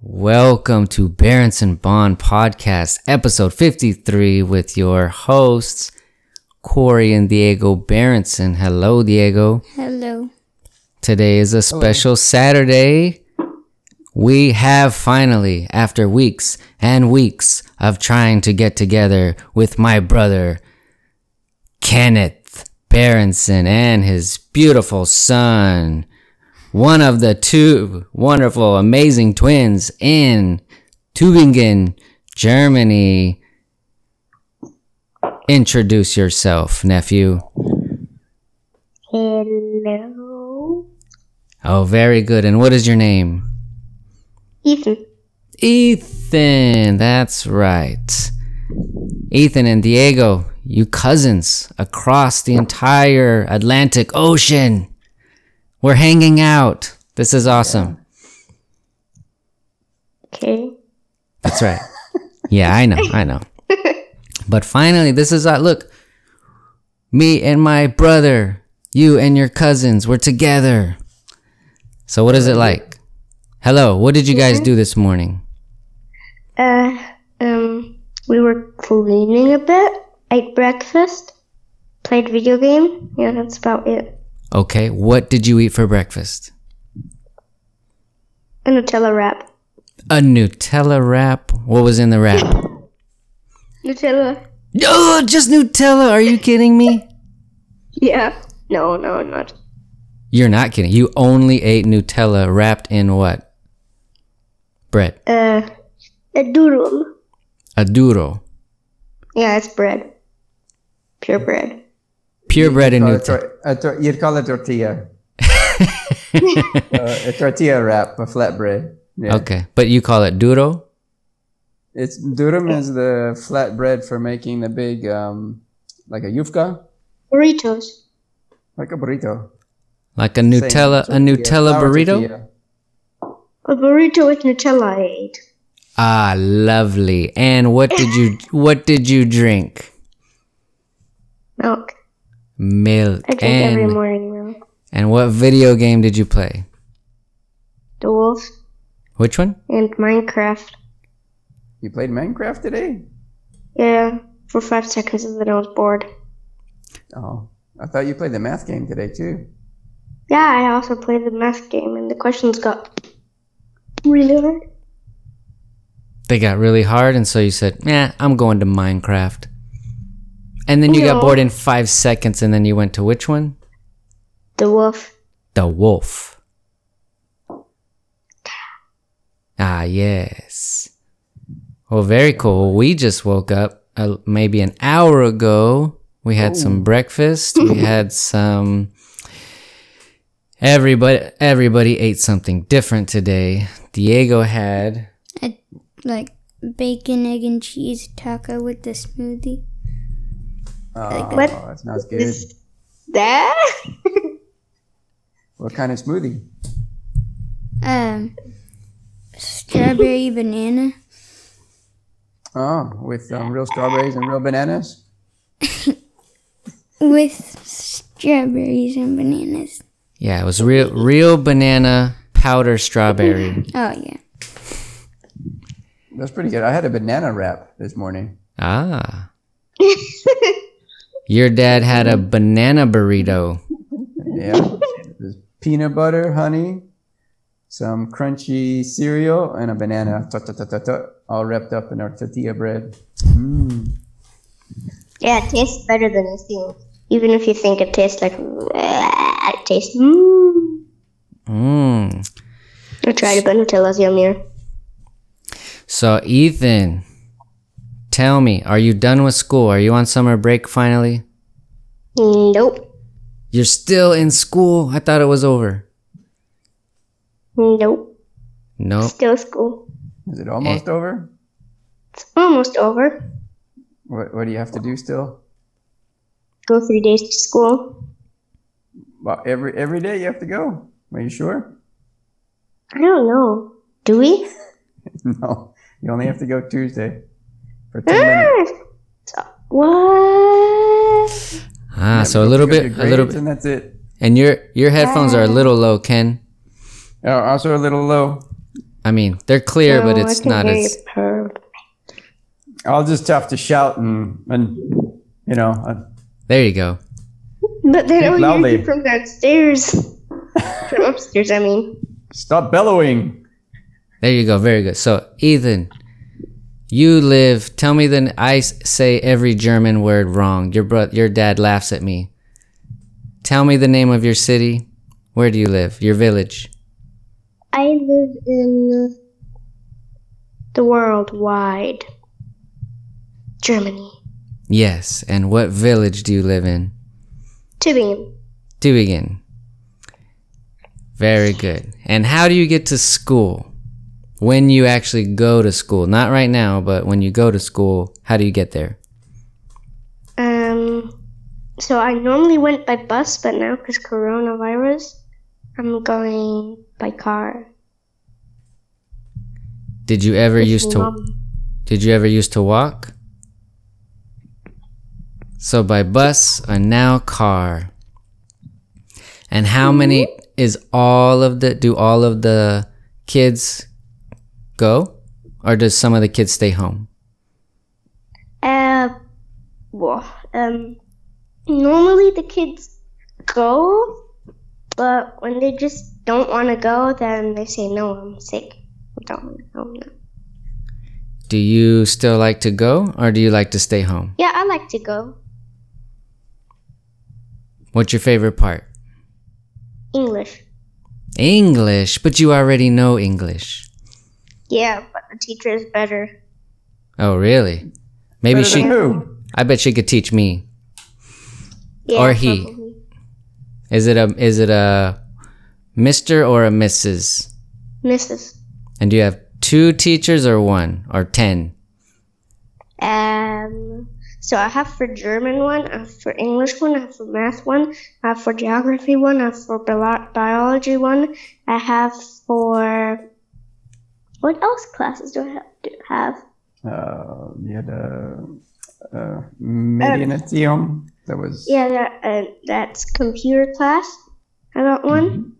Welcome to Berenson Bond Podcast, episode 53, with your hosts, Corey and Diego Berenson. Hello, Diego. Hello. Today is a special Saturday. We have finally, after weeks and weeks of trying to get together with my brother, Kenneth Berenson, and his beautiful son, one of the two wonderful, amazing twins in Tübingen, Germany. Introduce yourself, nephew. Hello. Oh, very good. And what is your name? Ethan. Ethan, that's right. Ethan and Diego, you cousins across the entire Atlantic Ocean. We're hanging out. This is awesome. Okay. That's right. Yeah, I know, I know. But finally, this is uh, look. Me and my brother, you and your cousins, we're together. So what is it like? Hello, what did you guys do this morning? Uh, um, we were cleaning a bit, ate breakfast, played video game. Yeah, that's about it. Okay, what did you eat for breakfast? A Nutella wrap. A Nutella wrap. What was in the wrap? Nutella. Oh, just Nutella. Are you kidding me? Yeah. No, no, I'm not. You're not kidding. You only ate Nutella wrapped in what? Bread. Uh, a durum. A duro. Yeah, it's bread. Pure bread. Pure bread and Call it Nutella. tor- a tor- you'd call it tortilla. uh, a tortilla wrap, a flatbread. Yeah. Okay, but you call it duro? It's durum is the flatbread for making the big, um, like a yufka, Burritos. like a burrito. Like a Same. Nutella, a Nutella flour burrito? tortilla. A burrito with Nutella I ate. Ah, lovely. And what did you what did you drink? Milk. Milk. I drink every And morning milk. and what video game did you play? The wolf Which one? and Minecraft. You played Minecraft today? Yeah, for five seconds and then I was bored. Oh, I thought you played the math game today too. Yeah, I also played the math game and the questions got really hard. They got really hard, and so you said, "Yeah, I'm going to Minecraft." And then you got bored in five seconds, and then you went to which one? The wolf. The wolf. Ah, yes. Well, very cool. We just woke up uh, maybe an hour ago. We had some breakfast. We had some. Everybody, everybody ate something different today. Diego had a like bacon, egg, and cheese taco with the smoothie. Oh, What? that sounds good. Is that? What kind of smoothie? Um, strawberry banana. Oh, with um, real strawberries and real bananas. with strawberries and bananas. yeah, it was real, real banana powder strawberry. Oh yeah. That's pretty good. I had a banana wrap this morning. Ah, your dad had a mm-hmm. banana burrito. Yeah. Peanut butter, honey, some crunchy cereal, and a banana. Tut, tut, tut, tut, tut, all wrapped up in our tortilla bread. Mm. yeah, it tastes better than you think. Even if you think it tastes like uh, it tastes. Mmm. Mmm. I tried it, but Nutella's yummier. So, Ethan, tell me, are you done with school? Are you on summer break finally? Nope. You're still in school? I thought it was over. Nope. No. Still school. Is it almost eh. over? It's almost over. What, what do you have to do still? Go three days to school. Well, every every day you have to go. Are you sure? I don't know. Do we? No, you only have to go Tuesday for ten minutes. What? Ah, so a little bit, a little bit. and that's it. And your your headphones are a little low, Ken. Oh, also a little low. I mean, they're clear, but it's not as. perfect. I'll just have to shout and and you know. Uh, There you go. But they Speak don't hear you from downstairs. from upstairs, I mean. stop bellowing. There you go. Very good. So, Ethan, you live. Tell me the. I say every German word wrong. Your bro, your dad laughs at me. Tell me the name of your city. Where do you live? Your village. I live in the worldwide Germany. Yes. And what village do you live in? Tübingen. Tübingen. Very good. And how do you get to school? When you actually go to school, not right now, but when you go to school, how do you get there? Um, so I normally went by bus, but now because coronavirus, I'm going by car. Did you ever with used to mom. Did you ever used to walk? So by bus and now car. And how many is all of the do all of the kids go? Or does some of the kids stay home? Uh, well, um, normally the kids go, but when they just don't want to go, then they say, no, I'm sick. I don't want to go now. Do you still like to go or do you like to stay home? Yeah, I like to go. What's your favorite part? English. English, but you already know English. Yeah, but the teacher is better. Oh, really? Maybe Better than she who? I bet she could teach me. Yeah, Or he. probably. Is it a is it a Mr. or a Mrs.? Mrs. And do you have two teachers or one or ten? Um, so I have for German one, I have for English one, I have for math one, I have for geography one, I have for bio- biology one, I have for what else classes do I have? Do have? Uh, you had a uh, Medianatium. That was Yeah, that, uh, that's computer class. I got one,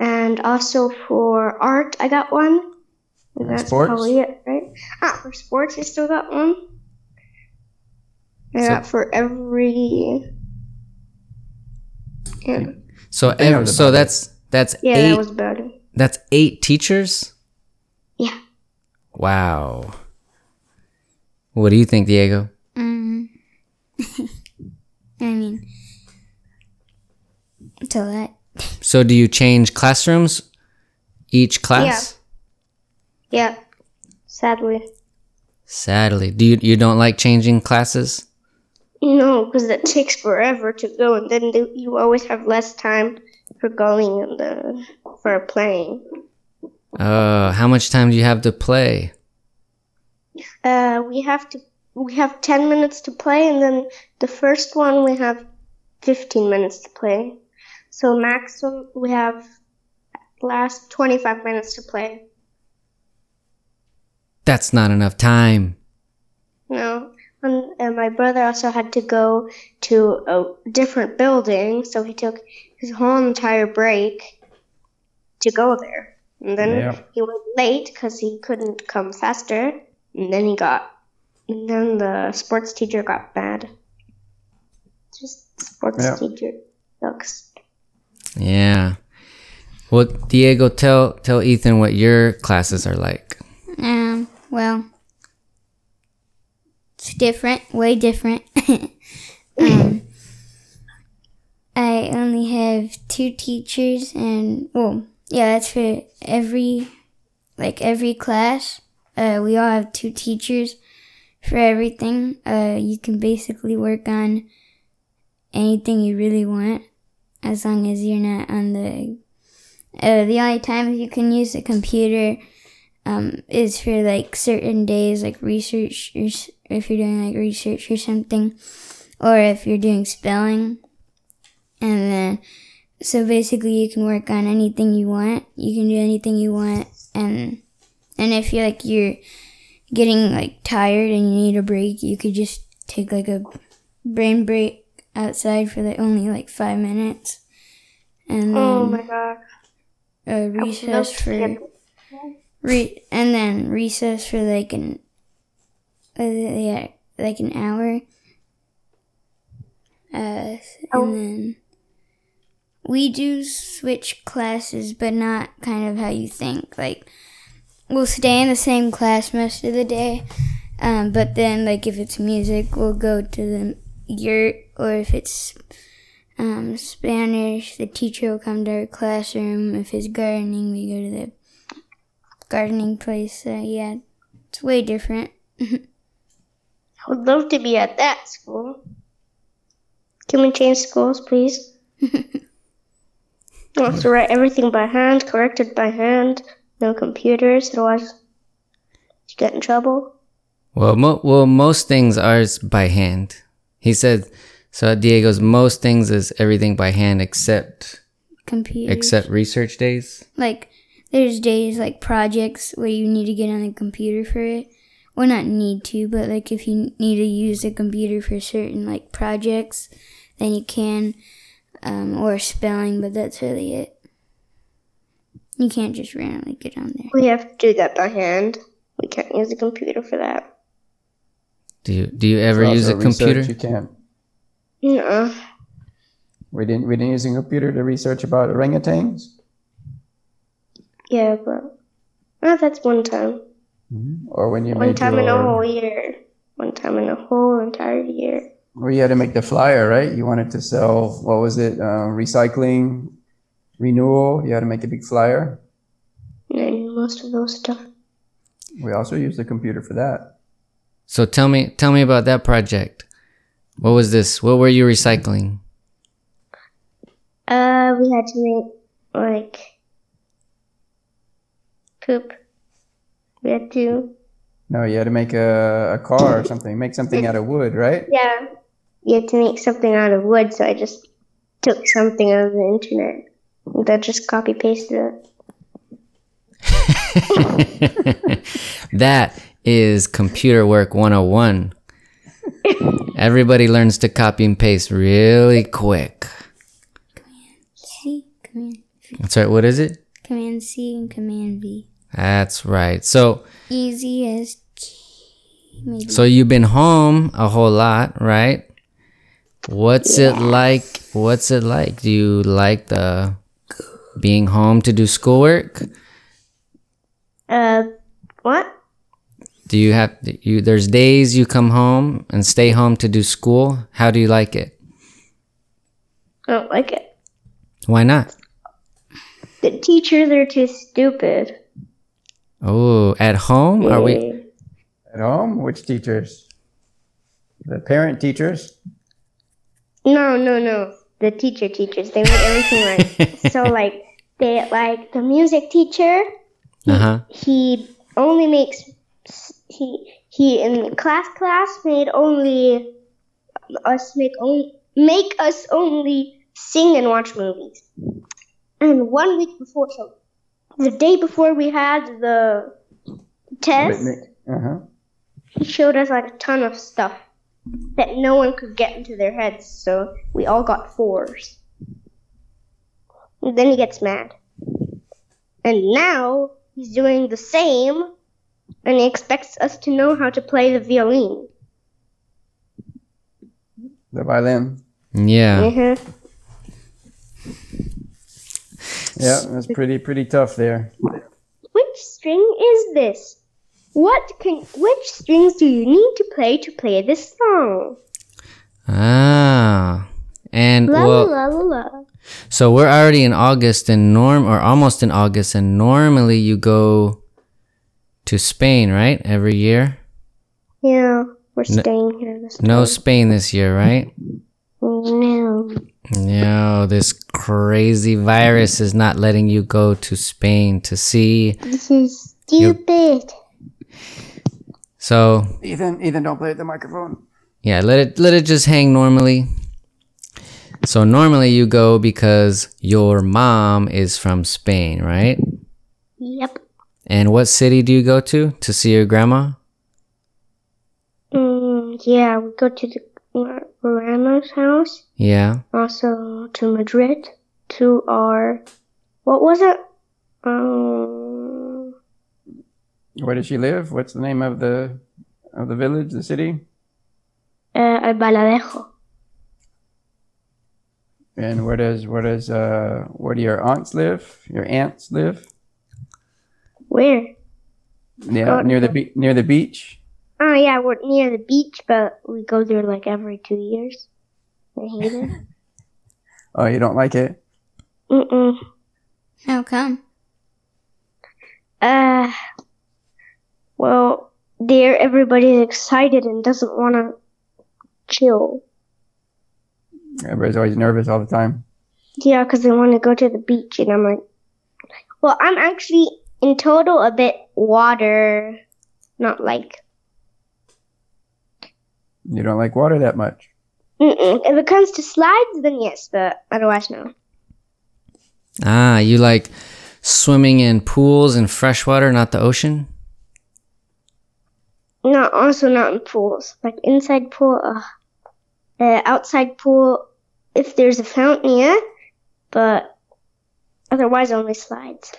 and also for art, I got one. And And that's sports? probably it, right? Ah, for sports, I still got one. I So- got for every. Yeah, So think I ev- was so that's that's yeah, eight that was about it. that's eight teachers? Yeah. Wow. What do you think, Diego? Um, I mean, so that So do you change classrooms each class? Yeah. Yeah. Sadly. Sadly. Do you you don't like changing classes? No, because that takes forever to go, and then you always have less time for going and the for playing. Uh, how much time do you have to play? Uh, we have to we have ten minutes to play, and then the first one we have fifteen minutes to play. So maximum we have last twenty five minutes to play. That's not enough time. No. And, and my brother also had to go to a different building, so he took his whole entire break to go there. And then Yeah. he was late because he couldn't come faster. And then he got, and then the sports teacher got mad. Just sports Yeah. teacher sucks. Yeah. Well, Diego, tell tell Ethan what your classes are like. um, well, it's different, way different. um, I only have two teachers, and well, yeah, that's for every, like every class. Uh, we all have two teachers for everything. Uh, you can basically work on anything you really want, as long as you're not on the. Uh, the only time you can use a computer um, is for like certain days, like research, or if you're doing like research or something, or if you're doing spelling. And then, so basically, you can work on anything you want. You can do anything you want, and and if you're like you're getting like tired and you need a break, you could just take like a brain break outside for like only like five minutes, and then Oh my god. recess for re- and then recess for like an uh, yeah like an hour. Uh, Oh. and then we do switch classes, but not kind of how you think. Like we'll stay in the same class most of the day, um, but then like if it's music, we'll go to the yurt, or if it's um, Spanish, the teacher will come to our classroom. If it's gardening, we go to the gardening place. So yeah, it's way different. I would love to be at that school. Can we change schools, please? I have to write everything by hand, correct it by hand, no computers, otherwise you get in trouble. Well, mo- well, most things are by hand. He said. So Diego's, most things is everything by hand except Computer. except research days. like there's days like projects where you need to get on the computer for it. Well, not need to, but like if you need to use the computer for certain like projects, then you can, um, or spelling. But that's really it. You can't just randomly get on there. We have to do that by hand. We can't use a computer for that. Do you do you ever For use a research, computer? You can't. No. We didn't. We didn't use a computer to research about orangutans. Yeah, but oh, that's one time. Or when you One made time your, in a whole year. One time in a whole entire year. Or you had to make the flyer, right? You wanted to sell. What was it? Uh, recycling, renewal. You had to make a big flyer. Yeah, I knew most of those stuff. We also used the computer for that. So tell me tell me about that project. What was this? What were you recycling? Uh, we had to make like poop. We had to, No, you had to make a, a car or something. Make something out of wood, right? yeah, you had to make something out of wood. So I just took something out of the internet. And then just copy pasted it. that is computer work 101. Everybody learns to copy and paste really quick. Command C, Command, V. That's right. What is it? Command C, and Command V. That's right. So Easy as key, maybe. so you've been home a whole lot, right? What's it like? What's it like? Do you like the being home to do schoolwork? Uh, what? Do you have you there's days you come home and stay home to do school? How do you like it? I don't like it. Why not? The teachers are too stupid. Oh, at home? Are we At home? Which teachers? The parent teachers? No, no, no. The teacher teachers. They make everything right. so like they like the music teacher. Uh-huh. He only makes he he in the class class made only us make only make us only sing and watch movies. And one week before, so the day before we had the test, Uh huh. he showed us like a ton of stuff that no one could get into their heads, so we all got fours. And then he gets mad. And now he's doing the same, and he expects us to know how to play the violin. The violin. Yeah. Mhm. Yeah, that's pretty pretty tough there. Which string is this? What can? Which strings do you need to play to play this song? Ah. And La well, la la la. so we're already in August and norm or almost in August and normally you go to Spain, right? Every year? Yeah, we're staying here this No time. Spain this year, right? No. No, this crazy virus is not letting you go to Spain to see. This is stupid. So, Ethan, Ethan, don't play with the microphone. yeah, let it let it just hang normally. So normally you go because your mom is from Spain, right? Yep. And what city do you go to to see your grandma? Mm, yeah, we go to the uh, grandma's house. Yeah. Also to Madrid. To our, what was it? Um, Where does she live? What's the name of the of the village, the city? Uh, Albaladejo. And where does where does uh where do your aunts live? Your aunts live? Where? Yeah, Oh, near the be- near the beach. Oh yeah, we're near the beach, but we go there like every two years. I hate it. Oh, you don't like it? Mm-mm. How come? Uh, well, there everybody's excited and doesn't want to chill. Everybody's always nervous all the time. Yeah, because they want to go to the beach, and I'm like, well, I'm actually in total a bit water, not like. You don't like water that much. Mm-mm. If it comes to slides, then yes, but otherwise, no. Ah, you like swimming in pools and freshwater, not the ocean? Not also not in pools, like inside pool, uh, uh, outside pool. If there's a fountain, yeah, but otherwise only slides.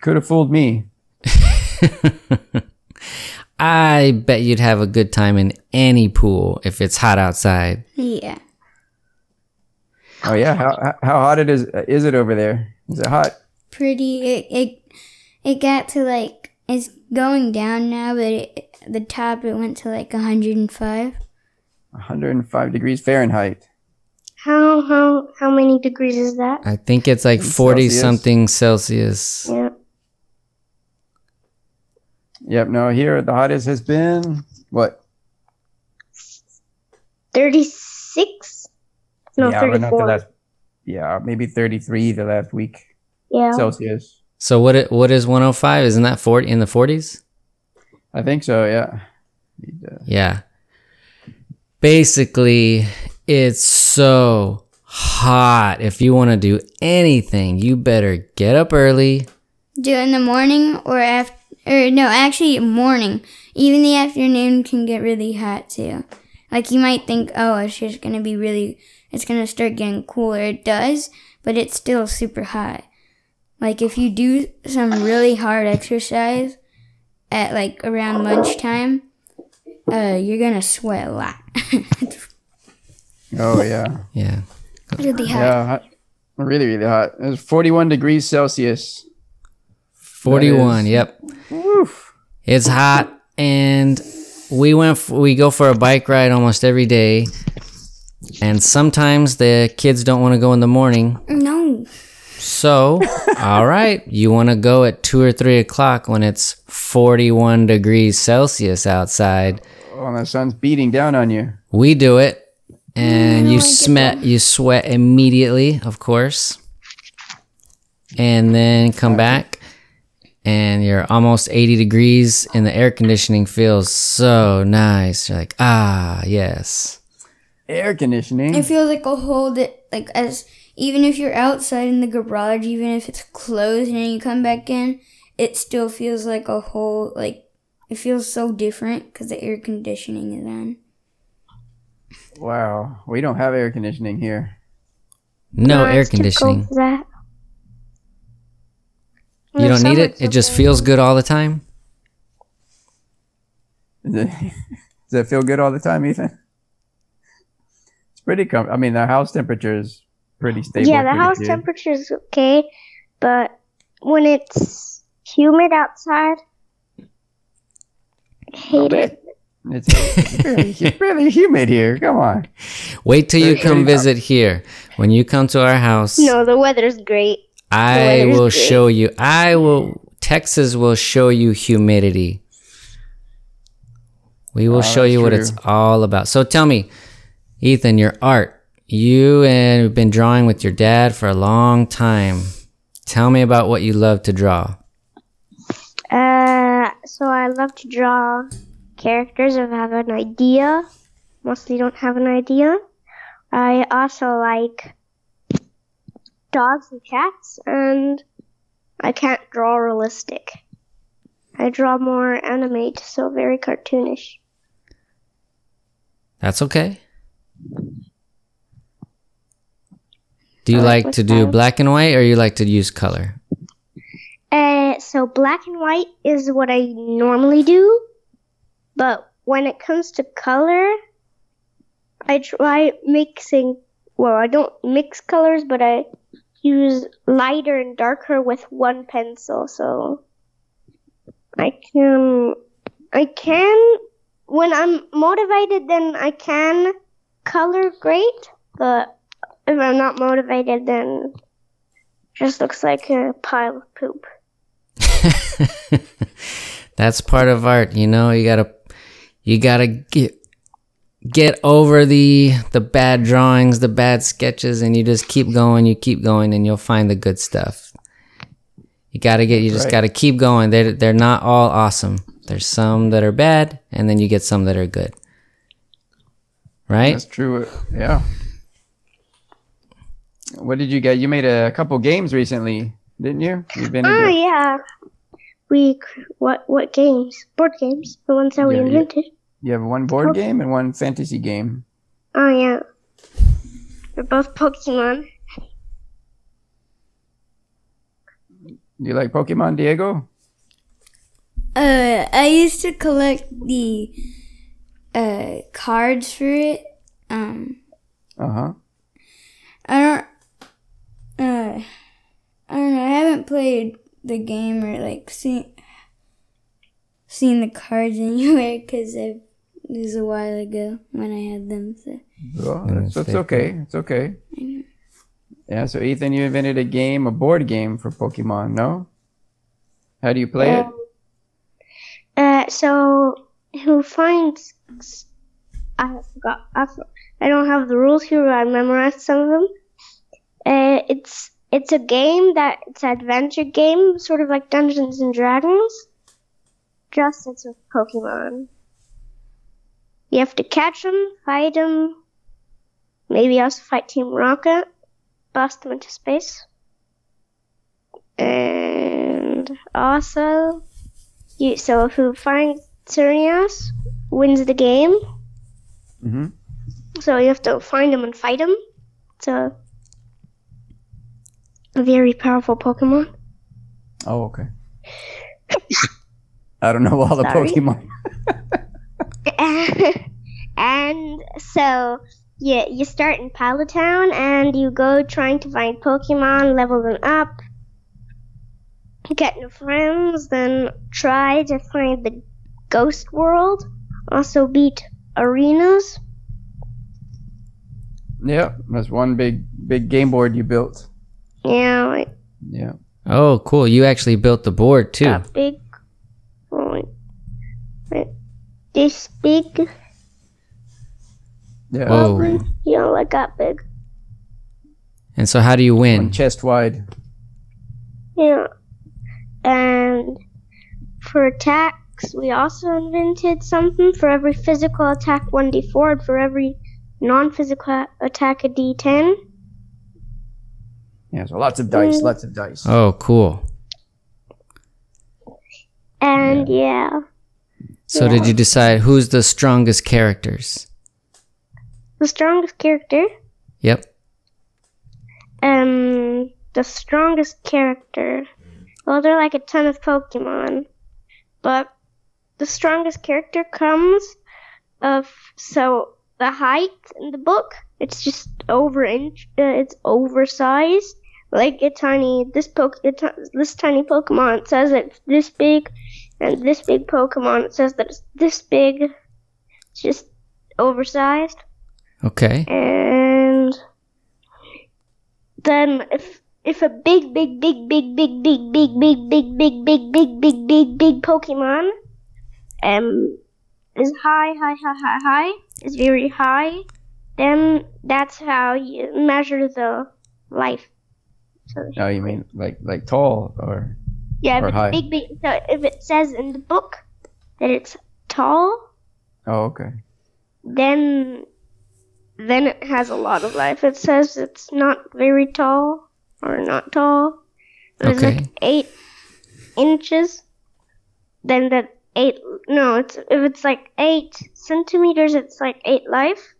Could have fooled me. I bet you'd have a good time in any pool if it's hot outside. Yeah. Oh yeah, how how- how hot it is is it over there? Is it hot? Pretty. It it it got to like it's going down now, but it, the top it went to like 105. 105 degrees Fahrenheit. How how how many degrees is that? I think it's like 40 Celsius? something Celsius. Yeah. Yep. No, here the hottest has been what? 36? No, yeah, but not the 34. last. Yeah, maybe 33 the last week yeah. Celsius. So what it, what is 105? Isn't that 40 in the 40s? I think so. Yeah. Yeah. Basically, it's so hot. If you want to do anything, you better get up early. Do it in the morning or after. Or no, actually morning. Even the afternoon can get really hot too. Like you might think, oh, it's just gonna be really. It's gonna start getting cooler. It does, but it's still super hot. Like if you do some really hard exercise at like around lunchtime, uh, you're gonna sweat a lot. Oh yeah. Yeah. really hot. Yeah. Hot. Really, really hot. It's 41 degrees Celsius. 41. Yep. Woof. It's hot and we went f- we go for a bike ride almost every day. And sometimes the kids don't want to go in the morning. No. So, all right, you want to go at two or three o'clock when it's 41 degrees Celsius outside. Oh, the sun's beating down on you. We do it, and I you don't like it sweat. You sweat immediately, of course, and then come back, and you're almost 80 degrees, and the air conditioning feels so nice. You're like, ah, yes. Air conditioning. It feels like a whole di- like as even if you're outside in the garage, even if it's closed and you come back in, it still feels like a whole like it feels so different because the air conditioning is on. wow. We don't have air conditioning here. No Uh, air it's too cold conditioning. that. You don't need it. It just feels good all the time. Does it, feel good all the time, Ethan? It's pretty com- I mean, the house temperature is pretty stable. Yeah, the house good. temperature is okay, but when it's humid outside, I hate it. It's, it's really, really humid here. Come on. Wait till you come pretty. visit here. When you come to our house, No, the weather's great. I weather's will great. show you. I will. Texas will show you humidity. We will Oh, show that's you what it's all about. So tell me, Ethan, your art. You and have been drawing with your dad for a long time. Tell me about what you love to draw. Uh, so I love to draw characters if I have an idea. Mostly don't have an idea. I also like dogs and cats, and I can't draw realistic. I draw more animate, so very cartoonish. That's okay. Do you like like to do black and white or you like to use color? Uh, so black and white is what I normally do, but when it comes to color, I try mixing. Well, I don't mix colors, but I use lighter and darker with one pencil. So I can, I can, when I'm motivated, then I can color great, but if I'm not motivated, then it just looks like a pile of poop. That's part of art, you know. You gotta, you gotta get get over the the bad drawings, the bad sketches, and you just keep going. You keep going, and you'll find the good stuff. You gotta get. You just Right. gotta keep going. They're they're not all awesome. There's some that are bad, and then you get some that are good. Right? That's true. Yeah. What did you get? You made a couple games recently, didn't you? You've been Oh into, yeah, we what what games? Board games, the ones that we Yeah, yeah. invented. you have one board game and one fantasy game. Oh yeah, they're both Pokemon. Do you like Pokemon, Diego? Uh, I used to collect the uh cards for it. Um, Uh huh. I don't. Uh, I don't know. I haven't played the game or like seen seen the cards anywhere because it was a while ago when I had them. So. Well, Yeah, that's, that's stay okay. It's okay. Yeah. So Ethan, you invented a game, a board game for Pokemon. No. How do you play it? Uh, so who finds? I forgot. I, I don't have the rules here. But I memorized some of them. Uh, it's it's a game that it's an adventure game, sort of like Dungeons and Dragons, just it's with Pokemon. You have to catch them, fight them, maybe also fight Team Rocket, bust them into space, and also you, so who finds Sirius wins the game. Mm-hmm. So you have to find him and fight him. It's a, very powerful Pokemon. Oh, okay. I don't know all the Pokemon. and so you, you start in Pallet Town and you go trying to find Pokemon, level them up, get new friends, then try to find the Ghost World. Also beat arenas. Yeah, that's one big big game board you built. Yeah, Yeah. Oh, cool. You actually built the board too. that big. oh, Wait, wait, this big. Yeah. Whoa. You know, like that big. And so, how do you One win? chest wide. Yeah. And for attacks, we also invented something for every physical attack 1d4 and for every non physical attack a d10. Yeah, so lots of dice, Mm. lots of dice. Oh, cool. And yeah. So, did you decide who's the strongest characters? the strongest character, Yep. um, the strongest character, well, there are like a ton of Pokemon, but the strongest character comes of, so the height in the book, it's just over inch, uh, it's oversized. Like a tiny, this poke, this tiny Pokemon, says it's this big, and this big Pokemon, it says that it's this big. It's just oversized. Okay. And then if if a big big big big big big big big big big big big big big big Pokemon um is high high high high high is very high, then that's how you measure the life. So Oh, you mean like like tall or yeah, if or it's high. big big so if it says in the book that it's tall, oh okay. then then it has a lot of life. It says it's not very tall or not tall. It's Okay. like eight inches. Then that eight no, it's if it's like eight centimeters, it's like eight life.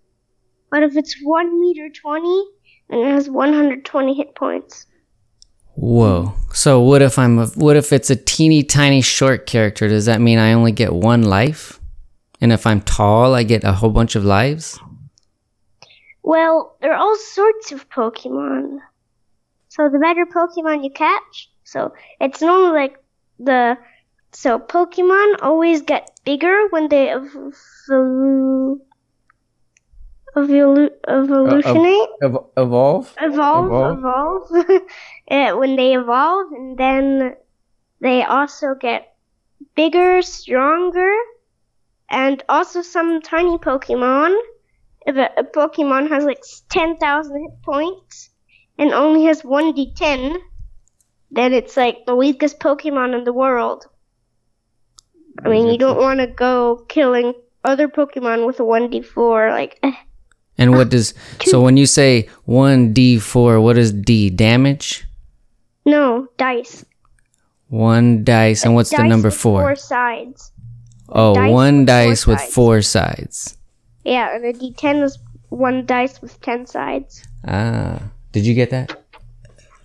But if it's one meter twenty, then it has one hundred twenty hit points. Whoa. So what if I'm a, what if it's a teeny tiny short character? Does that mean I only get one life? And if I'm tall, I get a whole bunch of lives? Well, there are all sorts of Pokemon. So the better Pokemon you catch, so it's normally like the so Pokemon always get bigger when they evolu- evolu- uh, evolutionate, Ev- evolve. evolve, evolve. evolve. Uh, when they evolve, and then they also get bigger, stronger, and also some tiny Pokemon. If a, a Pokemon has like 10,000 hit points and only has 1d10, then it's like the weakest Pokemon in the world. I mean, you don't want to go killing other Pokemon with a 1d4. Like, eh. And what does so when you say 1d4, what is D? Damage? No, dice. One dice and what's the number 4? Four sides. Oh, dice one with four with sides. 4 sides. Yeah, and a d10 is one dice with 10 sides. Ah, did you get that?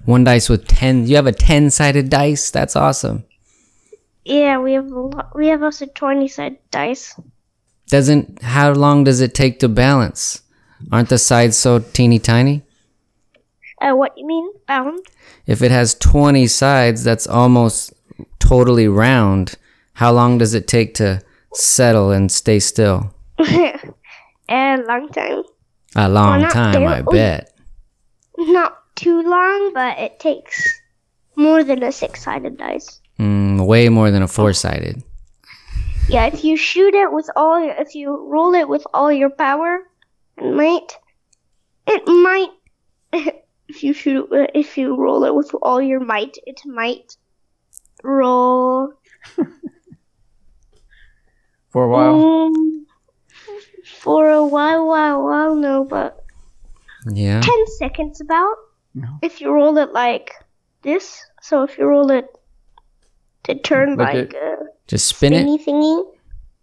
One dice with 10. You have a 10-sided dice? That's awesome. Yeah, we have a lot, we have also 20 sided dice. Doesn't how long does it take to balance? Aren't the sides so teeny tiny? Uh, what you mean? Bound? If it has 20 sides, that's almost totally round. How long does it take to settle and stay still? a long time. A long not time, I bet. Not too long, but it takes more than a six sided dice. Mm, way more than a four-sided. Yeah, if you shoot it with all, your, if you roll it with all your power and might, it might. If you shoot it, if you roll it with all your might, it might roll. For a while. Um, for a while, while, while, no, but Yeah. 10 seconds about. No. If you roll it like this, so if you roll it to turn Like like, it- a Just spin it. spinny thingy,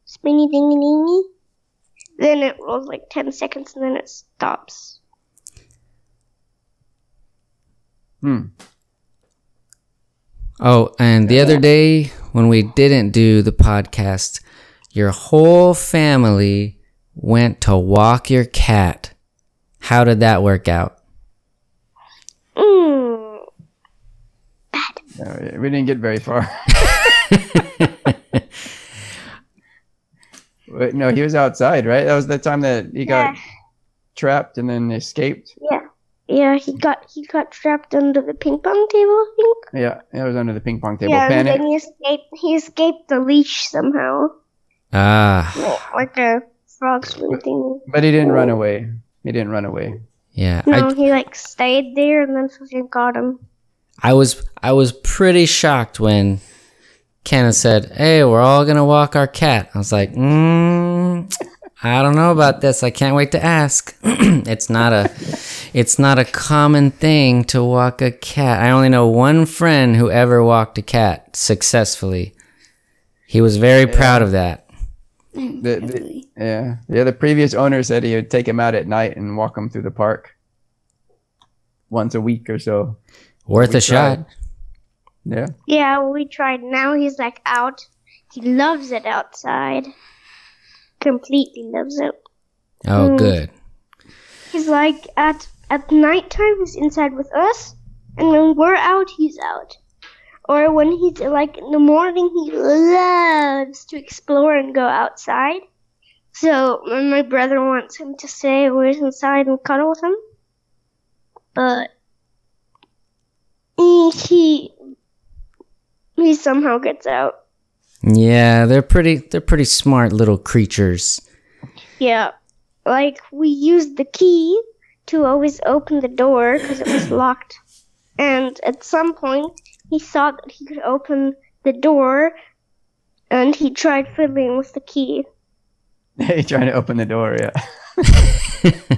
spinny thingy thingy, then it rolls like 10 seconds and then it stops. Hmm. Oh, and the other day when we didn't do the podcast, your whole family went to walk your cat. How did that work out? Mm. No, we didn't get very far. Wait, no, he was outside, right? That was the time that he got Yeah. trapped and then escaped. Yeah. Yeah, he got he got trapped under the ping pong table, I think. Yeah, it was under the ping pong table. yeah, and then he escaped. He escaped the leash somehow, Ah, like a frog swim thing. But he didn't run away. He didn't run away. yeah. No, I, he like stayed there, and then fucking got him. I was I was pretty shocked when Kenna said, "Hey, we're all gonna walk our cat." I was like, mm, "I don't know about this. I can't wait to ask." it's not a it's not a common thing to walk a cat. I only know one friend who ever walked a cat successfully. He was very proud of that. The, the, yeah, yeah. The previous owner said he would take him out at night and walk him through the park once a week or so. Worth We a shot. Yeah. Yeah, we tried. Now he's like out. He loves it outside. Completely loves it. Oh, Mm. good. He's like at at nighttime he's inside with us, and when we're out he's out. Or when he's like in the morning he loves to explore and go outside. So when my brother wants him to stay always inside and cuddle with him. But he, he somehow gets out. Yeah, they're pretty they're pretty smart little creatures. Yeah. Like, we used the key to always open the door because it was locked. And at some point, he saw that he could open the door and he tried fiddling with the key. he trying to open the door. Yeah.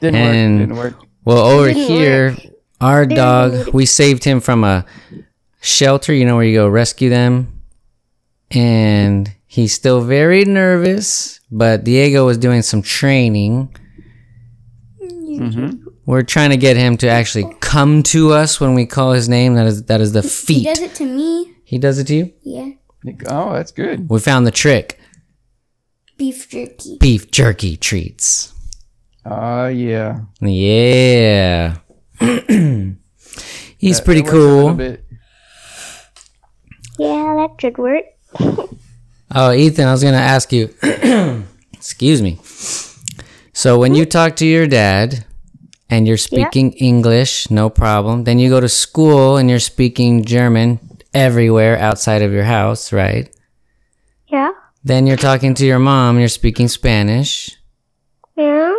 didn't And- work. Didn't work. Well, over Didn't here, our Didn't dog, we saved him from a shelter, you know, where you go rescue them. And he's still very nervous, but Diego was doing some training. hmm We're trying to get him to actually come to us when we call his name. That is that is the He feet. does it to me. He does it to you. Yeah. Oh, that's good. We found the trick. Beef jerky. Beef jerky treats. Oh, yeah. Yeah. He's That- pretty that a little cool. Yeah, that should work. Oh, Ethan, I was gonna ask you. excuse me. So when you talk to your dad and you're speaking English, no problem. Then you go to school and you're speaking German everywhere outside of your house, right? Yeah. Then you're talking to your mom and you're speaking Spanish. Yeah.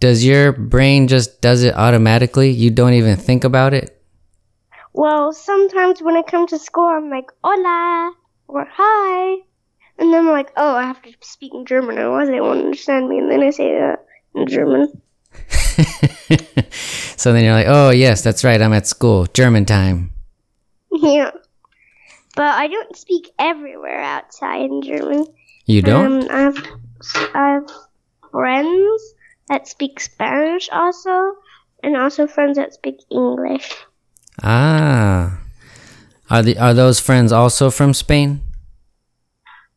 Does your brain just does it automatically? You don't even think about it? Well, sometimes when I come to school, I'm like, hola, or hi. And then I'm like, oh, I have to speak in German, otherwise they won't understand me. And then I say that in German. so then you're like, "Oh, yes, that's right. I'm at school. German time." Yeah. But I don't speak everywhere outside in German. You don't? Um, I have, I have friends that speak Spanish also, and also friends that speak English. Ah. Are the are those friends also from Spain?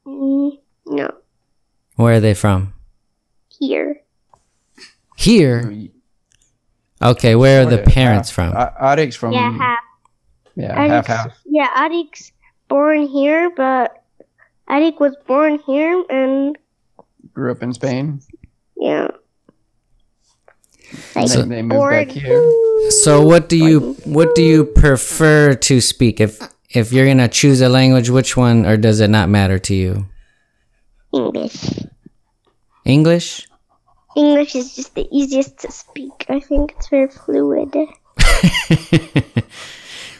Mm, no, Where are they from? here. Here. Okay, where are the parents half. from? A- Adik's from. Yeah, half. Yeah, half half. Yeah, Adik's born here, but Adik was born here, and Grew up in Spain. yeah. Like, So- they moved back here. So what do you what do you prefer to speak? If if you're gonna choose a language, which one, or does it not matter to you? English. English. English is just the easiest to speak. I think it's very fluid.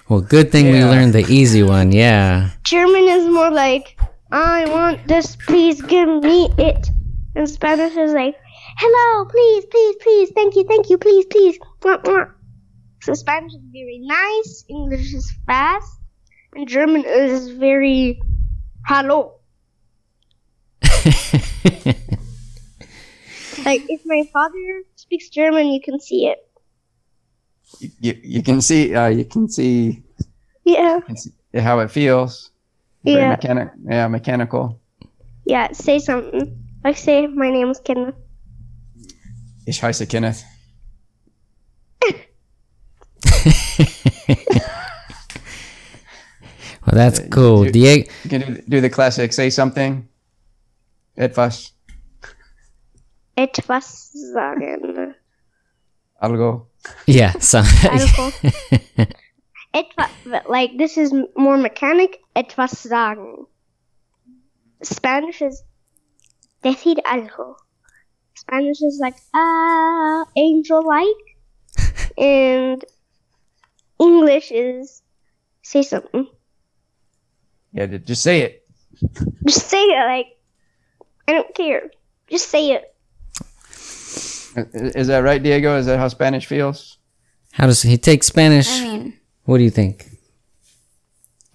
Well, good thing we learned the easy one. Yeah. German is more like, I want this, please give me it. And Spanish is like, hello, please, please, please, thank you, thank you, please, please. Mwah, mwah. So Spanish is very nice, English is fast, and German is very hello. Like, if my father speaks German, you can see it. You, you, you can see. Uh, you can see, Yeah, can see how it feels. Very yeah, Mechanic. Yeah, mechanical. yeah, say something. Like, say, my name is Kenneth. Ich heiße Kenneth. Well, that's Uh, cool. you- Diego. You can do, do the classic. Say something. Etwas. Etwas sagen. Algo. Yeah. So. Algo. Etwa, like this is more mechanic. Etwas sagen. Spanish is decir algo. Spanish is like ah angel like, and English is say something. Yeah, just say it. Just say it like I don't care. Just say it. Is that right, Diego? Is that how Spanish feels? How does he take Spanish? I mean, What do you think?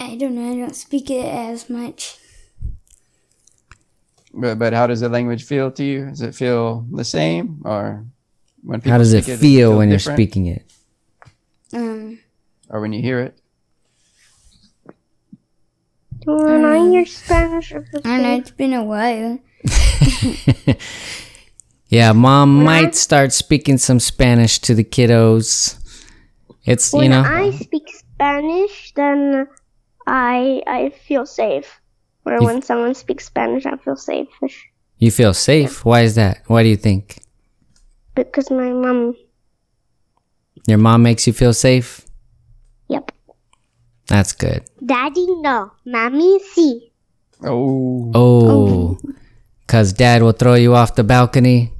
I don't know. I don't speak it as much. But, but how does the language feel to you? Does it feel the same, or when people How does it speak feel when you're speaking it? Um, or when you hear it? When I hear Spanish, I feel I don't know. It's been a while. Yeah, mom might start speaking some Spanish to the kiddos. It's you know. when know I speak Spanish, then I I feel safe. Or You- when someone speaks Spanish, I feel safe you feel safe. Why is that? Why do you think because my mom. your mom makes you feel safe? Yep. That's good. Daddy, no. Mommy, sí. Oh, Oh, oh. cause dad will throw you off the balcony.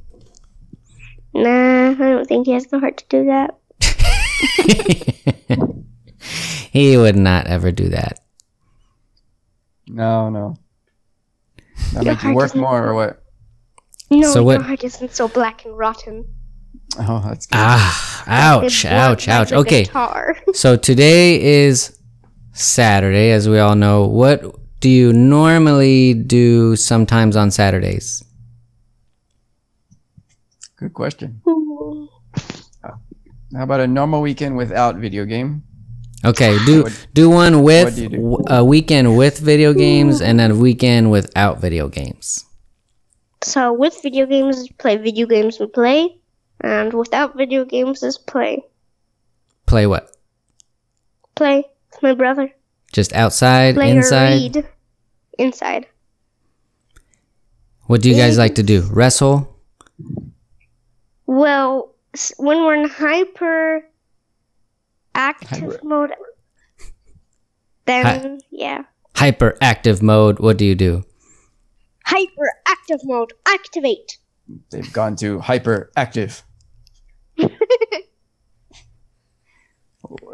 Nah, I don't think he has the heart to do that. He would not ever do that. No, no. That Your make you heart work isn't- more, or what? No, So your heart isn't so black and rotten. Oh, that's good. Ah, It's ouch, blunt ouch, like ouch. a Okay, guitar. so today is Saturday, as we all know. What do you normally do sometimes on Saturdays? Good question. How about a normal weekend without video game? Okay, do What- do one with do do? w- a weekend with video games and then a weekend without video games. So with video games is play video games and play, and without video games is play. Play what? Play with my brother. Just outside, Play or inside. read. Inside. What do you guys like to do? Wrestle? Well, when we're in hyper active Hyper- mode, then Hi- yeah, Hyperactive mode. What do you do? Hyperactive mode activate. They've gone to hyperactive.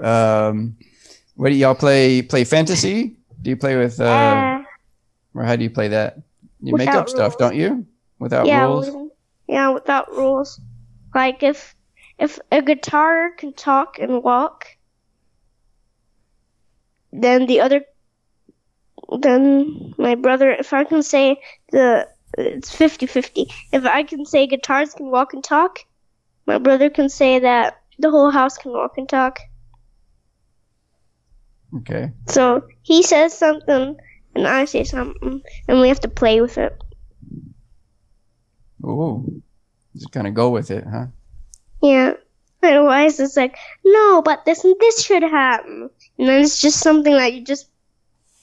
um, what do y'all play? Play fantasy? Do you play with, uh, Uh, or how do you play that? You make Without up stuff, don't you? Without yeah, rules. we- yeah, without rules. Like if if a guitar can talk and walk, then the other, then my brother, if I can say the, it's 50-50. If I can say guitars can walk and talk, my brother can say that the whole house can walk and talk. Okay. So he says something and I say something, and we have to play with it. Ooh. Just kind of go with it, huh? Yeah. And Otherwise, it's like, no, but this and this should happen. And then it's just something that you just,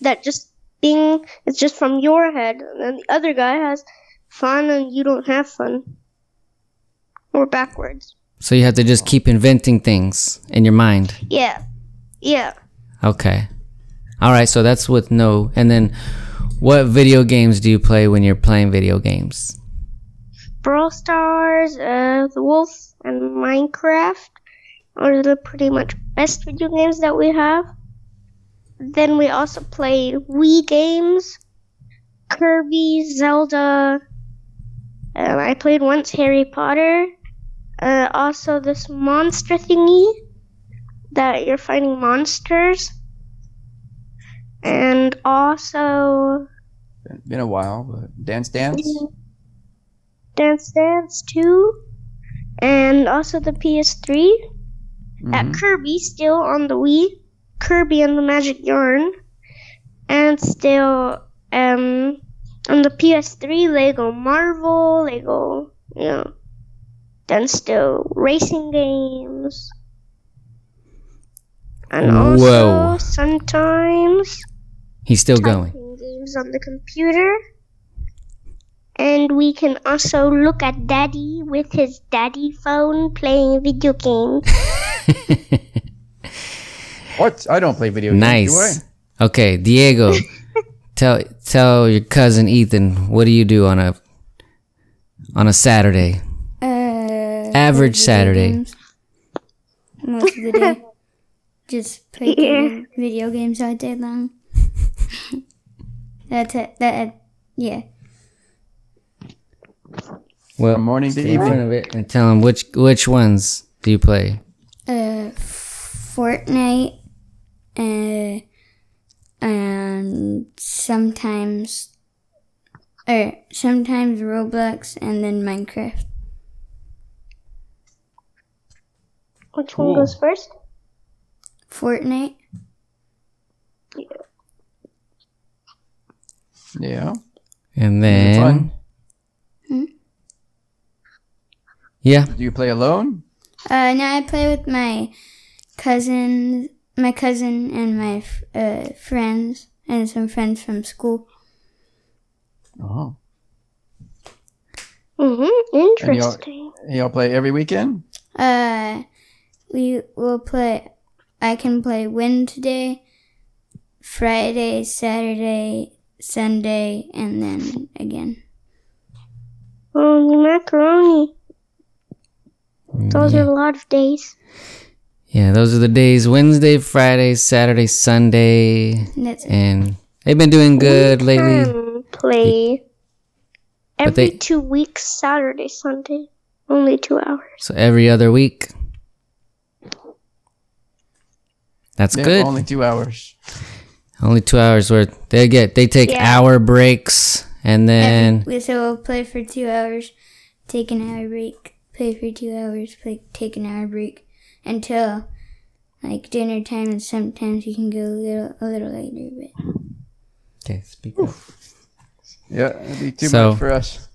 that just being, it's just from your head. And then the other guy has fun and you don't have fun. Or backwards. So you have to just keep inventing things in your mind. Yeah. Yeah. Okay. All right, so that's with no. And then what video games do you play when you're playing video games? Brawl Stars, uh, The Wolf, and Minecraft are the pretty much best video games that we have. Then we also play Wii games, Kirby, Zelda. Uh, I played once Harry Potter. Uh, also, this monster thingy that you're fighting monsters. And also, Been, been a while, but Dance Dance? Dance Dance 2, and also the PS3. At Mhm. Kirby, still on the Wii, Kirby and the Magic Yarn, and still um on the PS3, Lego Marvel, Lego, you know, then still racing games, and also Whoa. sometimes He's still going. games on the computer. And we can also look at Daddy with his daddy phone playing video games. What? I don't play video games. nice. Do I? Okay, Diego, tell tell your cousin Ethan what do you do on a on a Saturday? Uh, Average Saturday. games. Most of the day. Just play Yeah. video games all day long. That's it. That, yeah. Well, From morning to stay in front of it and tell him which which ones do you play? Uh, Fortnite, uh, and sometimes, or sometimes Roblox and then Minecraft. Which one Cool. goes first? Fortnite. Yeah. And Is it then fun? Yeah, Do you play alone? Uh, now I play with my cousin, my cousin, and my uh, friends, and some friends from school. Oh. Mm-hmm. Interesting. Y'all play every weekend? Uh, we will play. I can play Wednesday, Friday, Saturday, Sunday, and then again. Holy macaroni. Those are a lot of days. yeah. Those are the days: Wednesday, Friday, Saturday, Sunday, And that's and they've been doing good lately. Play But every they- two weeks, Saturday, Sunday. Only two hours. So every other week. That's Yeah, good. Only two hours. Only two hours worth. They get they take Yeah. hour breaks and then We so we'll play for two hours, take an hour break, play for two hours, play take an hour break, until like dinner time, and sometimes you can go a little a little later. But Okay, speak up. Yeah, it'd be too So- much for us.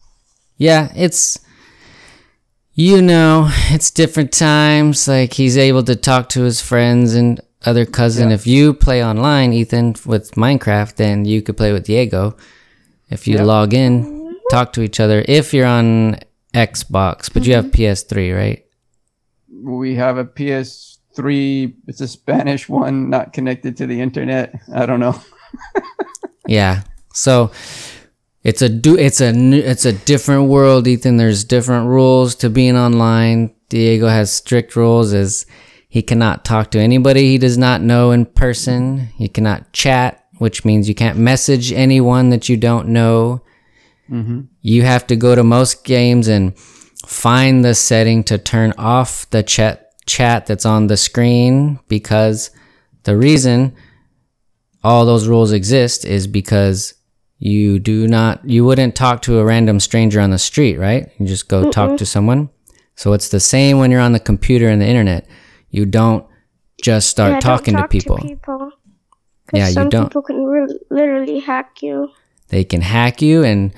Yeah, it's you know, it's different times. Like he's able to talk to his friends and other cousin. Yeah. If you play online, Ethan, with Minecraft, then you could play with Diego. If you Yeah. log in, mm-hmm. talk to each other. If you're on Xbox, but you have mm-hmm. PS3, right? We have a PS3. It's a Spanish one, not connected to the internet. I don't know. Yeah. So it's a do it's a new, it's a different world, Ethan. There's different rules to being online. Diego has strict rules as he cannot talk to anybody he does not know in person. He cannot chat, which means you can't message anyone that you don't know. Mm-hmm. You have to go to most games and find the setting to turn off the chat chat that's on the screen because the reason all those rules exist is because you do not you wouldn't talk to a random stranger on the street right? You just go talk to someone. So it's the same when you're on the computer and the internet. You don't just start Yeah, talking talk to people. people. 'Cause Yeah, you some don't- people can re- literally hack you. they can hack you and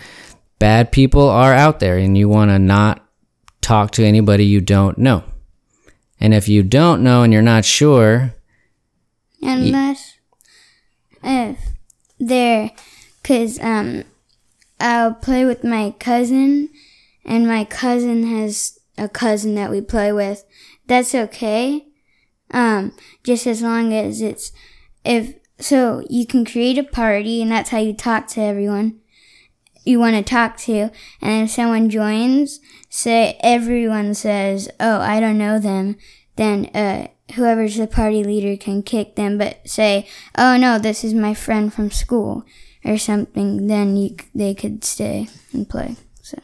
bad people are out there and you want to not talk to anybody you don't know. And if you don't know and you're not sure unless if they're because um i'll play with my cousin and my cousin has a cousin that we play with. That's okay um just as long as it's if so you can create a party and that's how you talk to everyone you want to talk to and if someone joins say everyone says oh i don't know them then uh whoever's the party leader can kick them but say oh no this is my friend from school or something then you they could stay and play so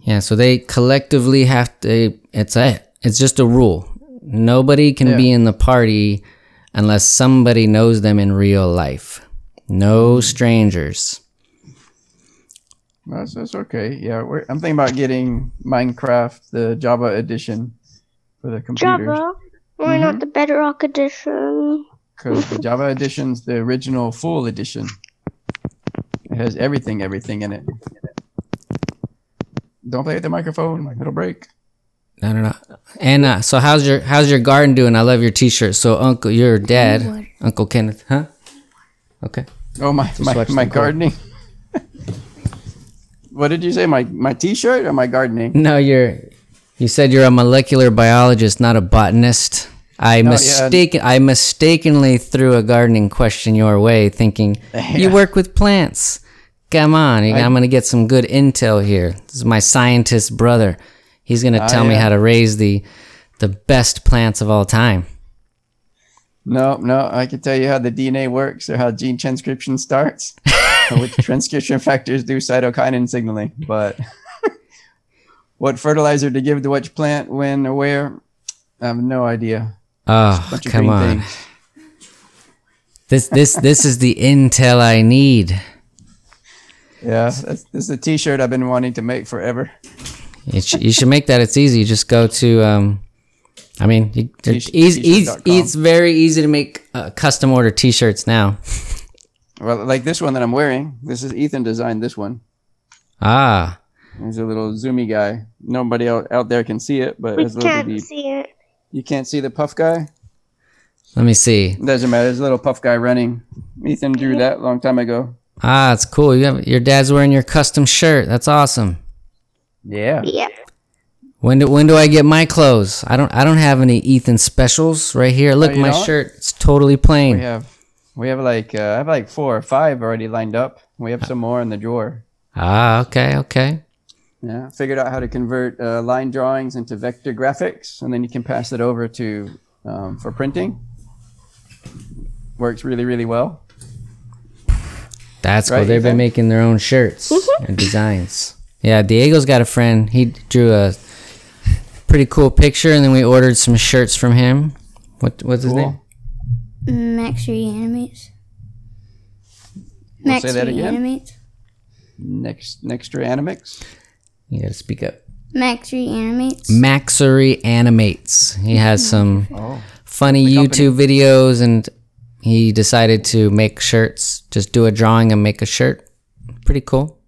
Yeah, so they collectively have to. It's a. It's just a rule. Nobody can be in the party unless somebody knows them in real life. No strangers. That's, that's okay. Yeah, we're, I'm thinking about getting Minecraft, the Java edition, for the computer. Java. Why not the Bedrock edition? Because the Java edition's the original full edition. It has everything, everything in it. Don't play with the microphone; it'll break. No, no, no. know. And uh, so, how's your how's your garden doing? I love your T-shirt. So, Uncle, your dad, Uncle Kenneth, huh? Okay. Oh my my, my gardening. What did you say? My my T-shirt or my gardening? No, you're. You said you're a molecular biologist, not a botanist. I Oh, yeah. mistaken. I mistakenly threw a gardening question your way, thinking you work with plants. Come on, you- I'm gonna get some good intel here. This is my scientist brother. He's gonna ah, tell me yeah. how to raise the the best plants of all time. No, no. I can tell you how the DNA works or how gene transcription starts, which transcription factors do cytokinin signaling. But what fertilizer to give to which plant, when, or where, I have no idea. Oh, come on. things. This this this is the intel I need. Yeah, that's, this is a T-shirt I've been wanting to make forever. You, sh- you should make that. It's easy. You just go to. Um, I mean, you, T- easy, easy, it's very easy to make uh, custom order T-shirts now. Well, like this one that I'm wearing. This is Ethan designed this one. Ah, He's a little zoomy guy. Nobody out, out there can see it, but We it's a little can't bitty. see it. You can't see the puff guy. let me see. Doesn't matter. There's a little puff guy running. Ethan drew that a long time ago. Ah, it's cool. You have, your dad's wearing your custom shirt. That's awesome. Yeah. Yeah. When do when do I get my clothes? I don't I don't have any Ethan specials right here. Look, Oh, my don't? shirt. It's totally plain. We have we have like uh, I have like four or five already lined up. We have some more in the drawer. Ah, okay, okay. Yeah, figured out how to convert uh, line drawings into vector graphics, and then you can pass it over to um, for printing. Works really, really well. That's cool. They've been Ethan? making their own shirts and designs. Yeah, Diego's got a friend. He drew a pretty cool picture, and then we ordered some shirts from him. What what's his Cool. name? Max reanimates max say that again. reanimates Next, next to Animix. You gotta speak up. Maxry animates. Maxery Animates. He has mm-hmm. some Oh. funny company. YouTube videos and he decided to make shirts. Just do a drawing and make a shirt. Pretty cool.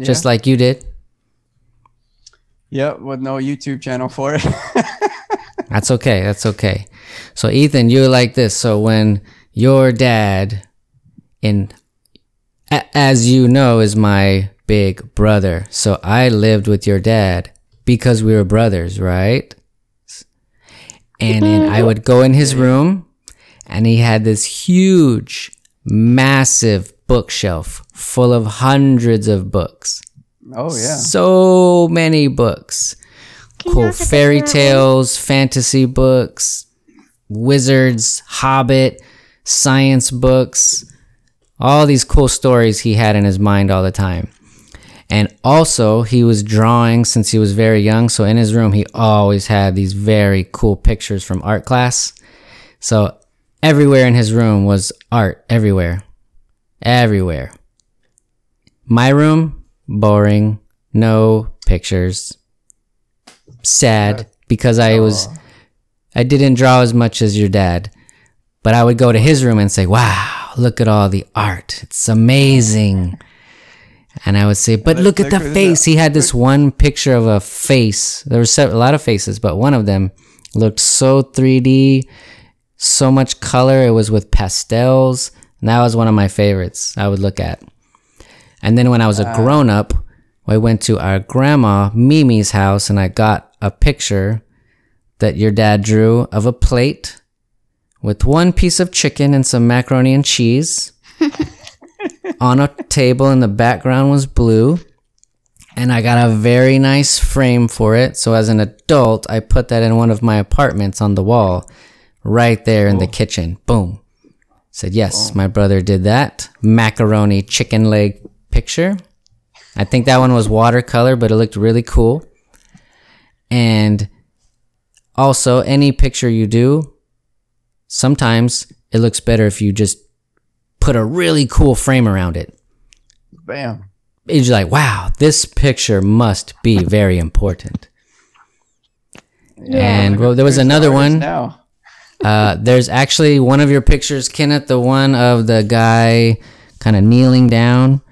Just like you did. Yep, with no YouTube channel for it. That's okay. That's okay. So Ethan, you're like this. So when your dad, in a- as you know, is my big brother. So I lived with your dad because we were brothers, right? And then I would go in his room, and he had this huge, massive bookshelf full of hundreds of books. oh yeah. So many books. Cool fairy tales, fantasy books, wizards, hobbit, science books, all these cool stories he had in his mind all the time. And also, he was drawing since he was very young. So, in his room, he always had these very cool pictures from art class. So, everywhere in his room was art, everywhere. Everywhere. My room, boring, no pictures sad because I was I didn't draw as much as your dad. But I would go to his room and say, "Wow, look at all the art. It's amazing." And I would say, "But look at the face. He had this one picture of a face. There were a lot of faces, but one of them looked so 3D, so much color. It was with pastels. And that was one of my favorites I would look at. And then when I was a grown up, I went to our grandma Mimi's house and I got a picture that your dad drew of a plate with one piece of chicken and some macaroni and cheese on a table and the background was blue. And I got a very nice frame for it. So as an adult, I put that in one of my apartments on the wall right there in the oh. kitchen. Boom. Said, yes, oh. my brother did that. Macaroni chicken leg picture. I think that one was watercolor, but it looked really cool. And also, any picture you do, sometimes it looks better if you just put a really cool frame around it. Bam. It's like, wow, this picture must be very important. And well, there was another one. Now. Uh, there's actually one of your pictures, Kenneth, the one of the guy kind of kneeling down.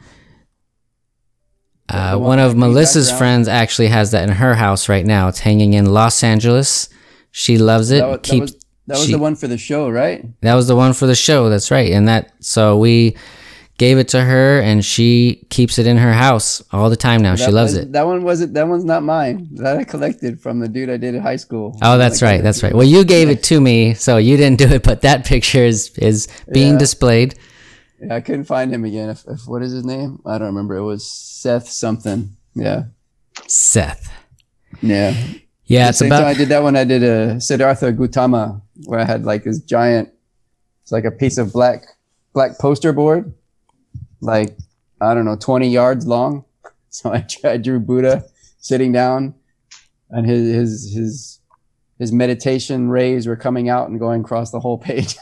Uh, one one of Melissa's background? friends actually has that in her house right now. It's hanging in Los Angeles. She loves it. That was, that Keeps was, that was she- the one for the show, right? that was the one for the show. That's right. And that so we gave it to her, and she keeps it in her house all the time now. she loves that- it. That one wasn't. That one's not mine. That I collected from the dude I did at high school. Oh, that's Like, right. That's right. Well, you gave it to me, so you didn't do it, but that picture is is being Yeah. displayed. Yeah, I couldn't find him again. If, if what is his name? I don't remember. It was Seth something. Yeah. Seth. Yeah. Yeah, it's same time I did that one. I did a Siddhartha Gautama where I had like this giant. It's like a piece of black black poster board, like I don't know, twenty yards long. So I, I drew Buddha sitting down, and his his his his meditation rays were coming out and going across the whole page.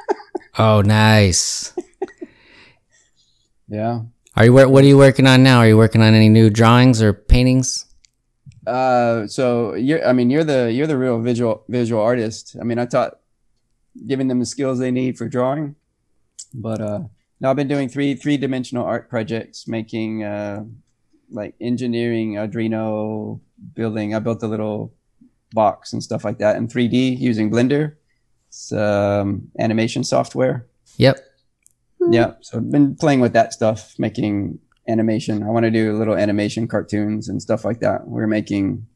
oh, nice. Yeah. Are you what are you working on now? Are you working on any new drawings or paintings? Uh, so you're, I mean, you're the you're the real visual visual artist. I mean, I taught giving them the skills they need for drawing, but uh, now I've been doing three three dimensional art projects, making uh, like engineering Arduino, building. I built a little box and stuff like that in 3D using Blender. It's um, animation software. Yep. Yeah, so I've been playing with that stuff, making animation. I want to do little animation cartoons and stuff like that. We're making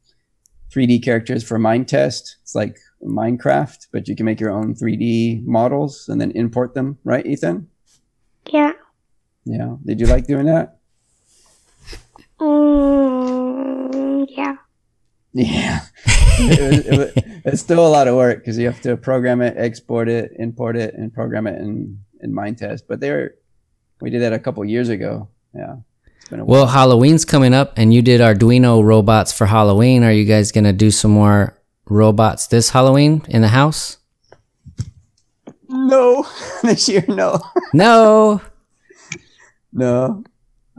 3D characters for Minetest. It's like Minecraft, but you can make your own 3D models and then import them, right, Ethan? Yeah. Yeah. Did you like doing that? Mm, yeah. Yeah. it was, it was, it's still a lot of work because you have to program it, export it, import it, and program it in in Minetest. But they're we did that a couple years ago. Yeah. It's been a Well, Halloween's coming up, and you did Arduino robots for Halloween. Are you guys gonna do some more robots this Halloween in the house? No, this year, no, No. no.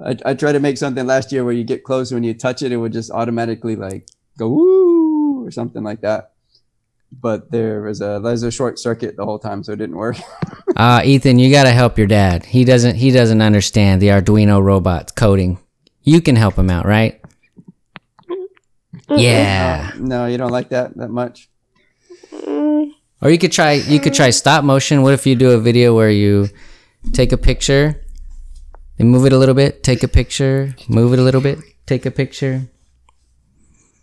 I, I tried to make something last year where you get close when you touch it, it would just automatically like go woo or something like that. But there was a there's a short circuit the whole time, so it didn't work. Uh, Ethan, you gotta help your dad. He doesn't. He doesn't understand the Arduino robot coding. You can help him out, right? Yeah. no, you don't like that that much. Mm, Or you could try. You could try stop motion. What if you do a video where you take a picture, and move it a little bit, take a picture, move it a little bit, take a picture.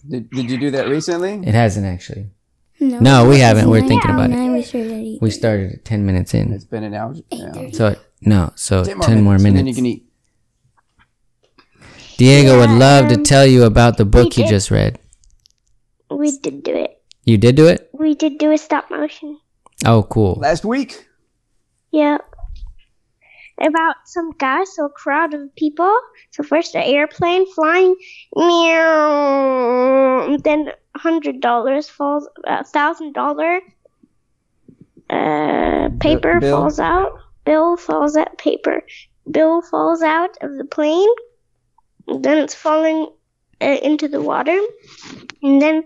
Did, did you do that recently? It hasn't actually. No, No, we haven't. We're thinking about it. nine we started at eight. We started at ten minutes in. It's been an hour. Yeah. So no. So 10 more and minutes. then you can eat. Diego would love to um, tell you about the book you did. just read. we did do it. You did do it? We did do a stop motion. Oh, cool. Last week. Yeah. About some guy, so a crowd of people. So first an airplane flying, meow. Then hundred dollars falls, a thousand dollar uh paper bill? falls out. Bill falls out. Paper. Bill falls out of the plane. And then it's falling uh, into the water, and then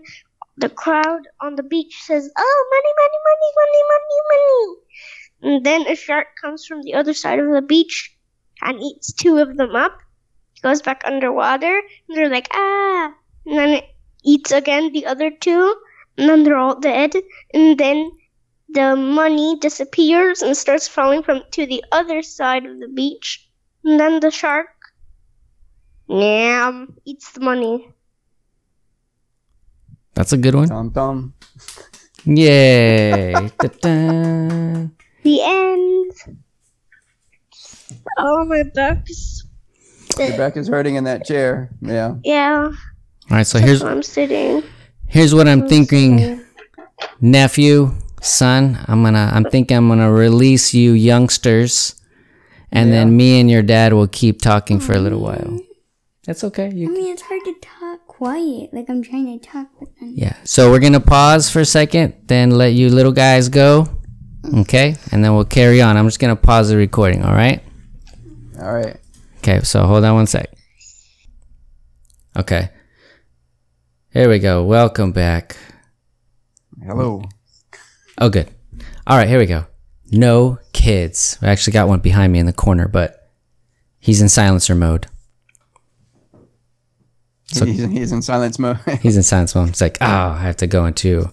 the crowd on the beach says, "Oh, money, money, money, money, money, money." And then a shark comes from the other side of the beach and eats two of them up. Goes back underwater, and they're like, ah. And then it eats again the other two, and then they're all dead. And then the money disappears and starts falling from to the other side of the beach. And then the shark, yam, eats the money. That's a good one. Tom Tom. Yay. Da-da. The end. Oh, my back's. Your back is hurting in that chair. Yeah. Yeah, All right, so here's I'm sitting. here's what I'm thinking, nephew, son. I'm gonna I'm thinking I'm gonna release you youngsters, and then me and your dad will keep talking for a little while. That's okay. I mean, it's hard to talk quiet. Like I'm trying to talk, but then yeah. So we're gonna pause for a second, then let you little guys go. Mm. Okay, and then we'll carry on. I'm just gonna pause the recording. All right. All right. Okay, so hold on one sec. Okay. Here we go. Welcome back. Hello. Oh, good. All right, here we go. No kids. I actually got one behind me in the corner, but he's in silencer mode. So- he's, he's in silence mode. He's in silence mode. It's like, oh, I have to go into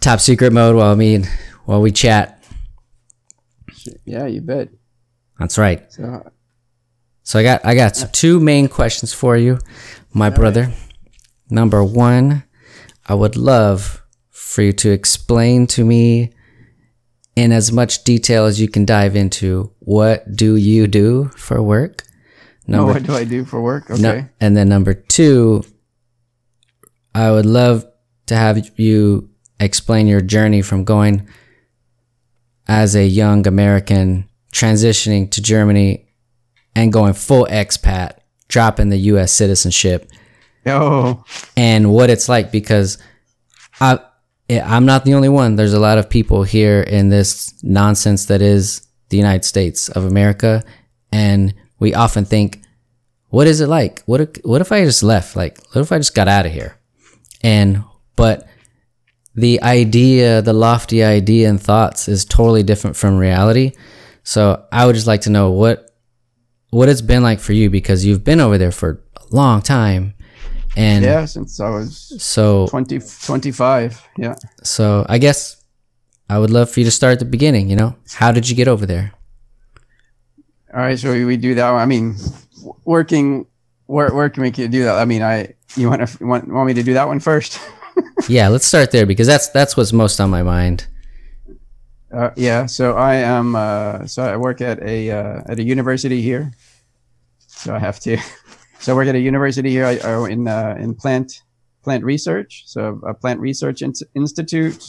top secret mode while me while we chat. yeah, you bet. That's right. So So I got I got two main questions for you, my brother. Number one, I would love for you to explain to me in as much detail as you can dive into what do you do for work? no, Number what do I do for work? Okay. no, and then number two, I would love to have you explain your journey from going as a young American transitioning to Germany and going full expat, dropping the U.S. citizenship, Oh, and what it's like because I eh, I'm not the only one. There's a lot of people here in this nonsense that is the United States of America, and we often think, what is it like? What if, what if I just left? Like, what if I just got out of here? And but the idea, the lofty idea and thoughts is totally different from reality. So I would just like to know what what it's been like for you because you've been over there for a long time. And yeah, since I was so 20, 25. Yeah. so I guess I would love for you to start at the beginning, you know? How did you get over there? All right, so we, do that. I mean, working, where, where can we do that? I mean, I you want to want, want me to do that one first? Yeah, let's start there because that's that's what's most on my mind. Uh, yeah, so I am. Uh, so I work at a uh, at a university here. So I have to. So I work at a university here I, I, in uh, in plant plant research. So a plant research in- institute.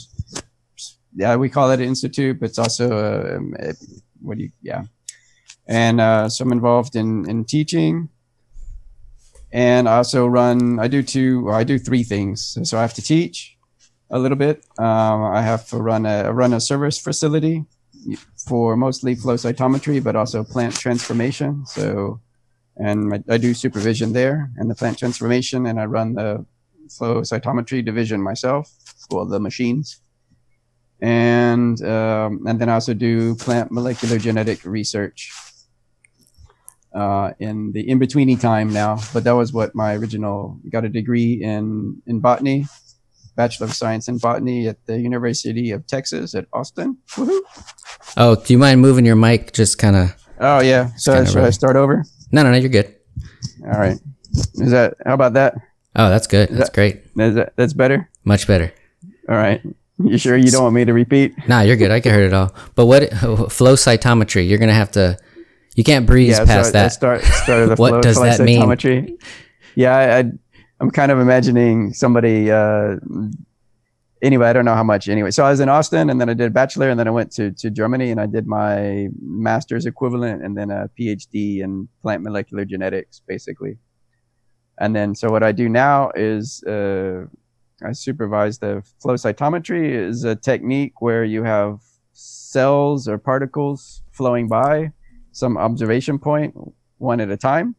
Yeah, we call it an institute, but it's also a, um, a what do you? Yeah, and uh, so I'm involved in in teaching. And I also run. I do two. I do three things. So I have to teach a little bit. Um, I have to run a run a service facility for mostly flow cytometry, but also plant transformation. So and I, I do supervision there and the plant transformation, and I run the flow cytometry division myself, well, the machines. And um, and then I also do plant molecular genetic research uh, in the in betweeny time now. But that was what my original got a degree in in botany, bachelor of science in botany at the University of Texas at Austin. Woohoo! Oh, do you mind moving your mic? Just kind of. Oh yeah. So should I start over? No, no, no. You're good. All right. Is that how about that? Oh, that's good. That's great. Is that that's better? Much better. All right. You sure you don't want me to repeat? Nah, you're good. I can hear it all. But what flow cytometry? You're gonna have to. You can't breeze so past that. start started the What flow does that mean? cytometry. Yeah, I, I, I'm kind of imagining somebody. Uh, anyway, I don't know how much. Anyway, so I was in Austin, and then I did a bachelor, and then I went to to Germany, and I did my master's equivalent, and then a PhD in plant molecular genetics, basically. And then, so what I do now is uh, I supervise the flow cytometry. is a technique where you have cells or particles flowing by some observation point one at a time.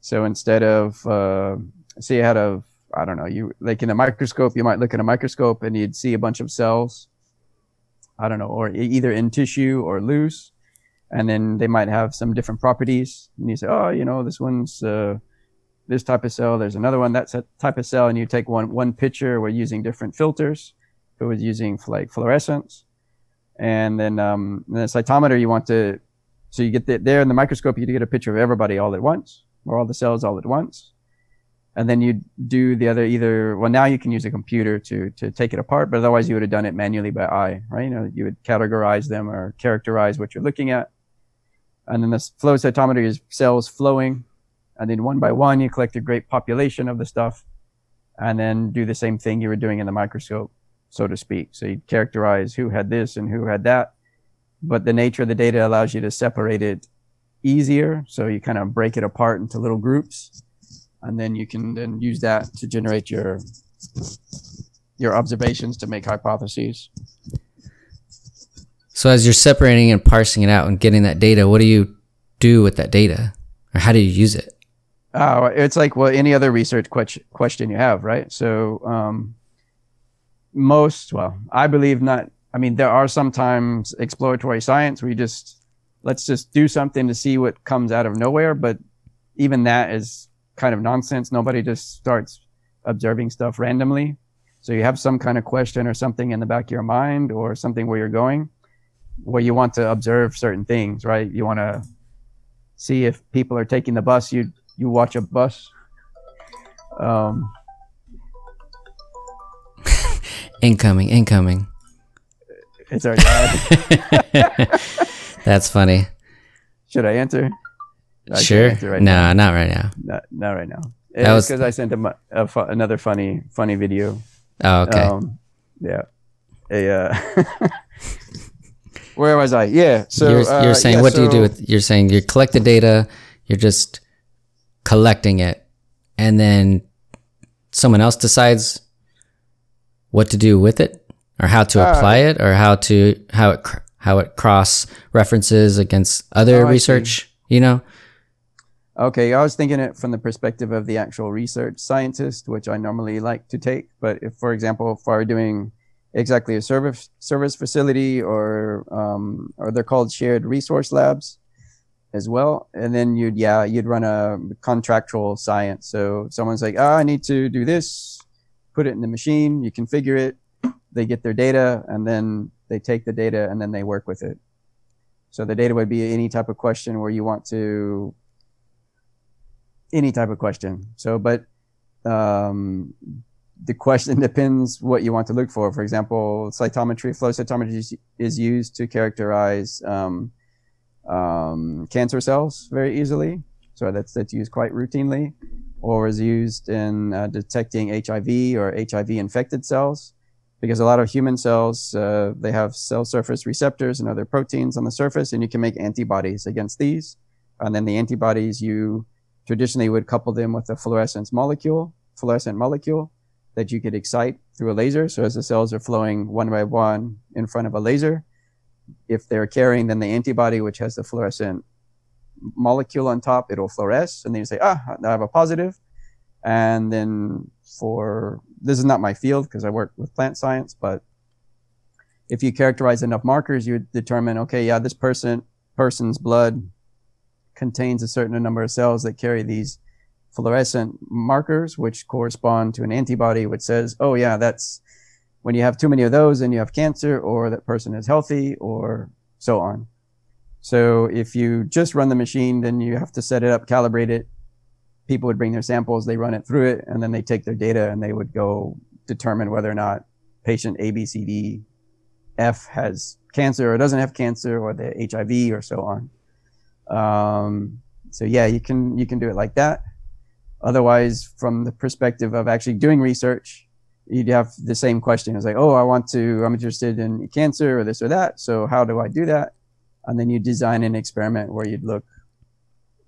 So instead of, uh, say had a, I don't know, you like in a microscope, you might look at a microscope and you'd see a bunch of cells, I don't know, or either in tissue or loose. And then they might have some different properties. And you say, oh, you know, this one's uh, this type of cell. There's another one that's a type of cell. And you take one, one picture. We're using different filters. It was using like fluorescence. And then um, the cytometer, you want to so you get the, there in the microscope, you get a picture of everybody all at once, or all the cells all at once. And then you do the other either, well, now you can use a computer to, to take it apart, but otherwise you would have done it manually by eye, right? You know, you would categorize them or characterize what you're looking at. And then the flow cytometer is cells flowing. And then one by one, you collect a great population of the stuff and then do the same thing you were doing in the microscope, so to speak. So you characterize who had this and who had that but the nature of the data allows you to separate it easier. So you kind of break it apart into little groups, and then you can then use that to generate your your observations to make hypotheses. So as you're separating and parsing it out and getting that data, what do you do with that data, or how do you use it? Oh, it's like well, any other research que- question you have, right? So um, most, well, I believe not. I mean, there are sometimes exploratory science where you just let's just do something to see what comes out of nowhere, but even that is kind of nonsense. Nobody just starts observing stuff randomly. So you have some kind of question or something in the back of your mind or something where you're going, where you want to observe certain things, right? You want to see if people are taking the bus. You you watch a bus. Um, Incoming, incoming. it's our dad. That's funny. Should I answer? I sure. right nah, not right now. Not, not right now. That was- because I sent him a, a fu- another funny funny video. Oh, okay. Um, yeah. A, uh, where was I? Yeah. So you're, you're uh, saying yeah, what do you do so- with? You're saying you collect the data. You're just collecting it, and then someone else decides what to do with it, or how to Uh, apply it, or how to how it cr- how it cross references against other Oh, research. You know. Okay, I was thinking it from the perspective of the actual research scientist, which I normally like to take. But if, for example, if I were doing exactly a service service facility, or um, or they're called shared resource labs, as well, and then you'd yeah you'd run a contractual science. So someone's like, oh, I need to do this, put it in the machine, you configure it, they get their data, and then they take the data and then they work with it. So the data would be any type of question where you want to any type of question. So, but um, the question depends what you want to look for. For example, cytometry, flow cytometry is, used to characterize um, um, cancer cells very easily. So that's that's used quite routinely, or is used in uh, detecting HIV or HIV infected cells, because a lot of human cells uh, they have cell surface receptors and other proteins on the surface, and you can make antibodies against these, and then the antibodies you traditionally would couple them with a fluorescence molecule, fluorescent molecule that you could excite through a laser. So as the cells are flowing one by one in front of a laser, if they're carrying then the antibody, which has the fluorescent molecule on top, it'll fluoresce, and then you say, ah, I have a positive. And then for this is not my field because I work with plant science, but if you characterize enough markers, you determine, okay, yeah, this person person's blood contains a certain number of cells that carry these fluorescent markers, which correspond to an antibody, which says, oh yeah, that's when you have too many of those, and you have cancer, or that person is healthy, or so on. So if you just run the machine, then you have to set it up, calibrate it. People would bring their samples, they run it through it, and then they take their data and they would go determine whether or not patient A, B, C, D, F has cancer or doesn't have cancer, or the HIV, or so on. Um, so yeah, you can you can do it like that. Otherwise, from the perspective of actually doing research, you'd have the same question. It's like, oh, I want to, I'm interested in cancer or this or that. So how do I do that? And then you design an experiment where you'd look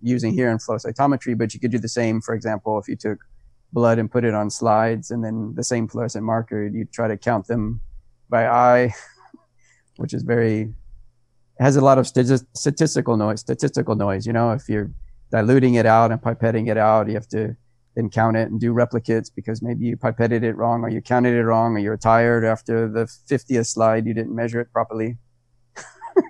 using here in flow cytometry, but you could do the same, for example, if you took blood and put it on slides and then the same fluorescent marker, you'd try to count them by eye, which is very, has a lot of statistical noise, statistical noise. You know, if you're diluting it out and pipetting it out, you have to then count it and do replicates because maybe you pipetted it wrong or you counted it wrong or you're tired after the 50th slide you didn't measure it properly.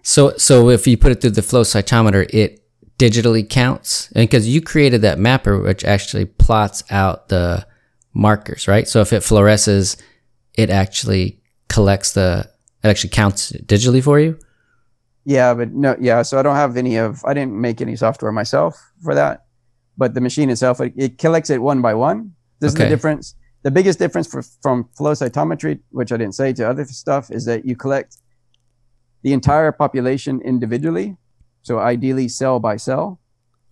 So so if you put it through the flow cytometer it digitally counts? And because you created that mapper which actually plots out the markers right? So if it fluoresces it actually collects the it actually counts digitally for you yeah but no yeah so i don't have any of i didn't make any software myself for that but the machine itself it, it collects it one by one. This okay. is the difference. The biggest difference for, from flow cytometry, which I didn't say to other stuff, is that you collect the entire population individually. So ideally cell by cell.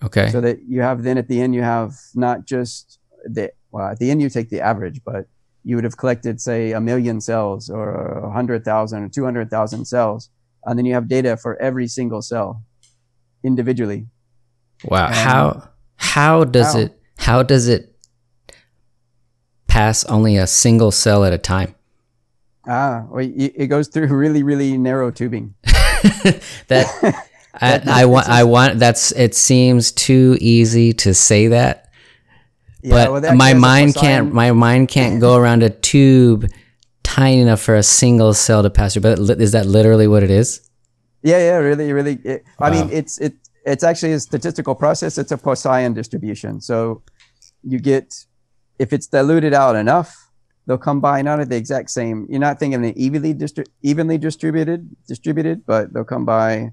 Okay. So that you have then at the end you have not just the well at the end you take the average, but you would have collected say a million cells or a hundred thousand or two hundred thousand cells, and then you have data for every single cell individually. Wow. And how how does how? it how does it pass only a single cell at a time? Ah, well, it goes through really really narrow tubing. that I, I want I want that's it seems too easy to say that. Yeah, but well, my mind can't my mind can't go around a tube tiny enough for a single cell to pass through. But is that literally what it is? Yeah, yeah, really, really. It, wow. I mean, it's it it's actually a statistical process. It's a Poisson distribution. So you get, if it's diluted out enough, they'll come by not at the exact same. You're not thinking of evenly distri- evenly distributed, distributed, but they'll come by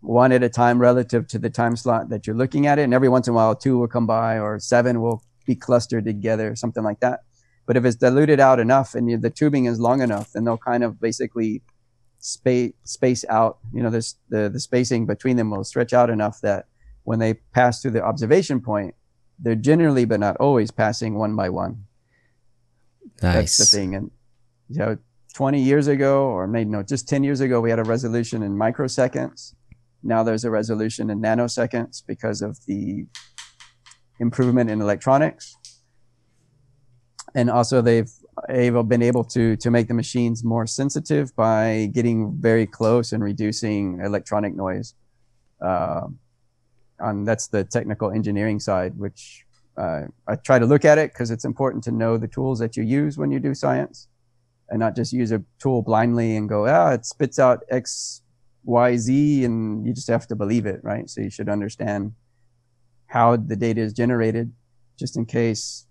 one at a time relative to the time slot that you're looking at it. And every once in a while, two will come by, or seven will be clustered together, something like that. But if it's diluted out enough and the tubing is long enough, then they'll kind of basically space space out. You know, this the the spacing between them will stretch out enough that when they pass through the observation point, they're generally but not always passing one by one. Nice. That's the thing. And you know, 20 years ago, or maybe no, just 10 years ago, we had a resolution in microseconds. Now there's a resolution in nanoseconds because of the improvement in electronics. And also, they've been able to to make the machines more sensitive by getting very close and reducing electronic noise. Uh, and that's the technical engineering side, which uh, I try to look at it because it's important to know the tools that you use when you do science, and not just use a tool blindly and go, ah, it spits out X, Y, Z, and you just have to believe it, right? So you should understand how the data is generated, just in case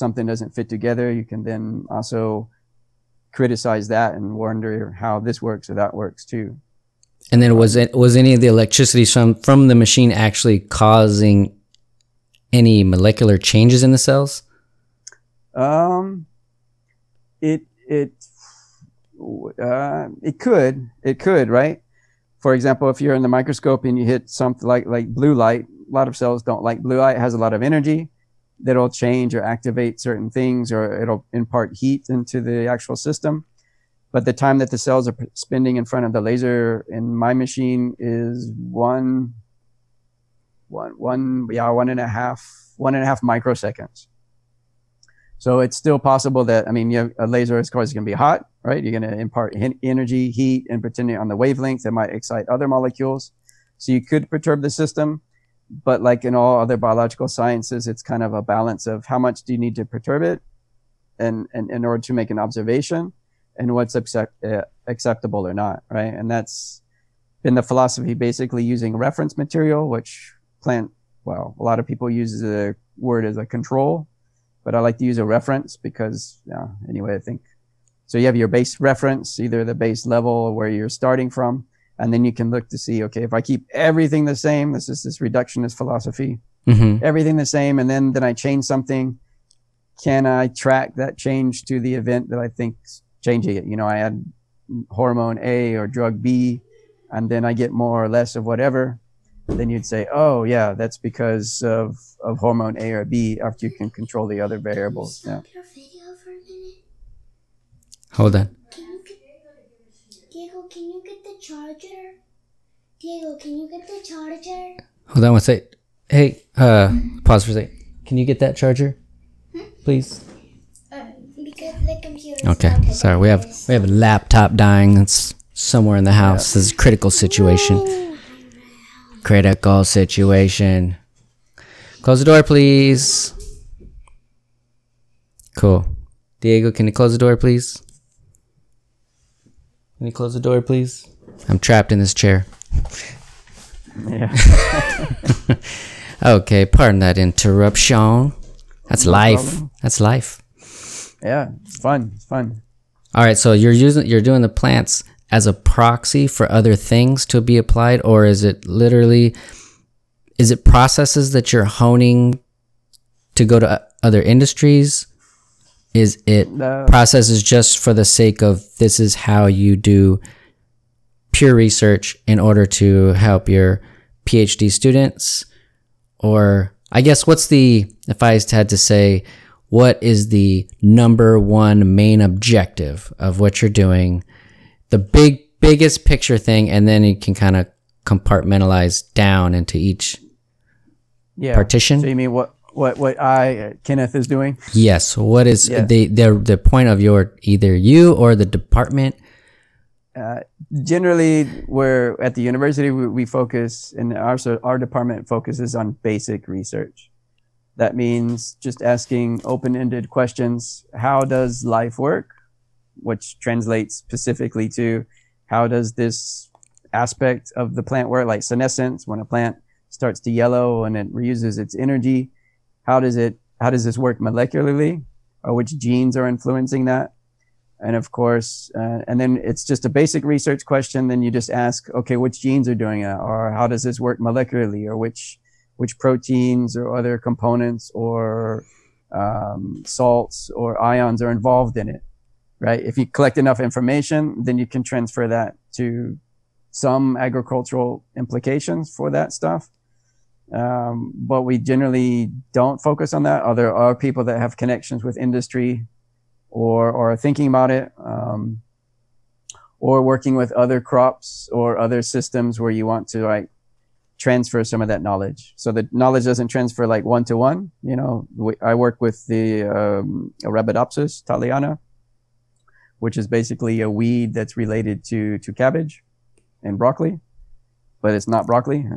something doesn't fit together, you can then also criticize that and wonder how this works or that works too. And then was it was any of the electricity from from the machine actually causing any molecular changes in the cells? Um, it it uh, it could it could right. For example, if you're in the microscope and you hit something like like blue light, a lot of cells don't like blue light. It has a lot of energy that'll change or activate certain things or it'll impart heat into the actual system. But the time that the cells are spending in front of the laser in my machine is one, one, one, yeah, one and a half, one and a half microseconds. So it's still possible that, I mean, you a laser, is going to be hot, right? You're going to impart energy, heat, and pretending on the wavelength that might excite other molecules. So you could perturb the system, but like in all other biological sciences, it's kind of a balance of how much do you need to perturb it and, and in order to make an observation and what's accept, uh, acceptable or not, right? And that's been the philosophy basically using reference material, which plant, well, a lot of people use the word as a control, but I like to use a reference because, anyway, I think so. You have your base reference, either the base level or where you're starting from, and then you can look to see, okay, if I keep everything the same, this is this reductionist philosophy, Mm-hmm. everything the same, and then then I change something. Can I track that change to the event that I think's changing it? You know, I add hormone A or drug B, and then I get more or less of whatever. Then you'd say, oh yeah, that's because of of hormone A or B. After you can control the other variables. Yeah. Stop your video for a minute. Hold on. Can you get Diego? Can you get the charger? Diego, can you get the charger? Hold on one sec. Hey, uh, pause for a sec. Can you get that charger, please? Uh, because the computer. Okay. Sorry, we have we have a laptop dying. It's somewhere in the house. This is a critical situation. Critical situation. Close the door, please. Cool. Diego, can you close the door, please? Can you close the door, please? I'm trapped in this chair. Yeah. Okay, pardon that interruption. That's life. problem. That's life. yeah. It's fun. It's fun. All right, so you're using you're doing the plants as a proxy for other things to be applied or is it literally is it processes that you're honing to go to other industries? Is it No. processes just for the sake of this is how you do pure research in order to help your PhD students? Or I guess what's the, if I had to say, what is the number one main objective of what you're doing? The big, biggest picture thing, and then you can kind of compartmentalize down into each Yeah. partition. So you mean what what what I uh, Kenneth is doing? Yes. What is Yeah. the, the the point of your either you or the department? Uh, generally we're at the university we, we focus and our our department focuses on basic research. That means just asking open-ended questions. How does life work? Which translates specifically to how does this aspect of the plant work? Like senescence when a plant starts to yellow and it reuses its energy how does it how does this work molecularly? Or which genes are influencing that and of course, uh, and then it's just a basic research question. Then you just ask, okay, which genes are doing it, or how does this work molecularly, or which which proteins or other components or um, salts or ions are involved in it, right? If you collect enough information, then you can transfer that to some agricultural implications for that stuff. Um, but we generally don't focus on that. Or there are people that have connections with industry or or thinking about it um, or working with other crops or other systems where you want to like transfer some of that knowledge. So the knowledge doesn't transfer like one to one you know. We, i work with the um, arabidopsis thaliana which is basically a weed that's related to to cabbage and broccoli but it's not broccoli.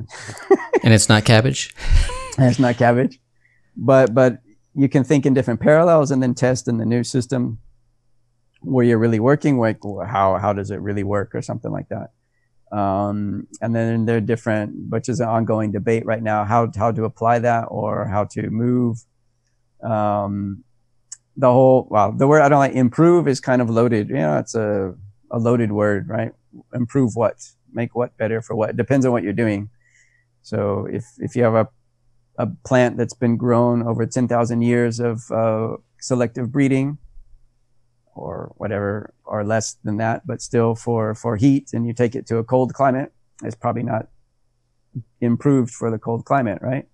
And it's not cabbage. and it's not cabbage. But but you can think in different parallels and then test in the new system where you're really working like how how does it really work or something like that. Um, and then there are different which is an ongoing debate right now how how to apply that or how to move. Um, the whole well the word i don't like improve is kind of loaded. You know it's a, a loaded word right? Improve what? Make what better for what? It depends on what you're doing. So if if you have a a plant that's been grown over 10,000 years of uh, selective breeding or whatever or less than that but still for for heat and you take it to a cold climate it's probably not improved for the cold climate right?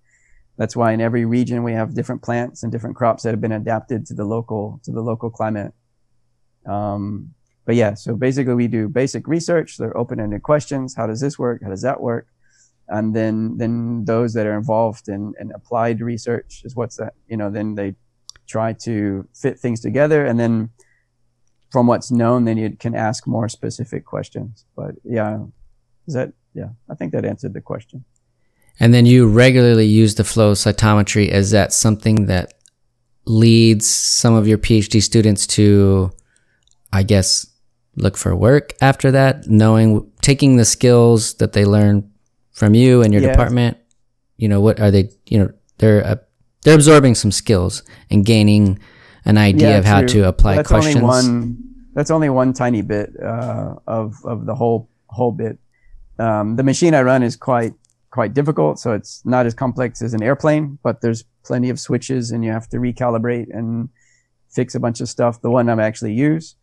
That's why in every region we have different plants and different crops that have been adapted to the local to the local climate. Um, but yeah so basically we do basic research. They're open-ended questions. How does this work? How does that work and then then those that are involved in, in applied research is what's that you know then they try to fit things together and then from what's known then you can ask more specific questions but yeah does that yeah, I think that answered the question. And then you regularly use the flow cytometry. Is that something that leads some of your PhD students to, I guess, look for work after that, knowing, taking the skills that they learn from you and your department? You know, what are they, you know, they're, uh, they're absorbing some skills and gaining an idea of how true. to apply that's questions. Only one, that's only one tiny bit uh, of of the whole whole bit. Um, the machine I run is quite quite difficult, so it's not as complex as an airplane, but there's plenty of switches, and you have to recalibrate and fix a bunch of stuff. The one I'm actually use.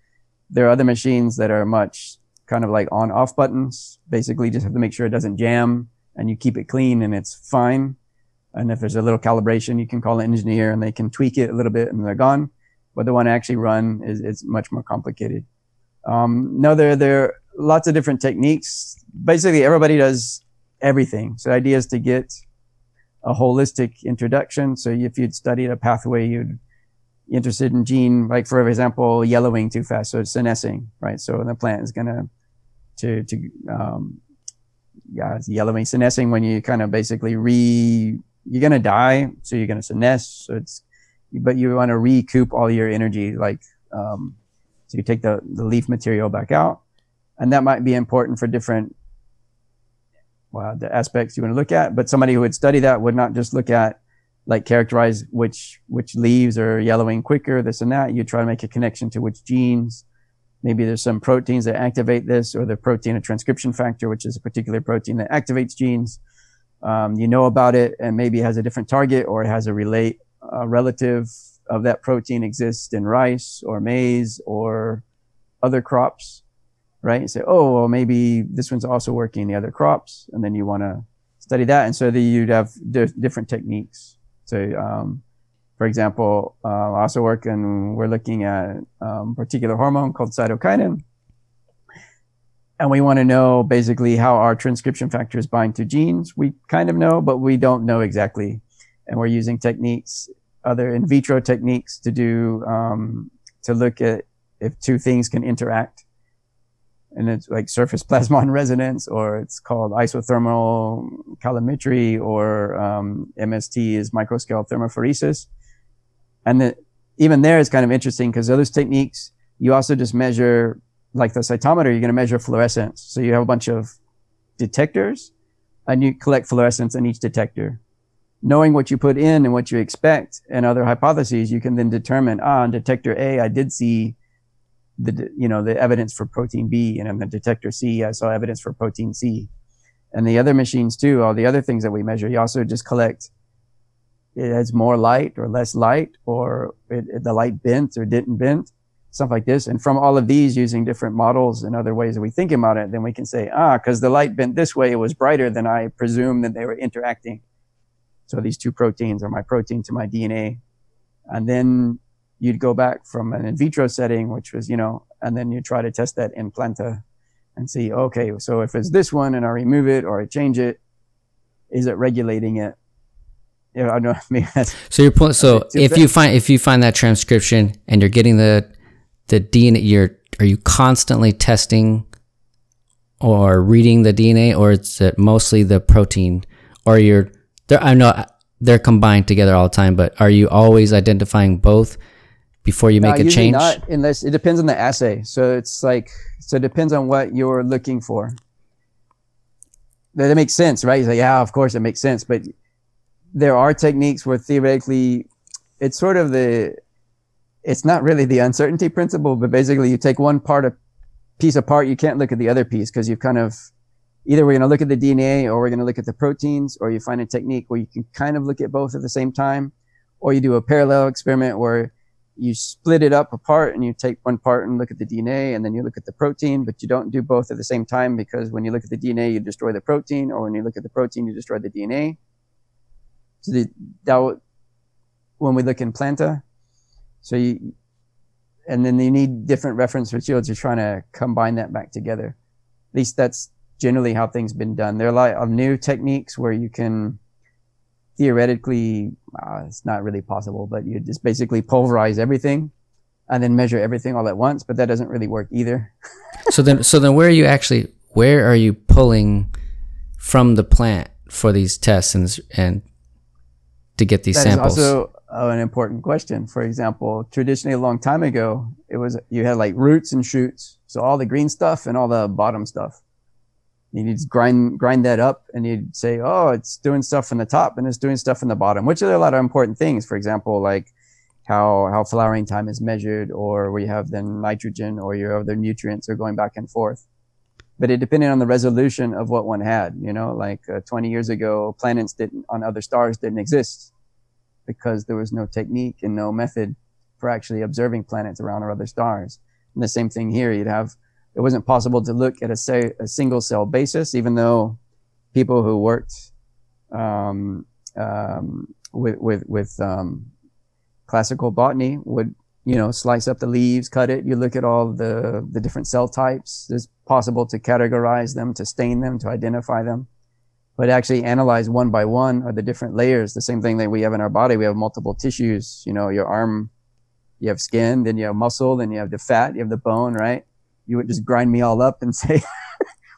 There are other machines that are much kind of like on off buttons. Basically, just have to make sure it doesn't jam, and you keep it clean, and it's fine. And if there's a little calibration, you can call an engineer and they can tweak it a little bit and they're gone. But the one I actually run is, is much more complicated. Um, no, there, there are lots of different techniques. Basically, everybody does everything. So the idea is to get a holistic introduction. So if you'd studied a pathway, you'd interested in gene, like for example, yellowing too fast. So it's senescing, right? So the plant is going to, to, to, um, yeah, yellowing, senescing when you kind of basically re, you're to die. So you're to senesce. So it's, but you want to recoup all your energy. Like, um, so you take the, the leaf material back out and that might be important for different, well, the aspects you want to look at, but somebody who would study that would not just look at like characterize which, which leaves are yellowing quicker, this and that. You try to make a connection to which genes, maybe there's some proteins that activate this or the protein a transcription factor, which is a particular protein that activates genes. Um, you know about it and maybe it has a different target or it has a relate, a relative of that protein exists in rice or maize or other crops, right? You say, oh, well, maybe this one's also working in the other crops. And then you want to study that. And so that you'd have di- different techniques. So, um, for example, uh, also work and we're looking at um, particular hormone called cytokinin. And we want to know basically how our transcription factors bind to genes. We kind of know, but we don't know exactly. And we're using techniques, other in vitro techniques to do, um, to look at if two things can interact. And it's like surface plasmon resonance, or it's called isothermal calorimetry, or um, MST is microscale thermophoresis. And the, even there is kind of interesting because those techniques, you also just measure, like the cytometer, you're going to measure fluorescence. So you have a bunch of detectors and you collect fluorescence in each detector. Knowing what you put in and what you expect and other hypotheses, you can then determine, ah, on detector A, I did see the, you know, the evidence for protein B and on the detector C, I saw evidence for protein C. And the other machines too, all the other things that we measure, you also just collect it has more light or less light or it, it- the light bent or didn't bent stuff like this. And from all of these using different models and other ways that we think about it then we can say ah because the light bent this way it was brighter than i presumed that they were interacting so these two proteins are my protein to my dna and then you'd go back from an in vitro setting which was you know and then you try to test that in planta and see okay so if it's this one and i remove it or i change it is it regulating it I know. Mean, that's, So you're pulling. So if bad. you find if you find that transcription and you're getting the the DNA, you're are you constantly testing or reading the DNA, or is it mostly the protein, or you're there? I know they're combined together all the time, but are you always identifying both before you make Uh, a change? Not unless it depends on the assay. So it's like so it depends on what you're looking for. That, that makes sense, right? You say, yeah, of course it makes sense, but there are techniques where theoretically it's sort of the it's not really the uncertainty principle, but basically you take one part of piece apart, you can't look at the other piece because you've kind of either we're going to look at the DNA or we're going to look at the proteins, or you find a technique where you can kind of look at both at the same time, or you do a parallel experiment where you split it up apart and you take one part and look at the DNA and then you look at the protein, but you don't do both at the same time because when you look at the DNA, you destroy the protein, or when you look at the protein, you destroy the DNA. So the, that, when we look in planta, so you, and then you need different reference materials. You're trying to combine that back together. At least that's generally how things been done. There are a lot of new techniques where you can theoretically, uh, it's not really possible, but you just basically pulverize everything and then measure everything all at once. But that doesn't really work either. so then, so then, where are you actually? Where are you pulling from the plant for these tests and and to get these That is samples? also uh, an important question. For example, traditionally a long time ago, it was you had like roots and shoots, so all the green stuff and all the bottom stuff. You need to grind grind that up, and you'd say, "Oh, it's doing stuff in the top and it's doing stuff in the bottom," which are a lot of important things. For example, like how how flowering time is measured, or where you have the nitrogen or your other nutrients are going back and forth. But it depended on the resolution of what one had. You know, like uh, 20 years ago, planets didn't on other stars didn't exist because there was no technique and no method for actually observing planets around other stars. And the same thing here, you'd have, it wasn't possible to look at a, say, a single cell basis, even though people who worked um, um, with, with, with um, classical botany would, you know, slice up the leaves, cut it. You look at all the, the different cell types. It's possible to categorize them, to stain them, to identify them but actually analyze one by one are the different layers. The same thing that we have in our body. We have multiple tissues. You know, your arm, you have skin, then you have muscle, then you have the fat, you have the bone, right? You would just grind me all up and say,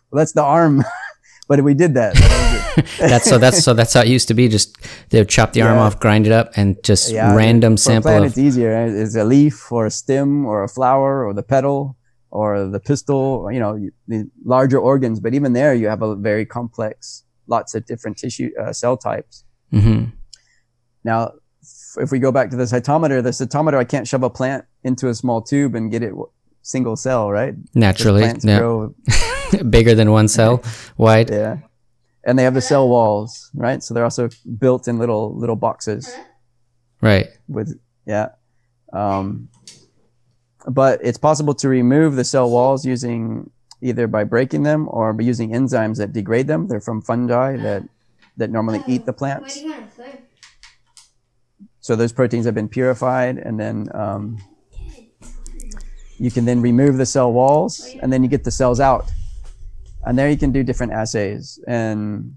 well, that's the arm. but we did that. that's so that's so that's how it used to be. Just they would chop the arm off, grind it up, and just Yeah, random for sample plant, of it's easier. It's a leaf or a stem or a flower or the petal or the pistil, you know, the larger organs. But even there, you have a very complex, lots of different tissue uh, cell types. hmm Now, f- if we go back to the cytometer, the cytometer, I can't shove a plant into a small tube and get it w- single cell, right? naturally, yeah, bigger than one cell wide. yeah, and they have the cell walls, right? So they're also built in little little boxes Right. with yeah. Um, but it's possible to remove the cell walls using either by breaking them or by using enzymes that degrade them. They're from fungi that that normally eat the plants. you want to play? So those proteins have been purified, and then um, you can then remove the cell walls, and then you get the cells out, and there you can do different assays. And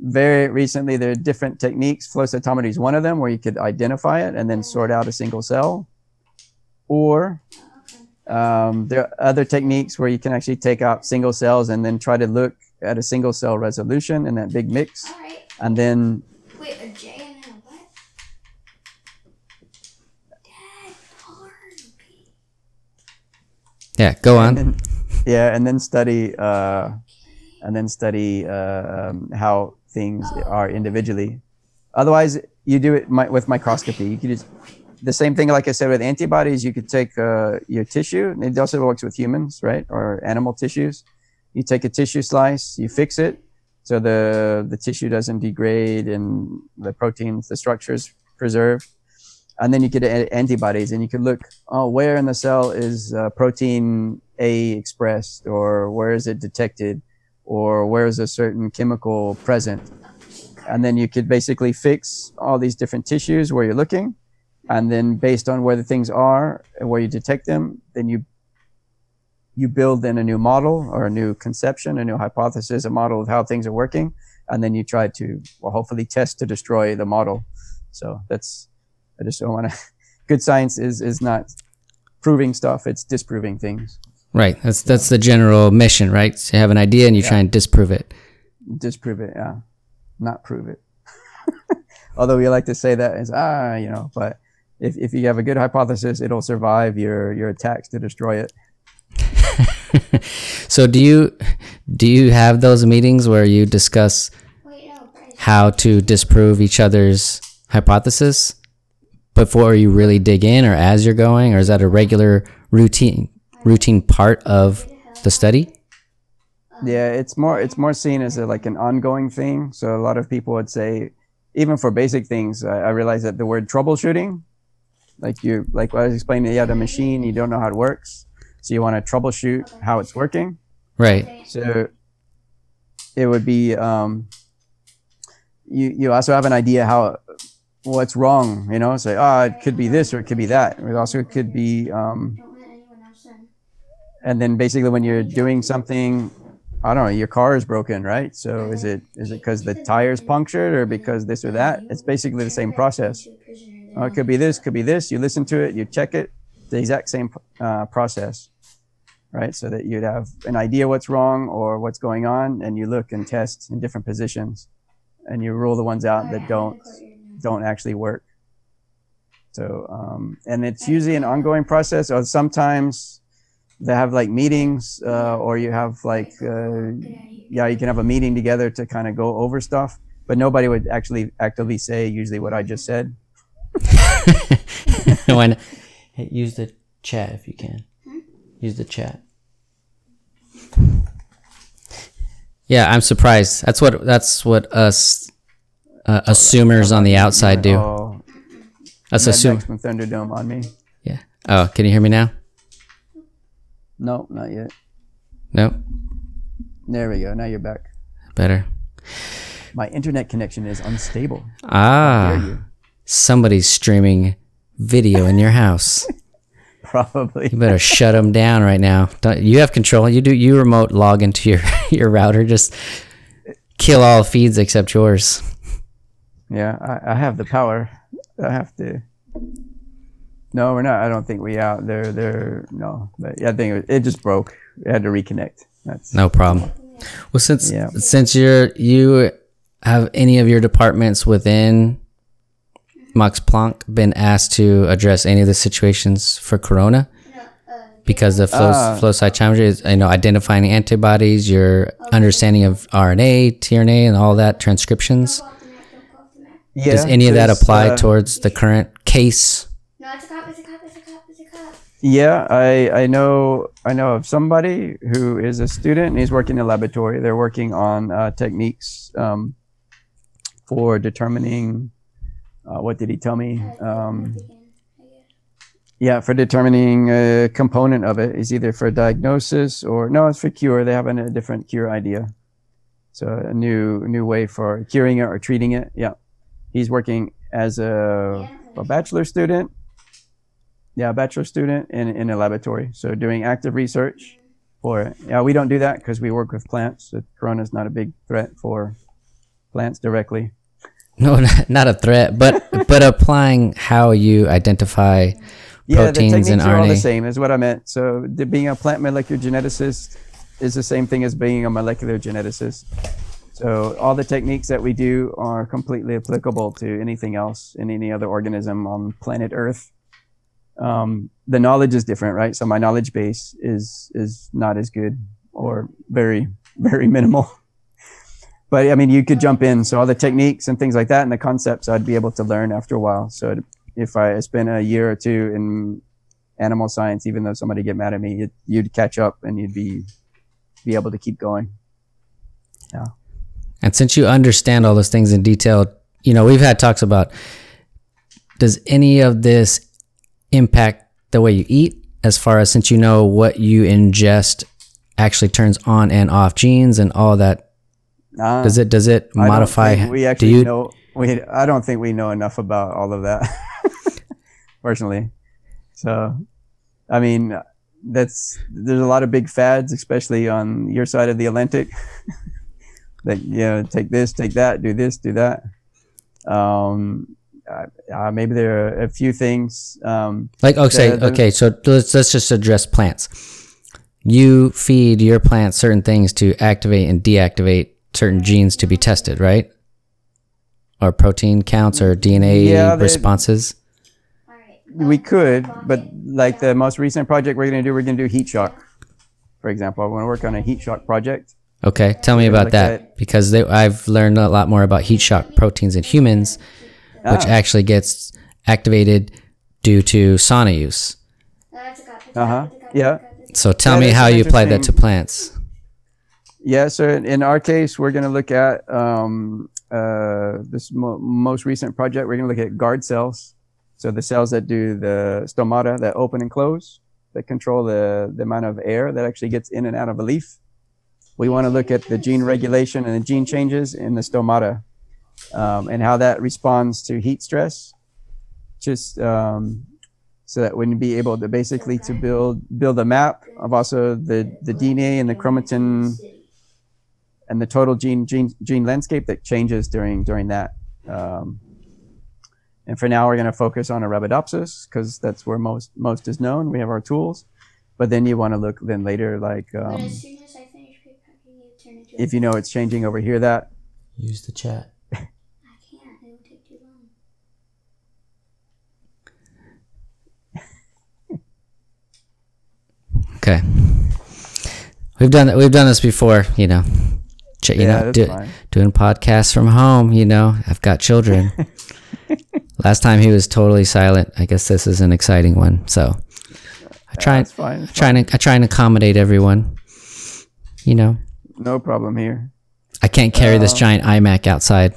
very recently, there are different techniques. Flow cytometry is one of them, where you could identify it and then sort out a single cell. Or um, there are other techniques where you can actually take out single cells and then try to look at a single cell resolution in that big mix, All right. and then Wait, a J and a what? Dad, hard. Okay. Yeah. Go on. Yeah, and then study uh, and then study uh, um, how things are individually. Otherwise, you do it with microscopy. You could just the same thing, like I said, with antibodies. You could take uh, your tissue. It also works with humans, right, or animal tissues. You take a tissue slice, you fix it, so the the tissue doesn't degrade and the proteins, the structures preserved. And then you could add antibodies, and you could look, oh, where in the cell is uh, protein A expressed, or where is it detected, or where is a certain chemical present. And then you could basically fix all these different tissues where you're looking, and then based on where the things are and where you detect them, then you you build then a new model or a new conception, a new hypothesis, a model of how things are working, and then you try to well hopefully test to destroy the model. So that's I just don't want to. Good science is is not proving stuff; it's disproving things. Right. That's that's the general mission, right? So you have an idea and you try and disprove it. Disprove it, yeah, not prove it. Although we like to say that is ah, you know, but if if you have a good hypothesis, it'll survive your your attacks to destroy it. So do you do you have those meetings where you discuss Wait, no, Bryce. how to disprove each other's hypothesis before you really dig in or as you're going or is that a regular routine routine part of the study? Yeah, it's more it's more seen as a, like an ongoing thing. So a lot of people would say, even for basic things, I, I realize that the word troubleshooting, like you like I was explaining, you have a machine, you don't know how it works, so you want to troubleshoot how it's working. Right. So it would be um, you you also have an idea how what's wrong, you know, say, oh, it could be this or it could be that. It also could be um, and then basically when you're doing something i don't know your car is broken right? So is it is it because the tires punctured or because this or that? It's basically the same process. Oh, it could be this could be this. You listen to it you check it the exact same uh, process right? So that you'd have an idea what's wrong or what's going on, and you look and test in different positions, and you rule the ones out that don't don't actually work. So, um, and it's usually an ongoing process, or sometimes they have like meetings, uh, or you have like, uh, yeah, you can have a meeting together to kind of go over stuff, but nobody would actually actively say usually what I just said. when hey, use the chat if you can. Use the chat. Yeah, I'm surprised. That's what that's what us uh, assumers on the outside do. Oh, Us Mad assume. From Thunderdome on me. Yeah. Oh, can you hear me now? No, not yet. Nope. There we go. Now you're back. Better. My internet connection is unstable. Ah, somebody's streaming video in your house. Probably. You better shut them down right now. Don't, you have control. You do. You remote log into your your router. Just kill all feeds except yours. Yeah, I, I have the power. I have to. No, we're not. I don't think we out. They're they're no. But yeah, I think it, it just broke. It had to reconnect. That's No problem. Well, since Yeah. since you're you have any of your departments within Max Planck been asked to address any of the situations for Corona? Because the flow, Ah. flow cytometry is, you know, identifying antibodies, your understanding of RNA, tRNA, and all that transcriptions. Yeah. Does any of that apply uh, towards the current case? No, it's a cop, it's a cop, it's a cop, it's a cop. Yeah, I I know I know of somebody who is a student and he's working in a laboratory. They're working on uh, techniques um, for determining. Uh, what did he tell me? Um, yeah, for determining a component of it is either for diagnosis or no, it's for cure. They have a, a different cure idea, so a new new way for curing it or treating it. Yeah, he's working as a, a bachelor student. Yeah, a bachelor student in in a laboratory, so doing active research for it. Yeah, we don't do that because we work with plants. So corona is not a big threat for plants directly. No, not, not a threat, but but applying how you identify Yeah, proteins the and techniques are all the same, is what I meant. So, the, being a plant molecular geneticist is the same thing as being a molecular geneticist. So, all the techniques that we do are completely applicable to anything else in any other organism on planet Earth. Um, the knowledge is different, right? So, my knowledge base is is not as good or very very minimal. But I mean, you could jump in. So all the techniques and things like that, and the concepts, I'd be able to learn after a while. So if I spent a year or two in animal science, even though somebody get mad at me, you'd, you'd catch up and you'd be be able to keep going. And since you understand all those things in detail, you know, we've had talks about does any of this impact the way you eat as far as since you know what you ingest actually turns on and off genes and all that Uh, does it does it I modify we do actually you know. We I don't think we know enough about all of that, personally. So, I mean, that's there's a lot of big fads, especially on your side of the Atlantic. that you know, take this, take that, do this, do that. Um, uh, uh, maybe there are a few things. Um, like okay okay so let's let's just address plants you feed your plants certain things to activate and deactivate certain genes to be tested right or protein counts or dna Yeah, responses we could, but like the most recent project we're going to do, we're going to do heat shock. For example, I want to work on a heat shock project. Okay, tell me about that at- because they, I've learned a lot more about heat shock proteins in humans, which Ah. actually gets activated due to sauna use. No, it's a cop, it's Uh huh. cop, it's a cop, Yeah. it's a cop, it's a So tell me how you apply that to plants. Yeah. So in, in our case, we're going to look at um, uh, this mo- most recent project. We're going to look at guard cells. So the cells that do the stomata that open and close, that control the, the amount of air that actually gets in and out of a leaf. We want to look at the gene regulation and the gene changes in the stomata um, and how that responds to heat stress. Just um, so that we can be able to basically to build build a map of also the, the DNA and the chromatin and the total gene gene gene landscape that changes during during that. Um, and for now, we're going to focus on Arabidopsis because that's where most most is known. We have our tools, but then you want to look then later like um, if you know it's changing over here that Use the chat. I can't. It will take too long. Okay. We've done we've done this before, you know. Ch- you Yeah, know, do- doing podcasts from home, you know. I've got children. Last time he was totally silent. I guess this is an exciting one. So I try and that's fine trying to I try and accommodate everyone. You know, no problem here I can't carry Uh, this giant iMac outside.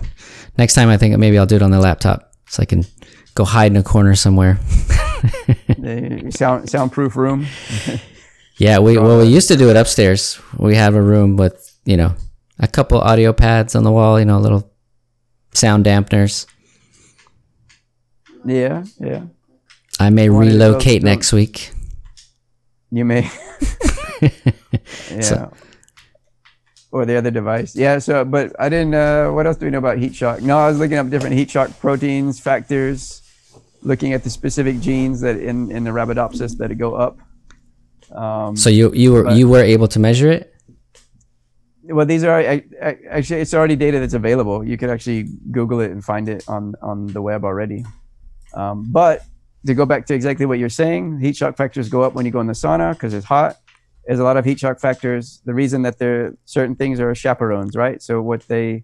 Next time I think maybe I'll do it on the laptop so I can go hide in a corner somewhere. sound soundproof room Yeah, we well we used to do it upstairs. We have a room with you know a couple audio pads on the wall, you know, little sound dampeners. yeah yeah I may One relocate next week. you may yeah or the other device. Yeah so but i didn't uh what else do we know about heat shock? No i was looking up different heat shock proteins factors looking at the specific genes that in in the Arabidopsis that go up. Um So you you were But- you were able to measure it? well these are I, I, actually it's already data that's available. You could actually google it and find it on on the web already. Um, but to go back to exactly what you're saying heat shock factors go up when you go in the sauna because it's hot there's a lot of heat shock factors. The reason that there certain things are chaperones right? So what they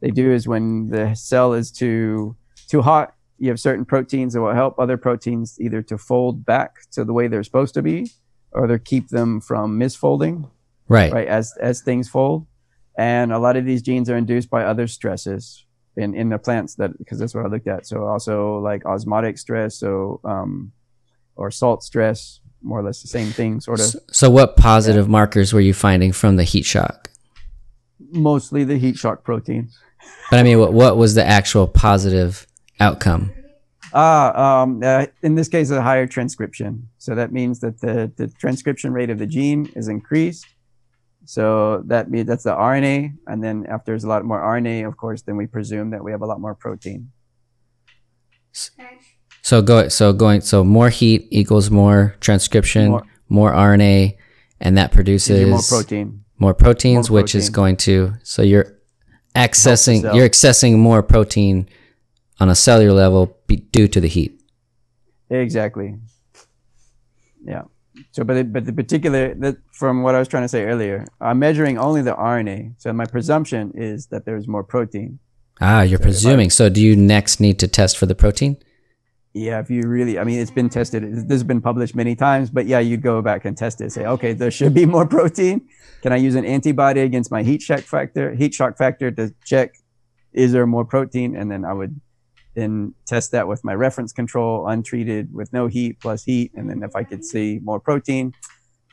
they do is when the cell is too too hot you have certain proteins that will help other proteins either to fold back to the way they're supposed to be or to keep them from misfolding Right. right as as things fold. And a lot of these genes are induced by other stresses in in the plants that because that's what i looked at. So also like osmotic stress so um or salt stress more or less the same thing sort of. So, so what positive markers were you finding from the heat shock? mostly the heat shock proteins But I mean, what what was the actual positive outcome? ah um uh, in this case a higher transcription. So that means that the the transcription rate of the gene is increased. So that means that's the rna and then after there's a lot more rna of course then we presume that we have a lot more protein So go so going so more heat equals more transcription, more, More- RNA, and that produces more protein more proteins, More which is going to so you're accessing you're accessing more protein on a cellular level be, due to the heat. Exactly. Yeah. So, but it, but the particular that from what I was trying to say earlier, I'm measuring only the RNA. So my presumption is that there's more protein. Ah, you're So if I- presuming. So do you next need to test for the protein? Yeah, if you really, I mean, it's been tested. This has been published many times, but yeah, you'd go back and test it. Say, okay, there should be more protein. Can I use an antibody against my heat shock factor? Heat shock factor to check is there more protein, and then I would then test that with my reference control, untreated with no heat plus heat, and then if I could see more protein,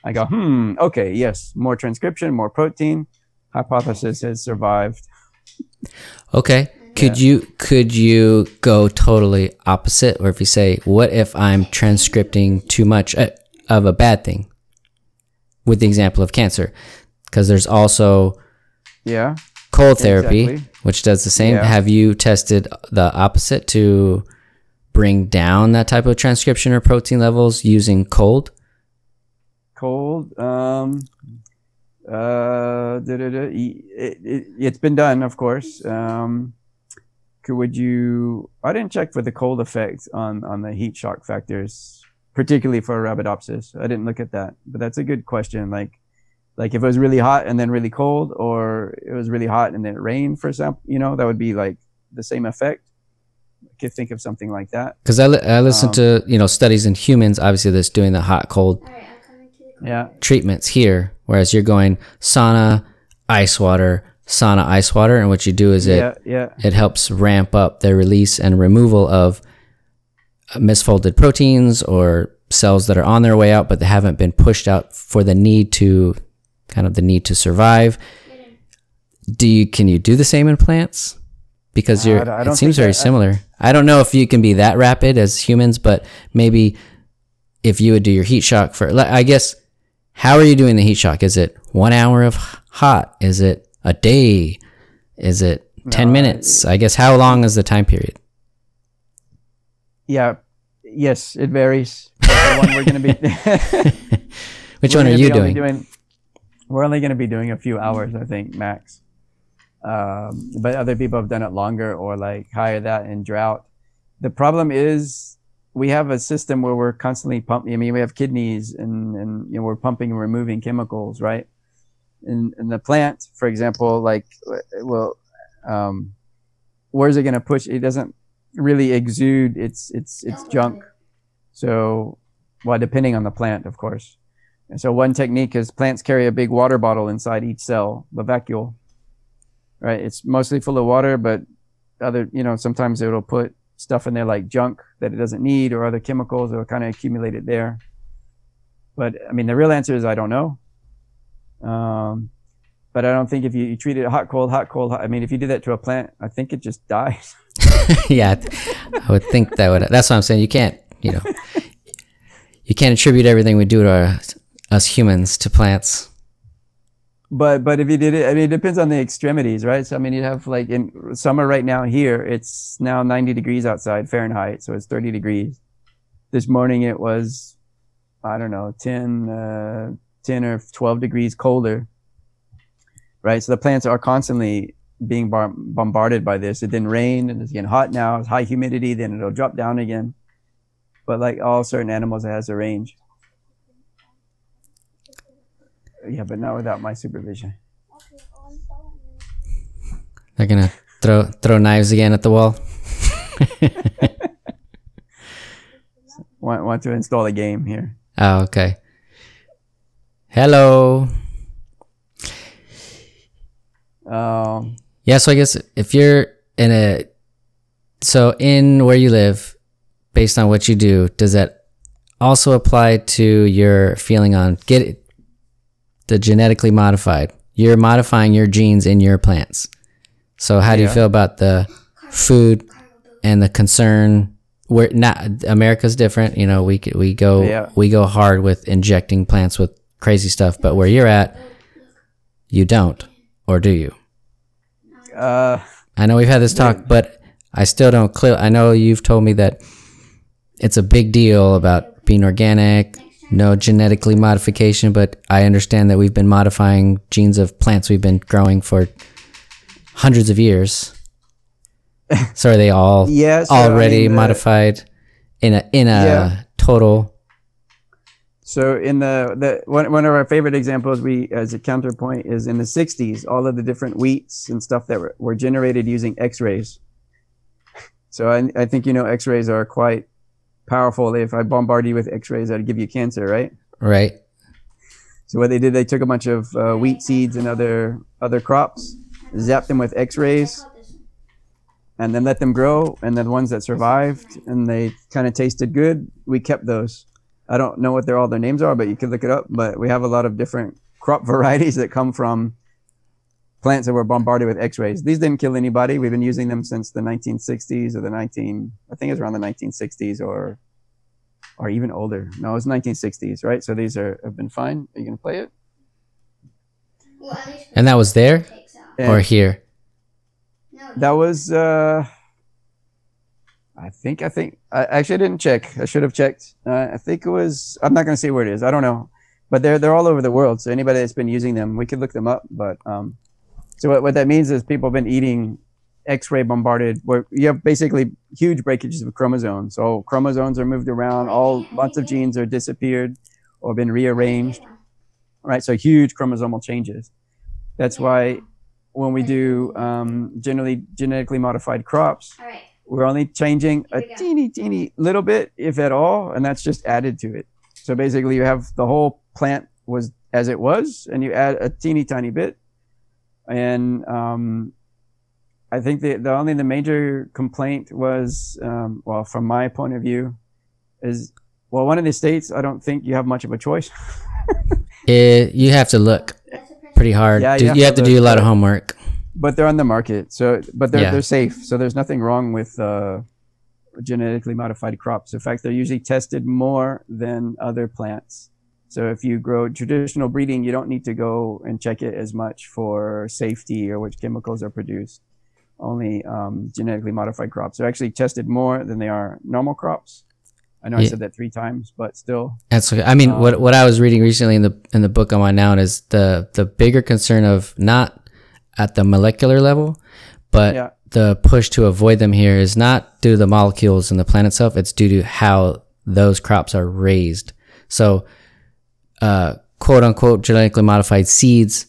I go, hmm, okay, yes, more transcription, more protein. Hypothesis has survived. Okay. Could Yeah. you could you go totally opposite, or if you say, what if I'm transcripting too much uh, of a bad thing? With the example of cancer, because there's also Yeah. cold therapy, Exactly. which does the same. Yeah. Have you tested the opposite to bring down that type of transcription or protein levels using cold? cold. Um, uh, it, it, it's been done, of course. Um, would you? I didn't check for the cold effect on on the heat shock factors, particularly for Arabidopsis. I didn't look at that, but that's a good question. Like, like if it was really hot and then really cold, or it was really hot and then it rained, for example, you know, that would be like the same effect. I could think of something like that. Because I, li- I listen Um, to you know studies in humans, obviously that's doing the hot cold Alright, I'm coming to the Yeah. treatments here, whereas you're going sauna, ice water, sauna, ice water, and what you do is it Yeah. Yeah. it helps ramp up the release and removal of misfolded proteins or cells that are on their way out but they haven't been pushed out for the need to kind of the need to survive do you can you do the same in plants because you're don't- I it seems very I- similar i don't know if you can be that rapid as humans but maybe if you would do your heat shock for i guess how are you doing the heat shock is it one hour of hot is it a day is it 10 No, minutes i guess how long is the time period Yeah. Yes, it varies. The one we're going to be. Which one are you only doing? We're only going to be doing a few hours, I think, max. Um, but other people have done it longer or like higher that in drought. The problem is we have a system where we're constantly pumping. I mean, we have kidneys and, and you know, we're pumping and removing chemicals, right? In, in the plant, for example, like, well, um, where's it going to push? It doesn't really exude its, its, its junk. So, well, depending on the plant, of course. And so one technique is plants carry a big water bottle inside each cell, the vacuole. Right? It's mostly full of water, but other, you know, sometimes it'll put stuff in there like junk that it doesn't need or other chemicals that will kind of accumulate it there. But I mean, the real answer is I don't know. Um, but I don't think if you, you treat it hot, cold, hot, cold, hot, I mean, if you do that to a plant, I think it just dies. yeah, I would think that would. That's what I'm saying. You can't, you know, you can't attribute everything we do to our, us humans to plants. but but if you did it, I mean, it depends on the extremities, right? So I mean, you have like in summer right now here, it's now 90 degrees outside Fahrenheit, so it's 30 degrees. This morning it was, I don't know, 10, uh, 10 or 12 degrees colder, right? So the plants are constantly being bar- bombarded by this. It didn't rain, and it's getting hot now. It's high humidity, then it'll drop down again. But like all certain animals, it has a range. Yeah, but not without my supervision. They're gonna throw throw knives again at the wall. want, want to install a game here. Oh, okay. Hello. Um, Yeah, so I guess if you're in a so in where you live, based on what you do, does that also apply to your feeling on get it, the genetically modified? You're modifying your genes in your plants. So how do you feel about the food and the concern? Where not America's different, you know. We we go Yeah. we go hard with injecting plants with crazy stuff, but where you're at, you don't, or do you? uh, I know we've had this talk, but I still don't clear. I know you've told me that it's a big deal about being organic, no genetically modification, but I understand that we've been modifying genes of plants we've been growing for hundreds of years. so are they all Yeah, so, I already mean, the- modified in a in a Yeah. total? So in the, the one, one of our favorite examples we as a counterpoint is in the 60s all of the different wheats and stuff that were, were generated using x-rays. So I, I think you know x-rays are quite powerful. If i bombard you with x-rays that'd give you cancer right? Right. so what they did they took a bunch of uh, wheat seeds and other other crops zapped them with x-rays and then let them grow and then the ones that survived and they kind of tasted good we kept those i don't know what their all their names are but you could look it up but we have a lot of different crop varieties that come from plants that were bombarded with x-rays. These didn't kill anybody. We've been using them since the 1960s or the 19 i think it's around the 1960s or or even older. No it's 1960s right? So these are have been fine. Are you gonna play it? And that was there or here? That was uh I think I think I actually didn't check. I should have checked. Uh, I think it was I'm not going to say where it is. I don't know. But they're they're all over the world. So anybody that's been using them, we could look them up, but um so what, what that means is people have been eating X-ray bombarded where you have basically huge breakages of chromosomes. So chromosomes are moved around, all lots of genes are disappeared or been rearranged. Right? So huge chromosomal changes. That's why when we do um, generally genetically modified crops, All right. We're only changing a Here we go. teeny, teeny little bit, if at all, and that's just added to it. So basically, you have the whole plant was as it was, and you add a teeny tiny bit. And um, I think the, the only the major complaint was, um, well, from my point of view, is well, one of the states, I don't think you have much of a choice. It, you have to look pretty hard. Yeah, Do- you you, have have to to do a lot of homework. But they're on the market. So, but they're Yeah. they're safe. So there's nothing wrong with uh, genetically modified crops. In fact, they're usually tested more than other plants. So if you grow traditional breeding, you don't need to go and check it as much for safety or which chemicals are produced. Only um, genetically modified crops are actually tested more than they are normal crops. I know I said that three times, but still. That's okay. I mean, what what I was reading recently in the in the book I'm on now is the the bigger concern of not at the molecular level, but Yeah. the push to avoid them here is not due to the molecules in the plant itself. It's due to how those crops are raised. So, uh, quote unquote, genetically modified seeds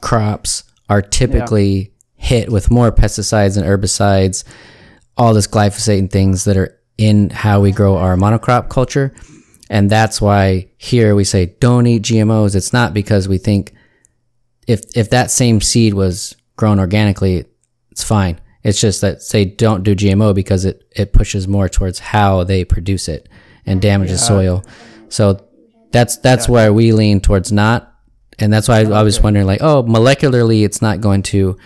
crops are typically hit with more pesticides and herbicides, all this glyphosate and things that are in how we grow our monocrop culture. And that's why here we say don't eat GMOs. It's not because we think if if that same seed was grown organically, it's fine. It's just that say don't do GMO because it it pushes more towards how they produce it and damages soil. So that's that's where we lean towards not, and that's why I, I was wondering like, oh, molecularly, it's not going to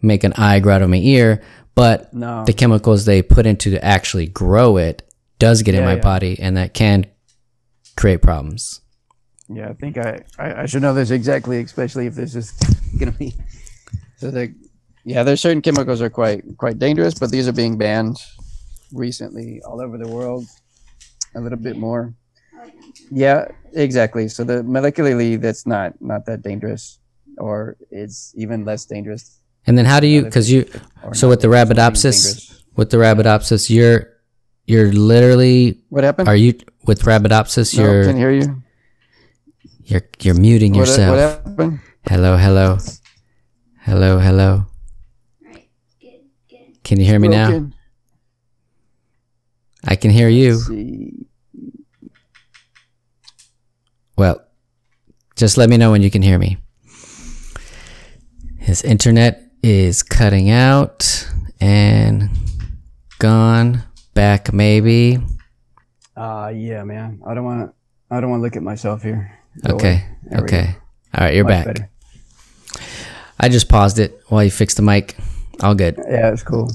make an eye grow out of my ear, but No. the chemicals they put into to actually grow it does get in my yeah. body, and that can create problems. Yeah, I think I, I, I should know this exactly, especially if this is gonna be. So the, yeah, there's certain chemicals are quite quite dangerous, but these are being banned recently all over the world, a little bit more. Yeah, exactly. So the molecularly, that's not not that dangerous, or it's even less dangerous. And then how do you? Because you so with the dangerous, but Arabidopsis, dangerous. with the Arabidopsis, you're you're literally What happened? are you with Arabidopsis? No, You're can hear you. You're you're muting What, yourself. what happened? Hello, hello, hello, hello. Can you hear me now? I can hear you. Well, just let me know when you can hear me. His internet is cutting out and gone back maybe. Uh yeah, man. I don't want to. I don't want to look at myself here. Okay. away. There we Okay. All right, you're Much back. better. I just paused it while you fixed the mic. All good. Yeah, it's cool.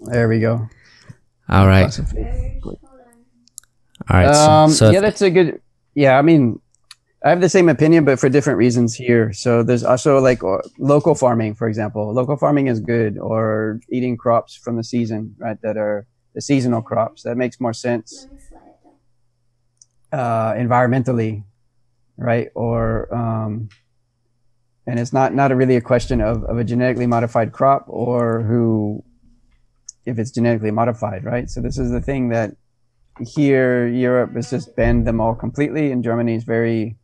There we go. All right. All right. Um, so yeah, that's a good. Yeah, I mean, I have the same opinion, but for different reasons here. So there's also like uh, local farming, for example. Local farming is good, or eating crops from the season, right? That are the seasonal crops. That makes more sense uh, environmentally, right? Or um, and it's not not a really a question of, of a genetically modified crop or who if it's genetically modified, right? So this is the thing that here Europe has just banned them all completely, and Germany is very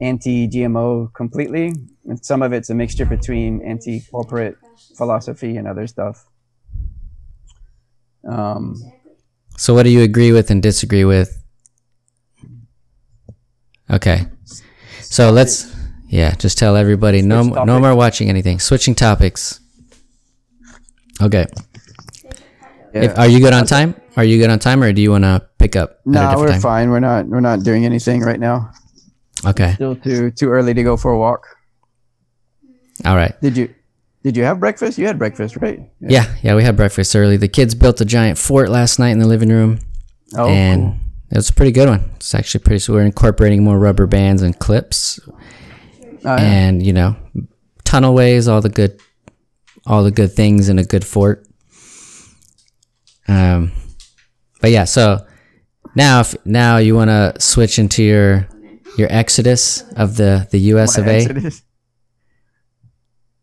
anti-GMO completely, and some of it's a mixture between anti-corporate philosophy and other stuff. Um, so what do you agree with and disagree with? Okay. So let's yeah, just tell everybody no Switch no topic. more watching anything. Switching topics. Okay. yeah. If, are you good on time? Are you good on time, or do you want to pick up? at a no, we're time? fine. We're not. We're not doing anything right now. Okay. Still too too early to go for a walk. All right. Did you did you have breakfast? You had breakfast, right? Yeah, yeah. We had breakfast early. The kids built a giant fort last night in the living room, Oh, and cool. It was a pretty good one. It's actually pretty. So we're incorporating more rubber bands and clips, Oh, yeah. and you know, tunnelways, all the good, all the good things in a good fort. Um, but yeah. So now, if now you want to switch into your your exodus of the the U.S. of A. Exodus.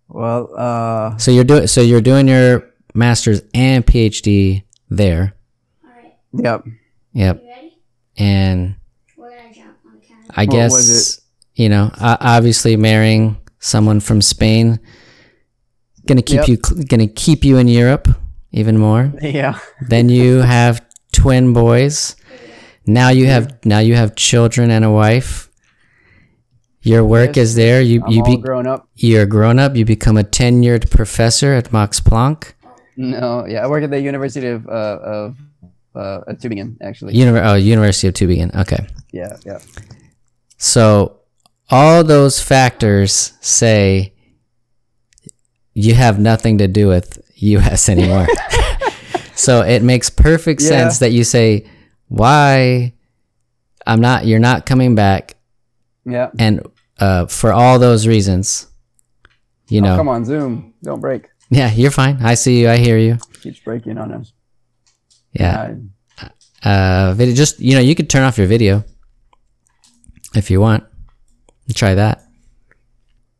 Well, uh, So you're doing so you're doing your master's and PhD there. All right. yep. Yep. And We're gonna jump on the camera. I What guess you know, obviously marrying someone from Spain gonna keep Yep. you gonna keep you in Europe even more. Yeah. then you have twin boys. Now you have now you have children and a wife. Your work Yes. is there. You I'm you all be grown up. you're grown up. You become a tenured professor at Max Planck. No, yeah, I work at the University of uh, of uh, at Tübingen, actually. Univer- oh, University of Tübingen. Okay. Yeah, yeah. So all those factors say you have nothing to do with US anymore. so it makes perfect Yeah. sense that you say why I'm not you're not coming back Yeah. and uh, for all those reasons you know Oh, come on, Zoom. Don't break. yeah you're fine I see you I hear you Keeps breaking on us. Yeah. Uh, Uh, video, just you know, you could turn off your video if you want. Try that.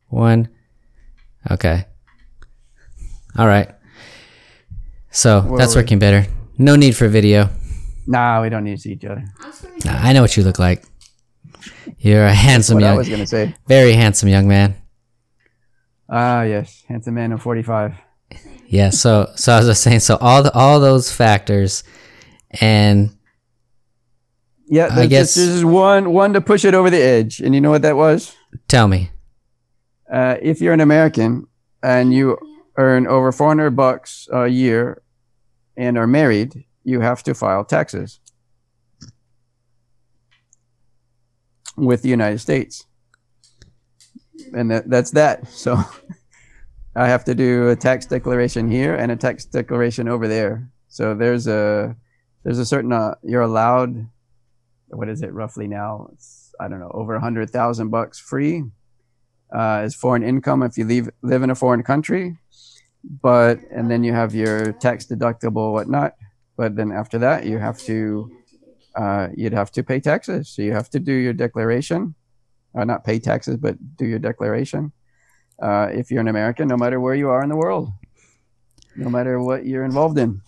One. Okay. All right. So Where that's working better. No need for video. nah, we don't need to see each other. Nah, I know what you look like. You're a handsome What I was gonna say. very handsome young man. Ah, yes, handsome man of forty-five. Yeah. So, so as I was just saying. So all the all those factors, and Yeah, I guess- there's just one one to push it over the edge, and you know what that was? tell me, Uh, if you're an American and you earn over 400 bucks a year and are married, you have to file taxes with the United States. And that, that's that. So I have to do a tax declaration here and a tax declaration over there. So there's a there's a certain uh, you're allowed what is it roughly now? It's, I don't know, over a hundred thousand bucks free uh, as foreign income if you leave, live in a foreign country. But, and then you have your tax deductible, whatnot. But then after that, you have to, uh, you'd have to pay taxes. So you have to do your declaration, uh, not pay taxes, but do your declaration. Uh, if you're an American, no matter where you are in the world, no matter what you're involved in.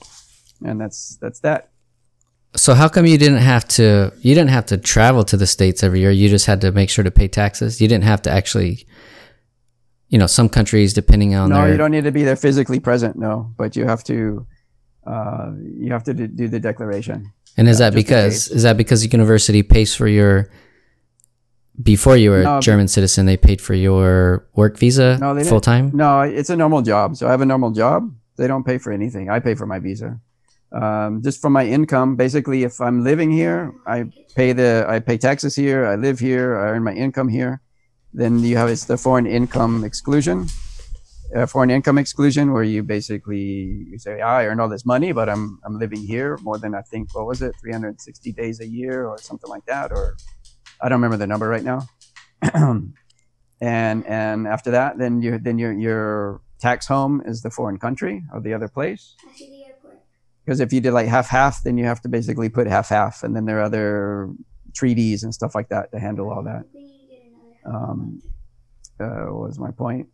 And that's, that's that. so how come you didn't have to? You didn't have to travel to the states every year. You just had to make sure to pay taxes. You didn't have to actually. You know, some countries, depending on no, their you don't need to be there physically present. No, but you have to, uh, you have to do, do the declaration. And is that because is that because the university pays for your before you were No, a German citizen, they paid for your work visa No, they full time? No, it's a normal job. So I have a normal job. They don't pay for anything. I pay for my visa. Um, just from my income, basically, if I'm living here, I pay the I pay taxes here. I live here. I earn my income here. Then you have it's the foreign income exclusion, uh, foreign income exclusion, where you basically you say, ah, I earn all this money, but I'm I'm living here more than I think what was it, 360 days a year or something like that, or I don't remember the number right now. and and after that, then you then your your tax home is the foreign country or the other place. Because if you did like half half, then you have to basically put half half, and then there are other treaties and stuff like that to handle all that. Um, uh, what was my point?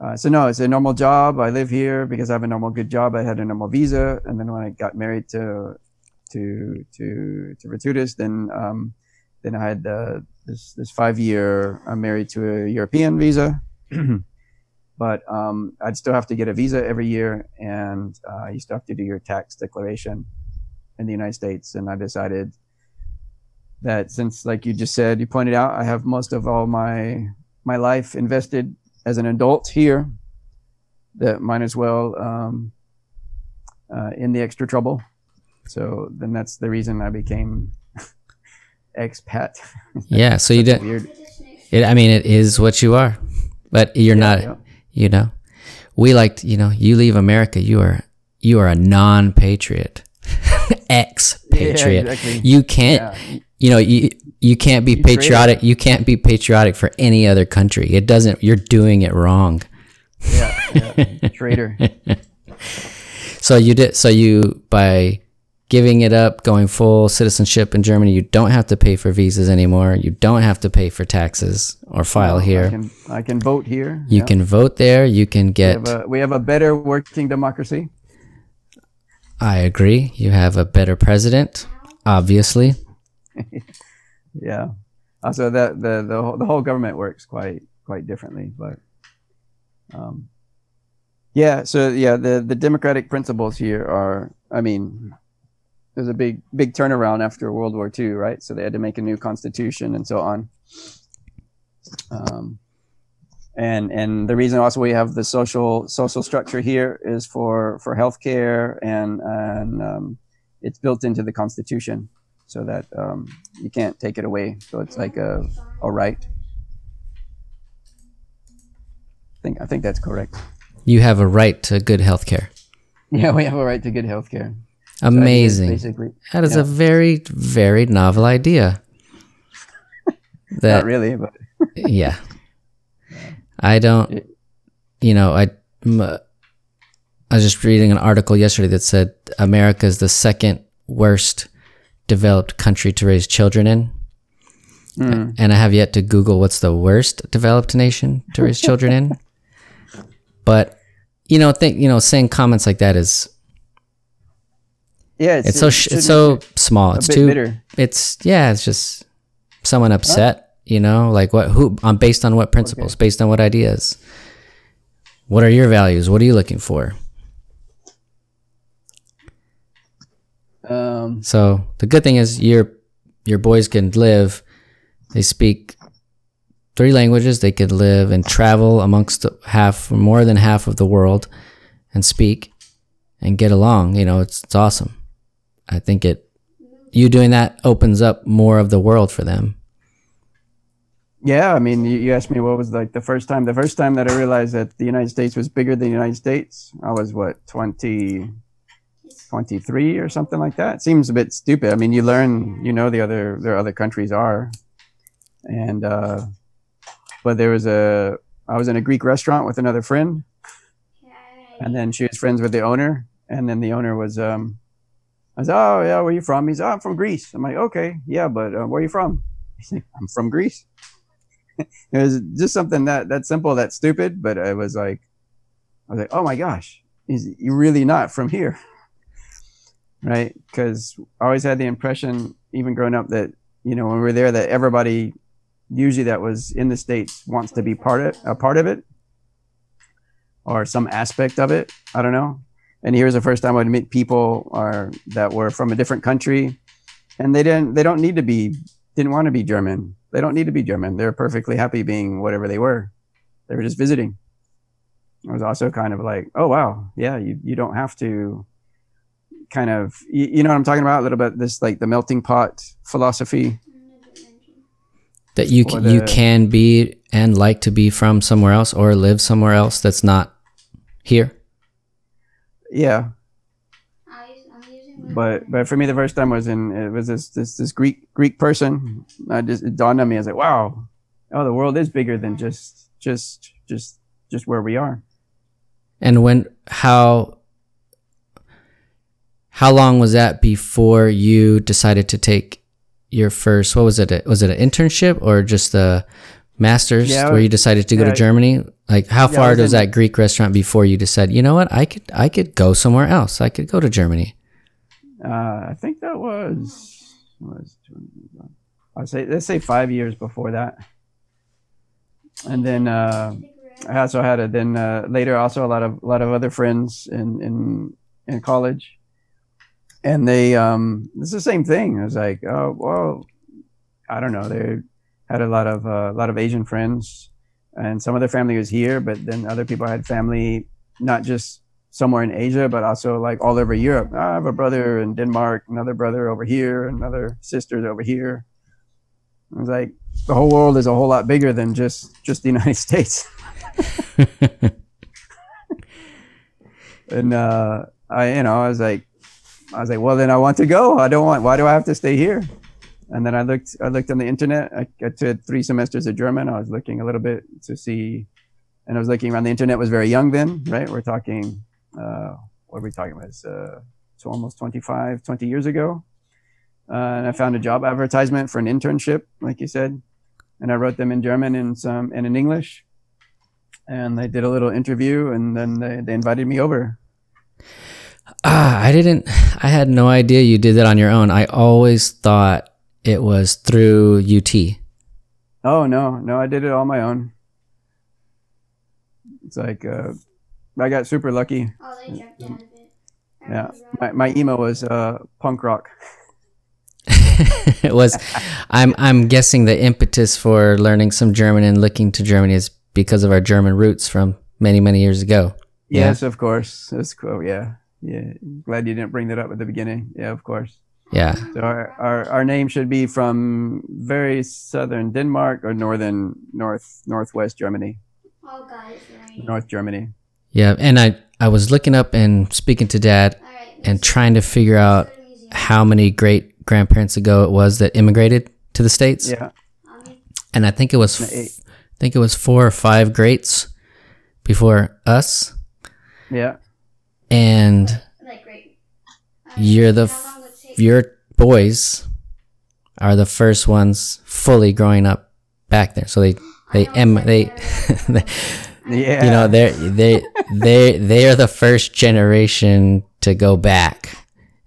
Uh, so no, it's a normal job. I live here because I have a normal good job. I had a normal visa, and then when I got married to to to to Ratutis, then um, then I had uh, this this five year. I'm married to a European visa, but um, I'd still have to get a visa every year, and uh, you still have to do your tax declaration in the United States. And I decided that since, like you just said, you pointed out, I have most of all my my life invested as an adult here, that might as well um, uh, in the extra trouble. So then that's the reason I became expat. Yeah, so you did. Weird. It, I mean, it is what you are, but you're not. yeah. You know, we liked. you know. You leave America, you are you are a non-patriot, ex-patriot. Yeah, exactly. You can't. Yeah. You know, you you can't be You patriotic. You can't be patriotic for any other country. It doesn't. You're doing it wrong. Yeah, yeah. traitor. So you did. So you by giving it up, going full citizenship in Germany, you don't have to pay for visas anymore. You don't have to pay for taxes or file I here. can, I can vote here. You can vote there. You can We get. have, a, we have a better working democracy. I agree. You have a better president, obviously. Yeah. Also, that the the whole, the whole government works quite quite differently, but um, yeah. So yeah, the the democratic principles here are. I mean, there's a big big turnaround after World War II, right? So they had to make a new constitution and so on. Um, and and the reason also we have the social social structure here is for for healthcare and and um, it's built into the constitution so that um, you can't take it away. So it's like a, a right. I think I think that's correct. You have a right to good health care. Yeah, we have a right to good health care. So I think it's Amazing. Basically, That is yeah. a very, very novel idea. not That really, but yeah. I don't. You know, I. m- I was just reading an article yesterday that said America is the second worst developed country to raise children in. Hmm. And I have yet to Google what's the worst developed nation to raise children in. But you know, think you know, saying comments like that is Yeah, it's so sh- it's so small. It's too bitter. it's yeah, it's just someone upset, you know, like what who on based on what principles, based on what ideas. What are your values? What are you looking for? Um, So the good thing is your your boys can live. They speak three languages. They could live and travel amongst half, more than half of the world, and speak and get along. You know, it's it's awesome. I think it. You doing that opens up more of the world for them. yeah, I mean, you, you asked me what was like the first time. The first time that I realized that the United States was bigger than the United States, I was what 20, 23 or something like that. Seems a bit stupid. I mean, you learn, you know, the other there other countries are, and uh, but there was a. I was in a Greek restaurant with another friend, and then she was friends with the owner, and then the owner was um, I said, "Oh yeah, where you from?" He's, "Oh, I'm from Greece." I'm like, "Okay, yeah, but uh, where are you from?" He's like, "I'm from Greece." it was just something that that simple, that stupid, but it was like, I was like, "Oh my gosh, is you really not from here?" right? Because I always had the impression, even growing up, that you know when we were there, that everybody usually that was in the states wants to be part of a part of it or some aspect of it. I don't know. And here's the first time I'd meet people are that were from a different country, and they didn't they don't need to be didn't want to be German. They don't need to be German. They're perfectly happy being whatever they were. They were just visiting. It was also kind of like, oh wow, yeah, you you don't have to kind of you, you know what I'm talking about a little bit this like the melting pot philosophy. That you can, you can be and like to be from somewhere else or live somewhere else that's not here. Yeah, but but for me the first time was in it was this this this Greek Greek person. I just it dawned on me. I was like, wow, oh, the world is bigger than just just just just where we are. And when how how long was that before you decided to take your first what was it was it an internship or just a master's Yeah, where you decided to go to yeah. Germany? Like how Yeah, far does in- that Greek restaurant before you decided, you know what, I could I could go somewhere else. I could go to Germany. Uh, I think that was was I say let's say five years before that, and then uh, I also had a then uh, later also a lot of a lot of other friends in in in college, and they um it's the same thing. I was like, oh well, I don't know. They had a lot of uh, a lot of Asian friends, and some of their family was here, but then other people had family not just somewhere in Asia, but also like all over Europe. I have a brother in Denmark, another brother over here, another sisters over here. I was like, the whole world is a whole lot bigger than just just the United States. and uh, I, you know, I was like, I was like, well, then I want to go. I don't want. Why do I have to stay here? And then I looked. I looked on the internet. I, I took three semesters of German. I was looking a little bit to see, and I was looking around. The internet was very young then, right? We're talking. Uh, what are we talking about? It's, uh, almost 25, 20 years ago. Uh, and I found a job advertisement for an internship, like you said, and I wrote them in German and some and in English. And they did a little interview, and then they, they invited me over. Ah, I didn't I had no idea you did that on your own. I always thought it was through UT. Oh no, no, I did it all my own. It's like uh, I got super lucky. Oh, they jumped out of it. Yeah, my, my email was uh, punk rock. it was I'm I'm guessing the impetus for learning some German and looking to Germany is because of our German roots from many many years ago. Yeah. Yes, of course. That's cool. Yeah, yeah. Glad you didn't bring that up at the beginning. Yeah, of course. Yeah. So our, our, our name should be from very southern Denmark or northern north northwest Germany, Oh, guys, right. North Germany. Yeah, and I I was looking up and speaking to dad All right. and trying to figure out how many great grandparents ago it was that immigrated to the states. Yeah, And I think it was No, eight. I think it was four or five greats before us. yeah. and Like right. you're the f- your boys are the first ones fully growing up back there. So they they oh, em they, they Yeah. you know they're they they they are the first generation to go back,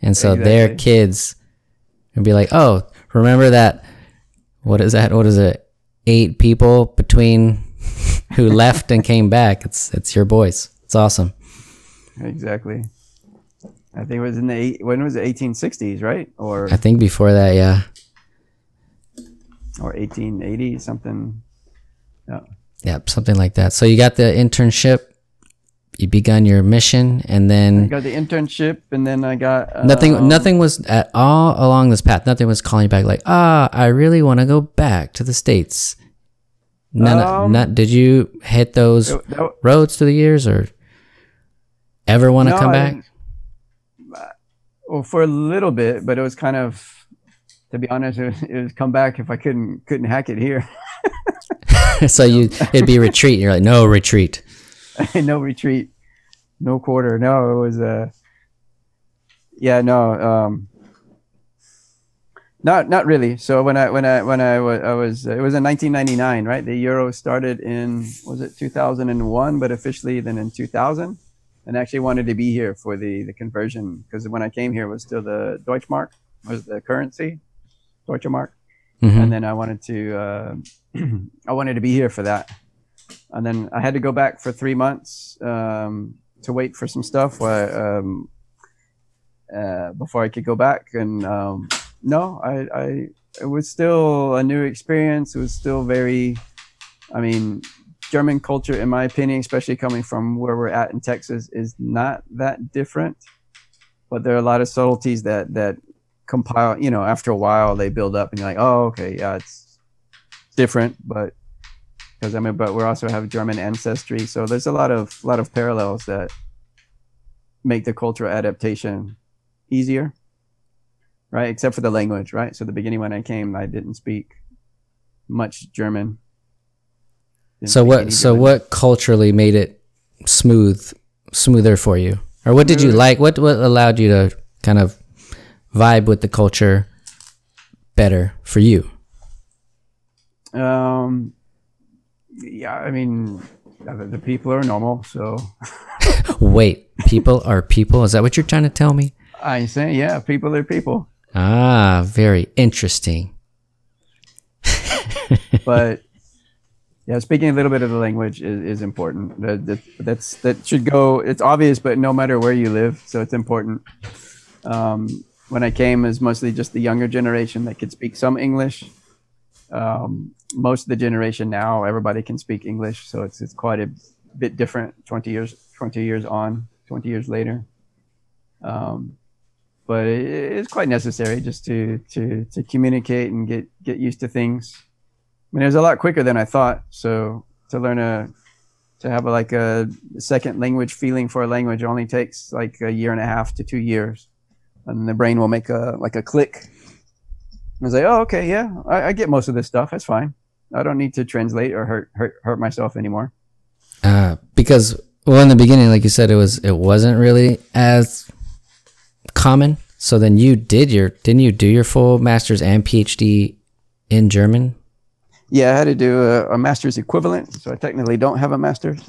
and so their kids will be like, oh, remember that? What is that? What is it? Eight people between who left and came back. It's it's your boys. It's awesome. exactly. I think it was in the eight, when was it 1860s, right? Or I think before that, yeah. or 1880 something. Yeah. Yep, something like that. So you got the internship, you begun your mission, and then I got the internship, and then I got nothing. um, nothing was at all along this path. Nothing was calling you back like, ah, I really want to go back to the states. None. Um, not. Did you hit those that- that- roads through the years, or ever want to No, come back? Well, for a little bit, but it was kind of, to be honest, it was, it was come back if I couldn't couldn't hack it here. so you it'd be retreat. You're like, no retreat. no retreat, no quarter. No, it was uh yeah, no, um not not really. So when I when I when I was I was it was in 1999, right? The euro started in was it 2001, but officially then in 2000, and actually wanted to be here for the the conversion because when I came here it was still the Deutschmark was the currency, Deutsche Mark Mhm. and then I wanted to uh, I wanted to be here for that, and then I had to go back for three months um, to wait for some stuff while, um, uh, before I could go back. And um, no, I, I it was still a new experience. It was still very, I mean, German culture, in my opinion, especially coming from where we're at in Texas, is not that different. But there are a lot of subtleties that that compile you know after a while they build up and you're like oh okay yeah it's different. But because i mean but we also have german ancestry so there's a lot of lot of parallels that make the cultural adaptation easier right? Except for the language right? So the beginning when i came i didn't speak much german So what? So what culturally made it smooth, smoother for you, or what did you like? What what allowed you to kind of vibe with the culture better for you? um yeah i mean the the people are normal so Wait, people are people. Is that what you're trying to tell me? i say yeah people are people Ah, very interesting. but yeah, speaking a little bit of the language is, is important. That, that that's that should go. It's obvious, but no matter where you live, so it's important. Um, when I came, is mostly just the younger generation that could speak some English. Um, most of the generation now, everybody can speak English, so it's it's quite a bit different. Twenty years, twenty years on, twenty years later. Um, but it, it's quite necessary just to to to communicate and get get used to things. Mean, it was a lot quicker than I thought. So to learn a, to have a, like a second language feeling for a language only takes like a year and a half to two years, and the brain will make a like a click. I was like, oh, okay, yeah, I, I get most of this stuff. That's fine. I don't need to translate or hurt hurt hurt myself anymore. Uh, because well, in the beginning, like you said, it was it wasn't really as common. So then you did your didn't you do your full master's and PhD in German? Yeah, I had to do a, a master's equivalent, so I technically don't have a master's.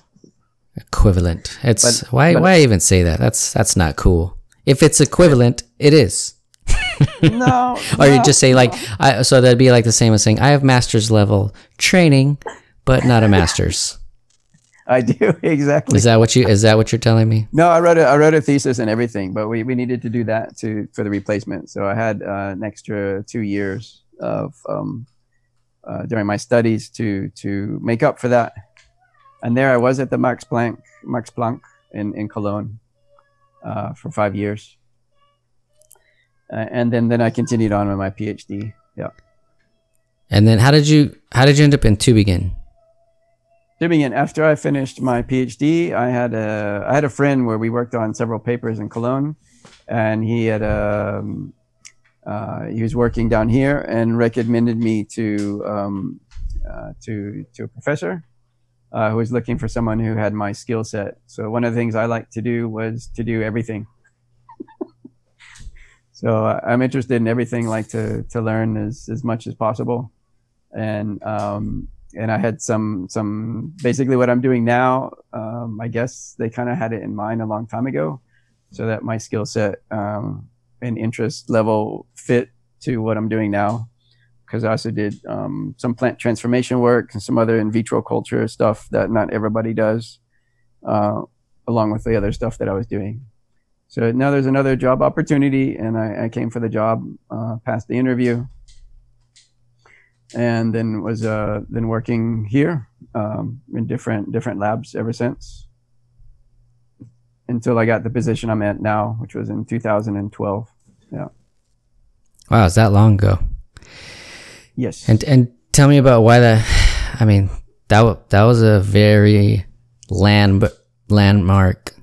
Equivalent. It's But- why but- why even say that? That's that's not cool. If it's equivalent, it is. No, Or you just say like, I, so that'd be like the same as saying I have master's level training, but not a master's. I do exactly. Is that what you? Is that what you're telling me? No, I wrote a I wrote a thesis and everything, but we, we needed to do that to for the replacement. So I had uh, an extra two years of um, uh, during my studies to to make up for that. And there I was at the Max Planck Max Planck in in Cologne uh, for five years, uh, and then then I continued on with my PhD. Yeah, And then how did you? How did you end up in Tübingen? Tübingen. After I finished my PhD, I had a I had a friend where we worked on several papers in Cologne, and he had um, uh, he was working down here and recommended me to um, uh, to to a professor uh, who was looking for someone who had my skill set. So one of the things I like to do was to do everything. so uh, I'm interested in everything, like to to learn as as much as possible, and um, and I had some some basically what I'm doing now. Um, I guess they kind of had it in mind a long time ago, so that my skill set um, and interest level fit to what I'm doing now. Because I also did um, some plant transformation work and some other in vitro culture stuff that not everybody does, uh, along with the other stuff that I was doing. So now there's another job opportunity, and I, I came for the job, uh, passed the interview, and then was uh, then working here um, in different different labs ever since until I got the position I'm at now, which was in 2012. Yeah. Wow, is that long ago? Yes. And and tell me about why that. I mean, that that was a very land landmark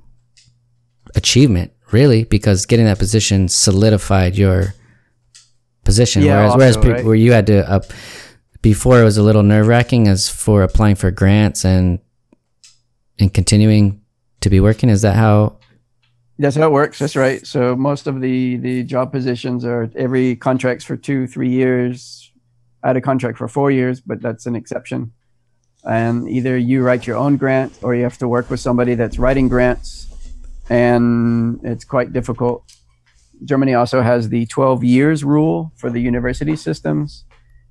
achievement, really, because getting that position solidified your position. Yeah, whereas whereas also, pe- right? where you had to up before it was a little nerve wracking as for applying for grants and and continuing to be working. Is that how? That's how it works. That's right. So most of the the job positions are every contracts for two, three years. I had a contract for four years, but that's an exception. And either you write your own grant or you have to work with somebody that's writing grants, and it's quite difficult. Germany also has the 12 years rule for the university systems,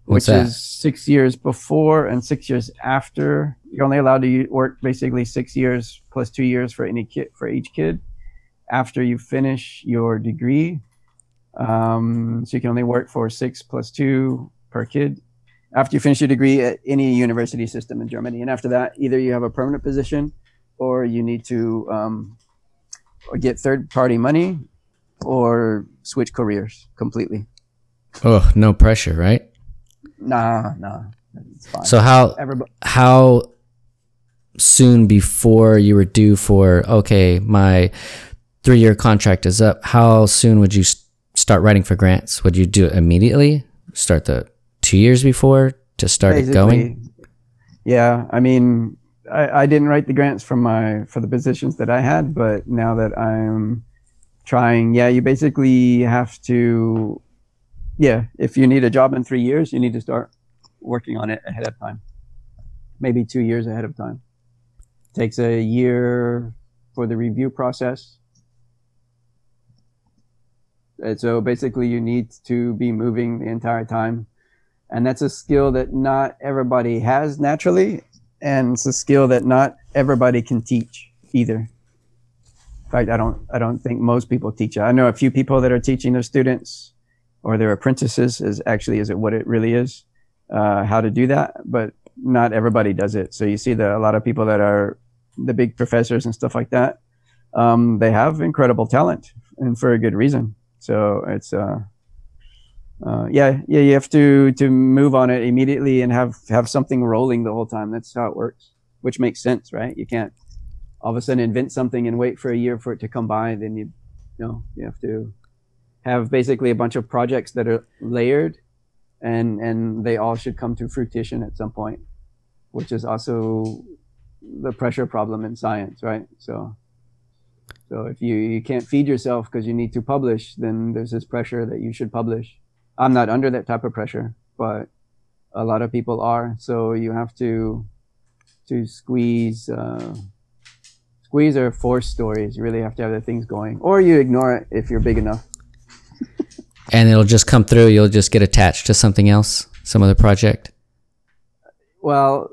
What's which that? is six years before and six years after. You're only allowed to work basically six years plus two years for any kid for each kid after you finish your degree. Um, so you can only work for six plus two per kid after you finish your degree at any university system in Germany. And after that, either you have a permanent position or you need to um, get third party money or switch careers completely. Oh, no pressure, right? Nah, nah, it's fine. So how Everybody, how soon before you were due for okay my three year contract is up how soon would you start writing for grants? Would you do it immediately? Start the two years before to start it going? Yeah, I mean, I, I didn't write the grants for my for the positions that I had, but now that I'm trying, yeah, you basically have to, yeah, if you need a job in three years, you need to start working on it ahead of time, maybe two years ahead of time. Takes a year for the review process. And so basically, you need to be moving the entire time. And that's a skill that not everybody has naturally. And it's a skill that not everybody can teach either. In fact i don't i don't think most people teach it. I know a few people that are teaching their students or their apprentices is actually is it what it really is uh, how to do that. But not everybody does it so you see that a lot of people that are the big professors and stuff like that um, they have incredible talent and for a good reason so it's uh, uh, yeah, yeah, you have to to move on it immediately and have have something rolling the whole time. That's how it works, which makes sense, right? You can't all of a sudden invent something and wait for a year for it to come by. Then you, you know, you have to have basically a bunch of projects that are layered, and and they all should come to fruition at some point, which is also the pressure problem in science, right? So. So if you, you can't feed yourself because you need to publish, then there's this pressure that you should publish. I'm not under that type of pressure, but a lot of people are. So you have to to squeeze uh, squeeze or force stories. You really have to have the things going, or you ignore it if you're big enough. And it'll just come through you'll just get attached to something else some other project Well,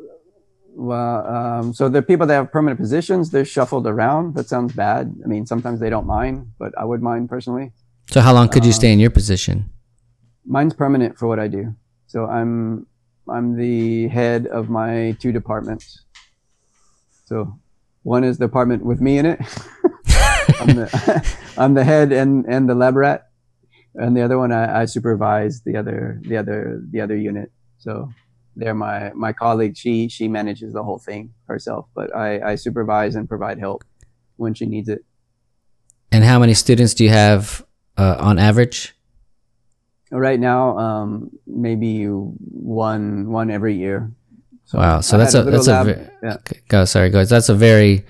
well, um, so the people that have permanent positions, they're shuffled around. That sounds bad. I mean, sometimes they don't mind, but I would mind personally. so how long could you stay in your position Mine's permanent for what I do. So I'm I'm the head of my two departments. So one is the department with me in it. I'm, the, I'm the head and, and the lab rat, and the other one I, I supervise the other the other the other unit. So they're my my colleague. She she manages the whole thing herself, but I, I supervise and provide help when she needs it. and how many students do you have uh, on average Right now, um, maybe one one every year. wow. So I that's a, that's a lab- ve- yeah, go sorry guys. That's a very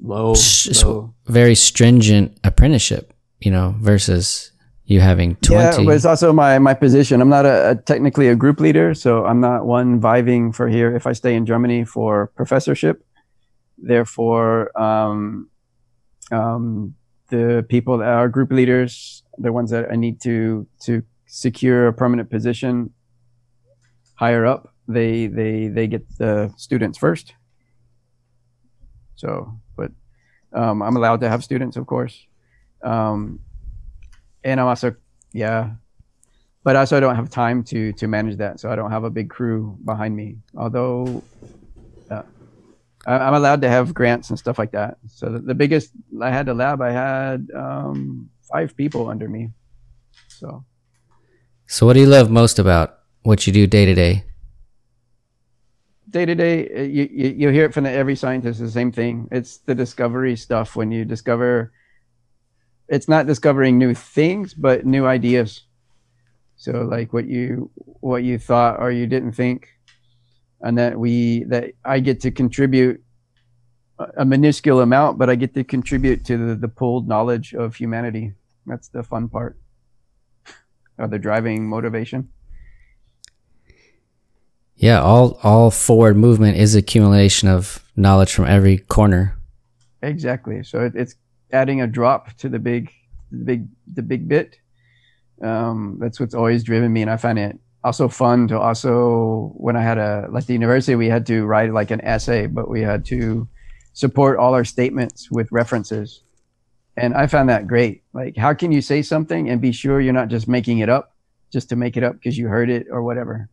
low, s- low. very stringent apprenticeship. You know, versus you having Yeah, but it's also my my position. I'm not a, a technically a group leader, so I'm not one viving for here. If I stay in Germany for professorship, therefore, um, um, the people that are group leaders, the ones that I need to to secure a permanent position higher up, they they they get the students first. So, but um, I'm allowed to have students, of course. Um, and I'm also yeah. But also i don't have time to to manage that so i don't have a big crew behind me. Although uh, i'm allowed to have grants and stuff like that. So the, the biggest i had a lab i had um, five people under me. So. So what do you love most about what you do day to day? day to day uh, you, you you hear it from the, every scientist the same thing. It's the discovery stuff. When you discover it's not discovering new things but new ideas so like what you what you thought or you didn't think and that we that i get to contribute a- minuscule amount but i get to contribute to the, the pooled knowledge of humanity that's the fun part or the driving motivation Yeah, all all forward movement is accumulation of knowledge from every corner. Exactly. So it, it's adding a drop to the big, the big, the big bit. Um, that's what's always driven me, and I find it also fun to also when I had a like the university, we had to write like an essay, but we had to support all our statements with references, and I found that great. Like, how can you say something and be sure you're not just making it up just to make it up because you heard it or whatever?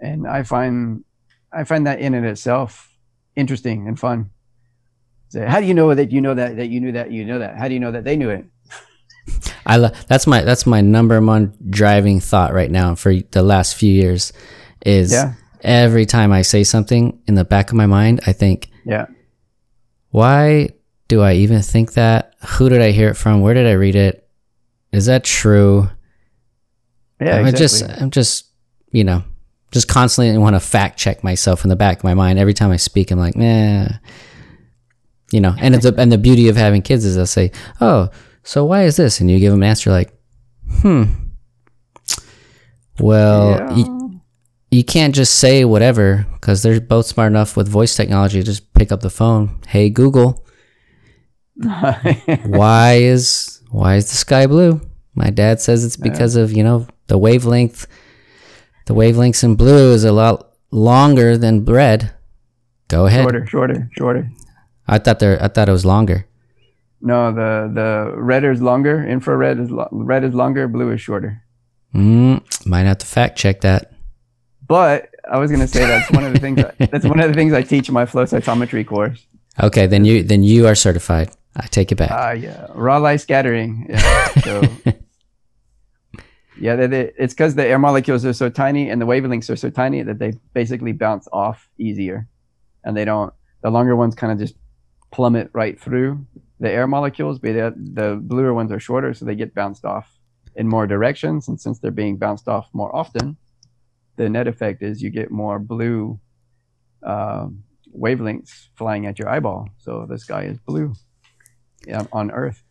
And I find I find that in and itself interesting and fun. Say, how do you know that you know that that you knew that you know that? How do you know that they knew it? I lo- that's my that's my number one driving thought right now for the last few years is Yeah. every time I say something in the back of my mind, I think, Yeah, why do I even think that? Who did I hear it from? Where did I read it? Is that true? yeah, I'm exactly. just I'm just you know just constantly want to fact check myself in the back of my mind every time I speak. I'm like, nah, you know. And it's a, and the beauty of having kids is they'll say, oh, so why is this? And you give them an answer like, hmm. Well, Yeah. you, you can't just say whatever because they're both smart enough with voice technology to just pick up the phone. Hey Google, why is why is the sky blue? My dad says it's because of you know the wavelength. The wavelengths in blue is a lot longer than red. Go ahead. shorter, shorter, shorter. I thought there. I thought it was longer. No, the the red is longer. Infrared is lo- red is longer. Blue is shorter. Mm, might have to fact check that. But I was gonna say that's one of the things. that's one of the things I teach in my flow cytometry course. Okay, then you then you are certified. I take it back. Ah, yeah, Rayleigh scattering. Yeah. So, yeah, they, they, it's because the air molecules are so tiny and the wavelengths are so tiny that they basically bounce off easier, and they don't. The longer ones kind of just plummet right through the air molecules, but the, the bluer ones are shorter, so they get bounced off in more directions. And since they're being bounced off more often, the net effect is you get more blue um, wavelengths flying at your eyeball. So the sky is blue yeah, on Earth.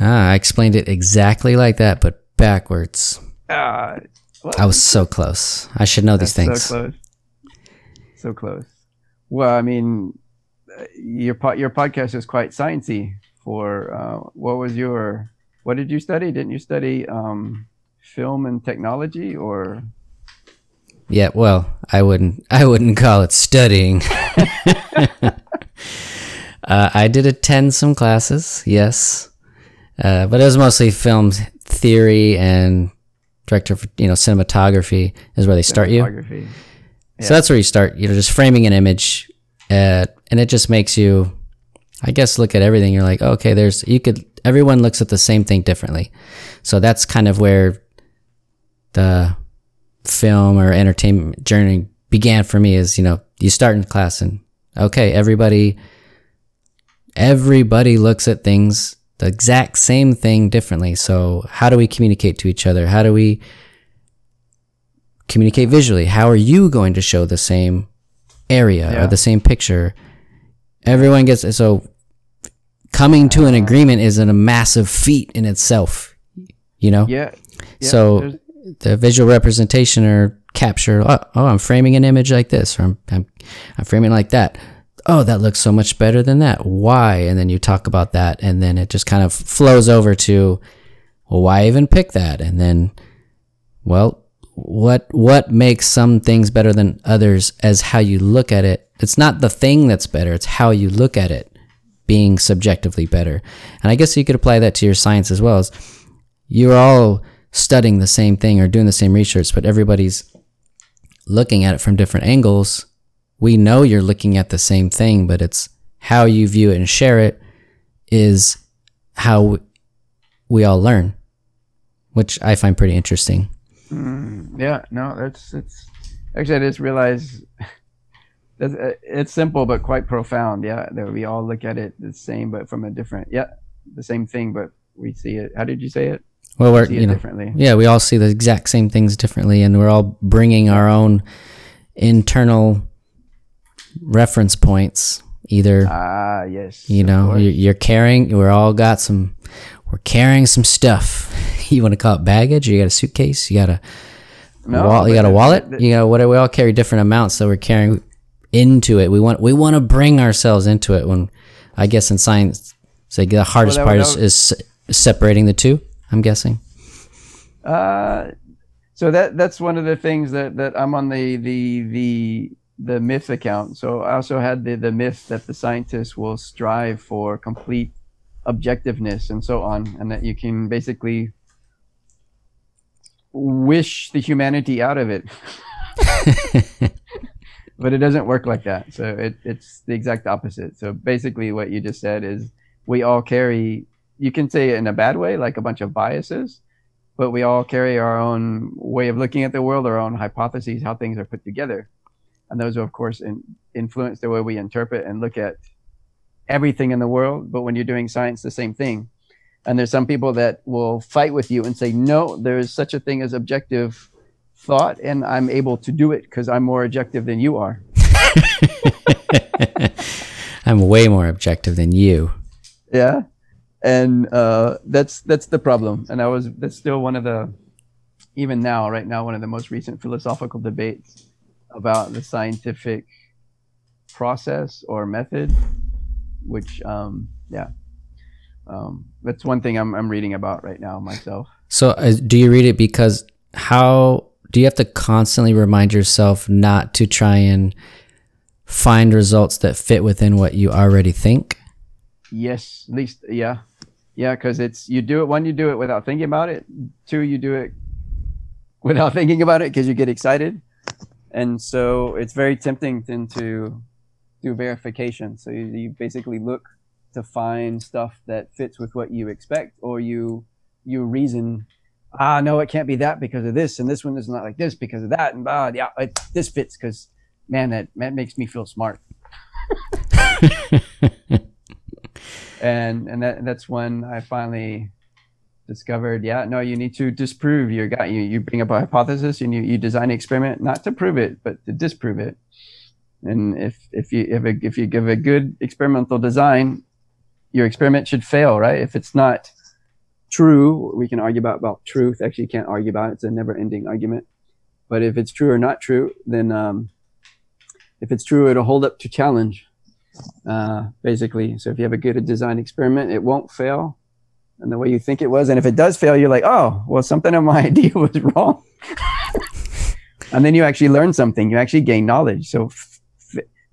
ah, I explained it exactly like that, but backwards. Well, I was so close. I should know these things. So close. So close. Well, I mean, uh, your po- your podcast is quite sciencey. For uh, what was your what did you study? Didn't you study um, film and technology or? Yeah, well, I wouldn't I wouldn't call it studying. uh, I did attend some classes, yes, uh, but it was mostly film theory and director, of, you know, cinematography is where they start you. Photography? So that's where you start. You know, just framing an image, uh, and it just makes you, I guess, look at everything. You're like, okay, there's you could. Everyone looks at the same thing differently, so that's kind of where the film or entertainment journey began for me. Is you know, you start in class and okay, everybody, everybody looks at things the exact same thing differently. So how do we communicate to each other? How do we communicate visually. How are you going to show the same area Yeah. or the same picture? Everyone gets so coming to an agreement is a massive feat in itself. You know, Yeah. yeah, so the visual representation or capture. Oh, oh, I'm framing an image like this, or I'm, I'm I'm framing like that. Oh, that looks so much better than that. Why? And then you talk about that, and then it just kind of flows over to, well, why even pick that? And then, well, what what makes some things better than others as how you look at it. It's not the thing that's better; it's how you look at it being subjectively better. And I guess you could apply that to your science as well. As you're all studying the same thing or doing the same research, but everybody's looking at it from different angles. We know you're looking at the same thing, but it's how you view it and share it is how we all learn, which I find pretty interesting. Mm, yeah, no, that's it's actually I just realized that's, uh, it's simple but quite profound. Yeah, that we all look at it the same but from a different. Yeah, the same thing but we see it. How did you say it? Well, we're See you know differently. yeah, we all see the exact same things differently, and we're all bringing our own internal reference points. Either Ah, yes. you know you're, you're carrying. We're all got some. We're carrying some stuff. you want to call it baggage? You got a suitcase. You got a No, wall, you got a wallet. you know what? We all carry different amounts, so we're carrying into it. We want we want to bring ourselves into it. When I guess in science, so the hardest that part is, is separating the two. I'm guessing. Uh, so that that's one of the things that that I'm on the the the the myth account. So I also had the the myth that the scientists will strive for complete objectiveness and so on, and that you can basically wish the humanity out of it. but it doesn't work like that. So it, it's the exact opposite. So basically, what you just said is we all carry. You can say it in a bad way, like a bunch of biases, but we all carry our own way of looking at the world, our own hypotheses, how things are put together, and those, of course, in, influence the way we interpret and look at everything in the world. But when you're doing science, the same thing. And there's some people that will fight with you and say, no, there is such a thing as objective thought, and I'm able to do it because I'm more objective than you are. I'm way more objective than you. yeah and uh that's that's the problem and i was that's still one of the even now right now one of the most recent philosophical debates about the scientific process or method which um yeah um that's one thing i'm, I'm reading about right now myself. So, uh, do you read it because how do you have to constantly remind yourself not to try and find results that fit within what you already think? yes at least yeah. Yeah because it's you do it one you do it without thinking about it. Two you do it without thinking about it because you get excited. And so it's very tempting then to do verification. So you, you basically look to find stuff that fits with what you expect or you you reason ah no it can't be that because of this and this one is not like this because of that and ah yeah it, this fits because man that that makes me feel smart and and that that's when I finally discovered, yeah, no, you need to disprove your guy. You you bring up a hypothesis and you, you design an experiment not to prove it, but to disprove it. And if if you if, a, if you give a good experimental design, your experiment should fail, right? If it's not true, we can argue about about truth. Actually, you can't argue about it; it's a never-ending argument. But if it's true or not true, then um, if it's true, it'll hold up to challenge uh, basically. So if you have a good design experiment, it won't fail in the way you think it was. And if it does fail, you're like, oh, well, something in my idea was wrong. and then you actually learn something. You actually gain knowledge. So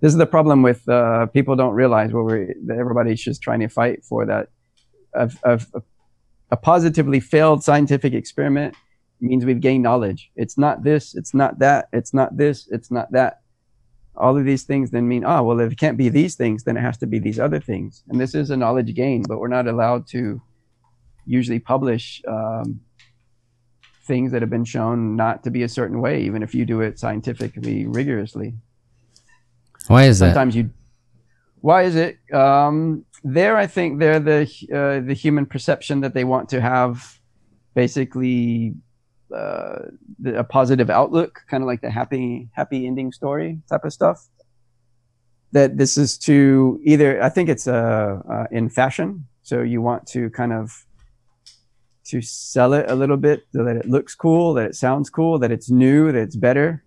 this is the problem with uh, people don't realize what that everybody's just trying to fight for that. Of, of, a positively failed scientific experiment means we've gained knowledge. It's not this. It's not that. It's not this. It's not that all of these things then mean, oh, well, if it can't be these things, then it has to be these other things. And this is a knowledge gain, but we're not allowed to usually publish um, things that have been shown not to be a certain way, even if you do it scientifically rigorously. Why is that? Sometimes you. Why is it? Um, there, I think they're the uh, the human perception that they want to have, basically, uh, the, a positive outlook, kind of like the happy happy ending story type of stuff. That this is to either I think it's uh, uh, in fashion, so you want to kind of to sell it a little bit so that it looks cool, that it sounds cool, that it's new, that it's better,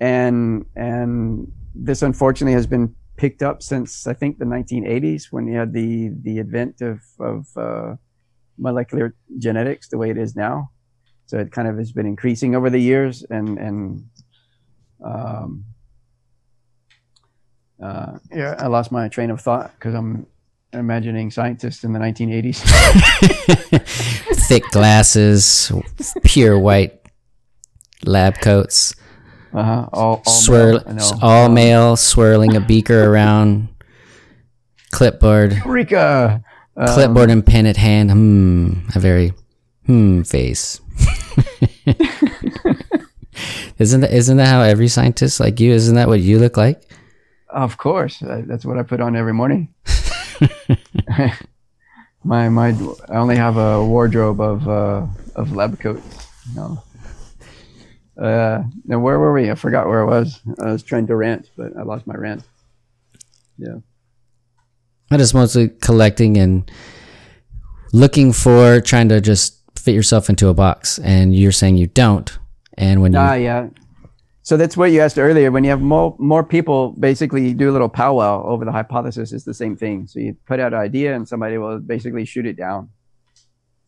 and and this unfortunately has been picked up since I think the 1980s when you had the the advent of of uh, molecular genetics the way it is now. So it kind of has been increasing over the years, and and um, uh, yeah, I lost my train of thought because I'm imagining scientists in the 1980s. Thick glasses, pure white lab coats, uh-huh. All, all swirl, male, all male, swirling a beaker around, clipboard, Eureka! Um, clipboard and pen at hand. Hmm, a very hmm face. isn't that isn't that how every scientist like you? Isn't that what you look like? Of course, that's what I put on every morning. my my, I only have a wardrobe of uh, of lab coats. No. Uh, now where were we? I forgot where I was. I was trying to rant, but I lost my rant. Yeah. I just mostly collecting and looking for trying to just fit yourself into a box, and you're saying you don't. And when you Ah, yeah. So that's what you asked earlier. When you have more more people, basically do a little powwow over the hypothesis. It's the same thing. So you put out an idea, and somebody will basically shoot it down.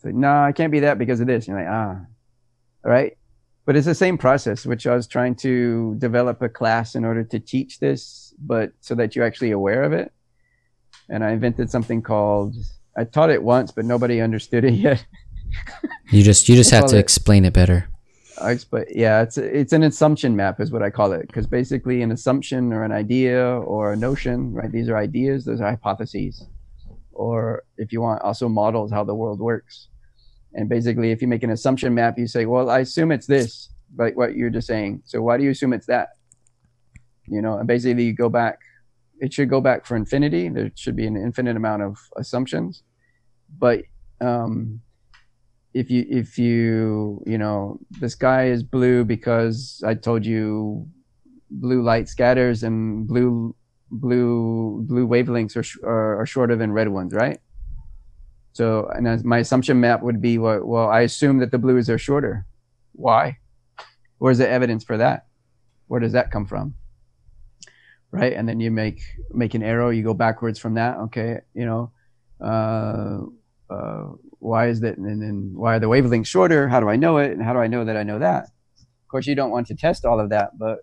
So no, I can't be that because of this. You're like, ah, all right. But it's the same process, which I was trying to develop a class in order to teach this, but so that you're actually aware of it. And I invented something called. I taught it once, but nobody understood it yet. you just you just have to it- explain it better. I explain. Yeah, it's it's an assumption map is what I call it because basically an assumption or an idea or a notion, right? These are ideas. Those are hypotheses, or if you want, also models how the world works. And basically, if you make an assumption map, you say, "Well, I assume it's this," like what you're just saying. So why do you assume it's that? You know, and basically you go back. It should go back for infinity. There should be an infinite amount of assumptions, but um, if you if you you know the sky is blue because I told you blue light scatters and blue blue blue wavelengths are, sh- are, are shorter than red ones, right? So and as my assumption map would be well, well I assume that the blues are shorter. Why? Where's the evidence for that? Where does that come from? Right, and then you make make an arrow. You go backwards from that. Okay, you know, uh, uh, why is that and then why are the wavelengths shorter how do i know it and how do i know that i know that of course you don't want to test all of that but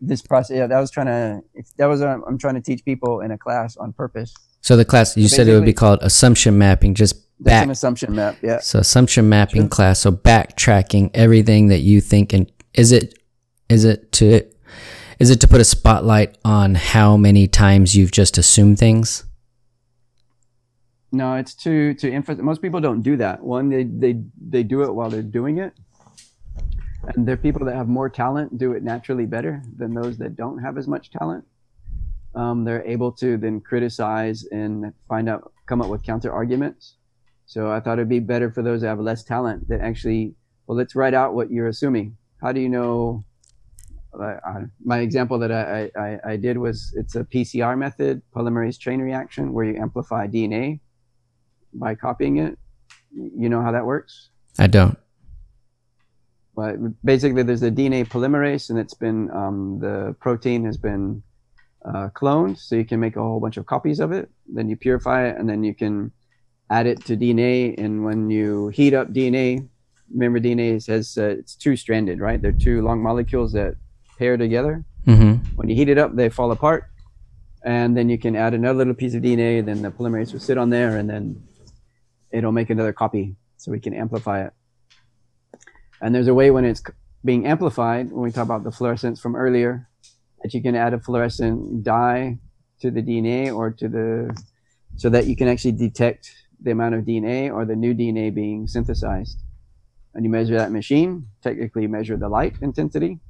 this process yeah that was trying to that was i'm trying to teach people in a class on purpose So the class you said it would be called assumption mapping, just back an assumption map yeah So assumption mapping Sure. class. So backtracking everything that you think and is it is it to is it to put a spotlight on how many times you've just assumed things? no it's to to emphasize most people don't do that one they they they do it while they're doing it and there are people that have more talent do it naturally better than those that don't have as much talent um, they're able to then criticize and find out come up with counter arguments. So i thought it'd be better for those that have less talent that actually well let's write out what you're assuming. How do you know uh, my example that I, I, I did was it's a pcr method polymerase chain reaction where you amplify dna by copying it. You know how that works? I don't. but basically there's a DNA polymerase and it's been um, the protein has been uh, cloned so you can make a whole bunch of copies of it. Then you purify it and then you can add it to DNA and when you heat up DNA remember DNA says uh, it's two stranded right? They're two long molecules that pair together. Mm-hmm. when you heat it up they fall apart. And then you can add another little piece of DNA then the polymerase will sit on there and then it'll make another copy so we can amplify it. And there's a way when it's being amplified when we talk about the fluorescence from earlier that you can add a fluorescent dye to the DNA or to the so that you can actually detect the amount of DNA or the new DNA being synthesized. And you measure that machine technically measure the light intensity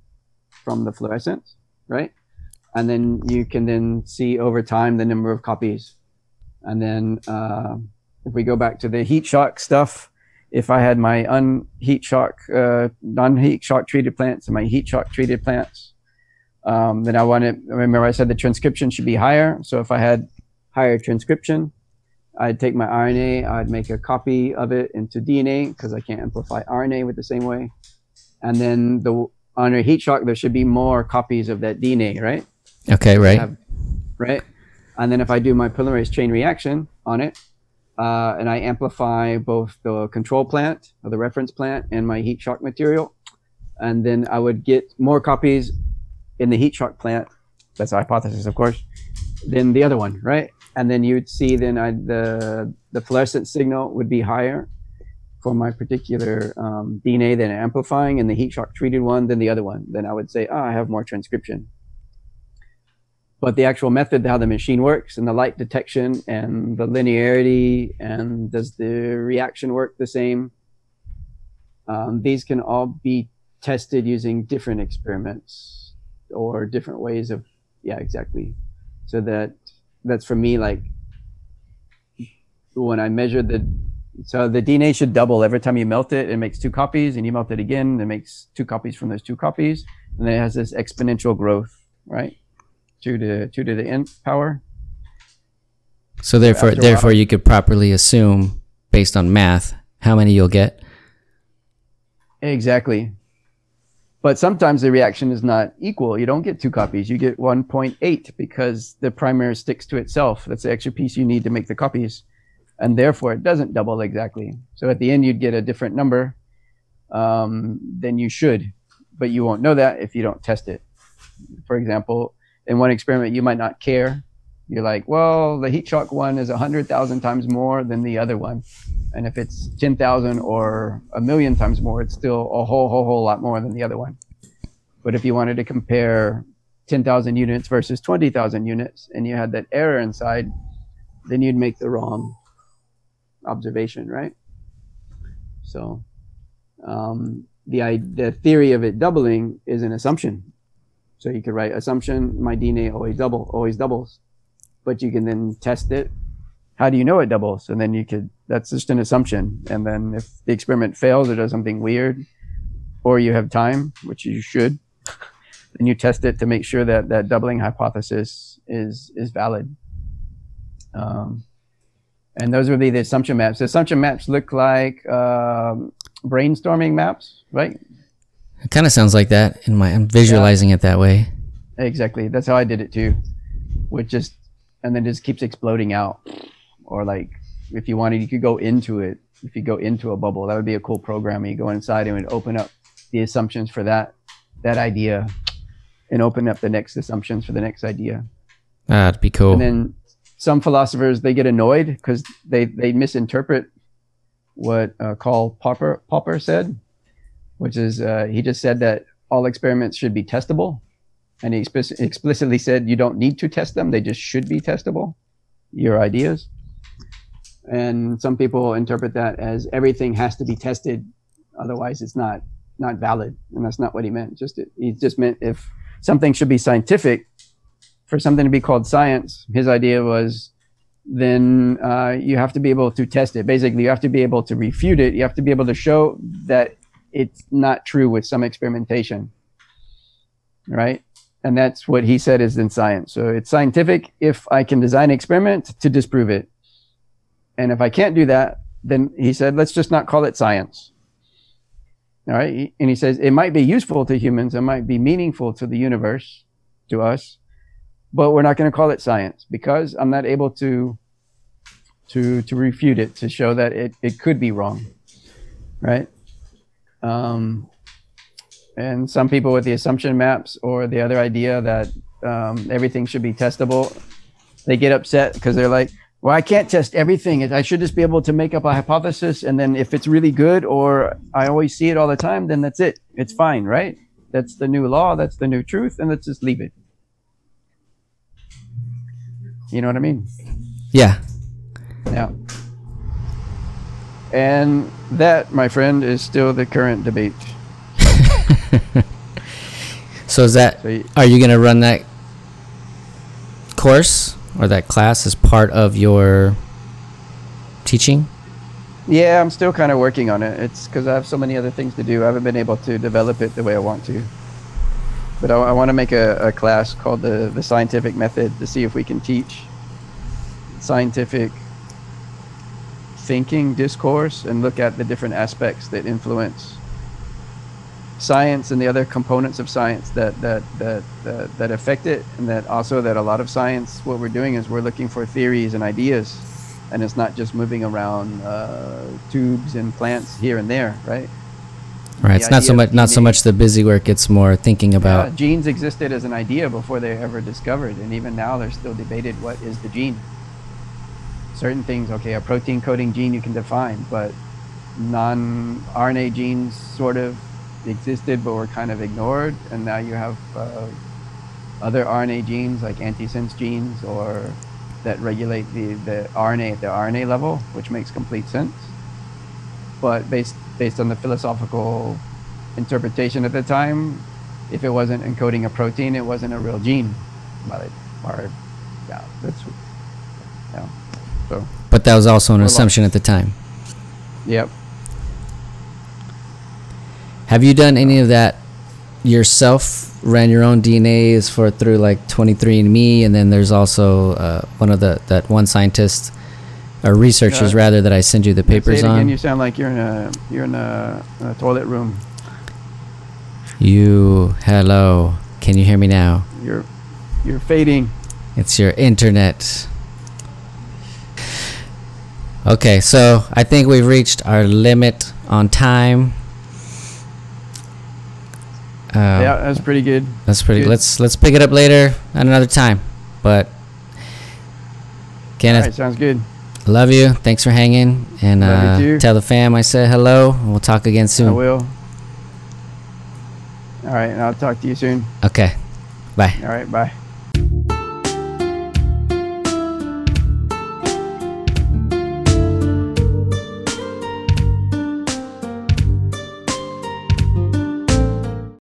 from the fluorescence right? And then you can then see over time the number of copies. And then uh, if we go back to the heat shock stuff if I had my unheat shock, uh, non-heat shock treated plants and my heat shock treated plants, um, then I wanted. Remember, I said the transcription should be higher. So if I had higher transcription, I'd take my RNA, I'd make a copy of it into DNA because I can't amplify RNA with the same way. And then the on a heat shock, there should be more copies of that DNA, right? Okay, right. have- right? And then if I do my polymerase chain reaction on it, uh, and I amplify both the control plant or the reference plant and my heat shock material, and then I would get more copies in the heat shock plant. That's a hypothesis, of course. Than the other one, right? And then you'd see then I, the the fluorescent signal would be higher for my particular um, DNA than amplifying, in the heat shock treated one than the other one. Then I would say, oh, I have more transcription but the actual method how the machine works and the light detection and the linearity and does the reaction work the same um, these can all be tested using different experiments or different ways of yeah exactly so that that's for me like when i measure the so the dna should double every time you melt it it makes two copies and you melt it again it makes two copies from those two copies and then it has this exponential growth right two to two to the nth power. So therefore, after therefore, you could properly assume, based on math, how many you'll get. Exactly. But sometimes the reaction is not equal. You don't get two copies. You get 1.8 because the primer sticks to itself. That's the extra piece you need to make the copies. And therefore, it doesn't double exactly. So at the end, you'd get a different number um, than you should. But you won't know that if you don't test it. For example, in one experiment, you might not care. You're like, well, the heat shock one is 100,000 times more than the other one. And if it's 10,000 or a million times more, it's still a whole, whole, whole lot more than the other one. But if you wanted to compare 10,000 units versus 20,000 units and you had that error inside, then you'd make the wrong observation, right? So um, the, the theory of it doubling is an assumption. So you could write assumption, my DNA always double, always doubles. But you can then test it. How do you know it doubles? And then you could, that's just an assumption. And then if the experiment fails or does something weird, or you have time, which you should, then you test it to make sure that that doubling hypothesis is is valid. Um, and those would be the assumption maps. The assumption maps look like um, brainstorming maps, right? It kind of sounds like that in my. I'm visualizing it that way. Exactly. That's how I did it too. With just and then just keeps exploding out. Or like if you wanted you could go into it. If you go into a bubble, that would be a cool program. You go inside and it would open up the assumptions for that that idea and open up the next assumptions for the next idea. That'd be cool. And then some philosophers they get annoyed because they they misinterpret what uh, Karl Popper Popper said, which is uh, he just said that all experiments should be testable, and he explic- explicitly said you don't need to test them; they just should be testable. Your ideas, and some people interpret that as everything has to be tested, otherwise it's not not valid, and that's not what he meant. Just he just meant if something should be scientific, for something to be called science, his idea was then uh, you have to be able to test it. Basically, you have to be able to refute it. You have to be able to show that it's not true with some experimentation, right? And that's what he said is in science. So it's scientific if I can design an experiment to disprove it. And if I can't do that, then he said, let's just not call it science. All right. And he says it might be useful to humans, it might be meaningful to the universe, to us, but we're not going to call it science because I'm not able to to to refute it to show that it, it could be wrong, right? Um, and some people with the assumption maps or the other idea that um, everything should be testable, they get upset because they're like, "Well, I can't test everything. I should just be able to make up a hypothesis, and then if it's really good or I always see it all the time, then that's it. It's fine, right? That's the new law. That's the new truth, and let's just leave it." You know what I mean? yeah. Yeah. And that, my friend, is still the current debate. So is that? So y- Are you gonna run that course or that class as part of your teaching? Yeah, I'm still kind of working on it. It's because I have so many other things to do. I haven't been able to develop it the way I want to. But I, I want to make a, a class called the, the scientific method to see if we can teach scientific thinking discourse and look at the different aspects that influence science and the other components of science that that that that, that affect it and that also that a lot of science what we're doing is we're looking for theories and ideas and it's not just moving around uh, tubes and plants here and there right Right. It's not so much not so much the busy work. It's more thinking about. Uh, genes existed as an idea before they were ever discovered, and even now they're still debated what is the gene. Certain things, okay, a protein coding gene you can define, but non RNA genes sort of existed but were kind of ignored, and now you have uh, other RNA genes like antisense genes or that regulate the, the RNA at the RNA level, which makes complete sense. But based based on the philosophical interpretation at the time, if it wasn't encoding a protein, it wasn't a real gene. But it, or, yeah, that's, yeah. So, But that was also an lost. assumption at the time. yep. Have you done any of that yourself? Ran your own DNAs for through like 23andMe, and then there's also uh, one of the that one scientist or researchers Yeah. rather that I send you the papers again. on. You sound like you're in a you're in a, a toilet room. You hello, can you hear me now? You're you're fading. It's your internet. Okay, so I think we've reached our limit on time. Uh, yeah, that's pretty good. That's pretty. Good. Let's let's pick it up later at another time. But All Kenneth, right, sounds good. love you. Thanks for hanging, and Love you uh, too. tell the fam I said hello. and We'll talk again soon. I will. All right, and I'll talk to you soon. Okay, bye. All right, bye.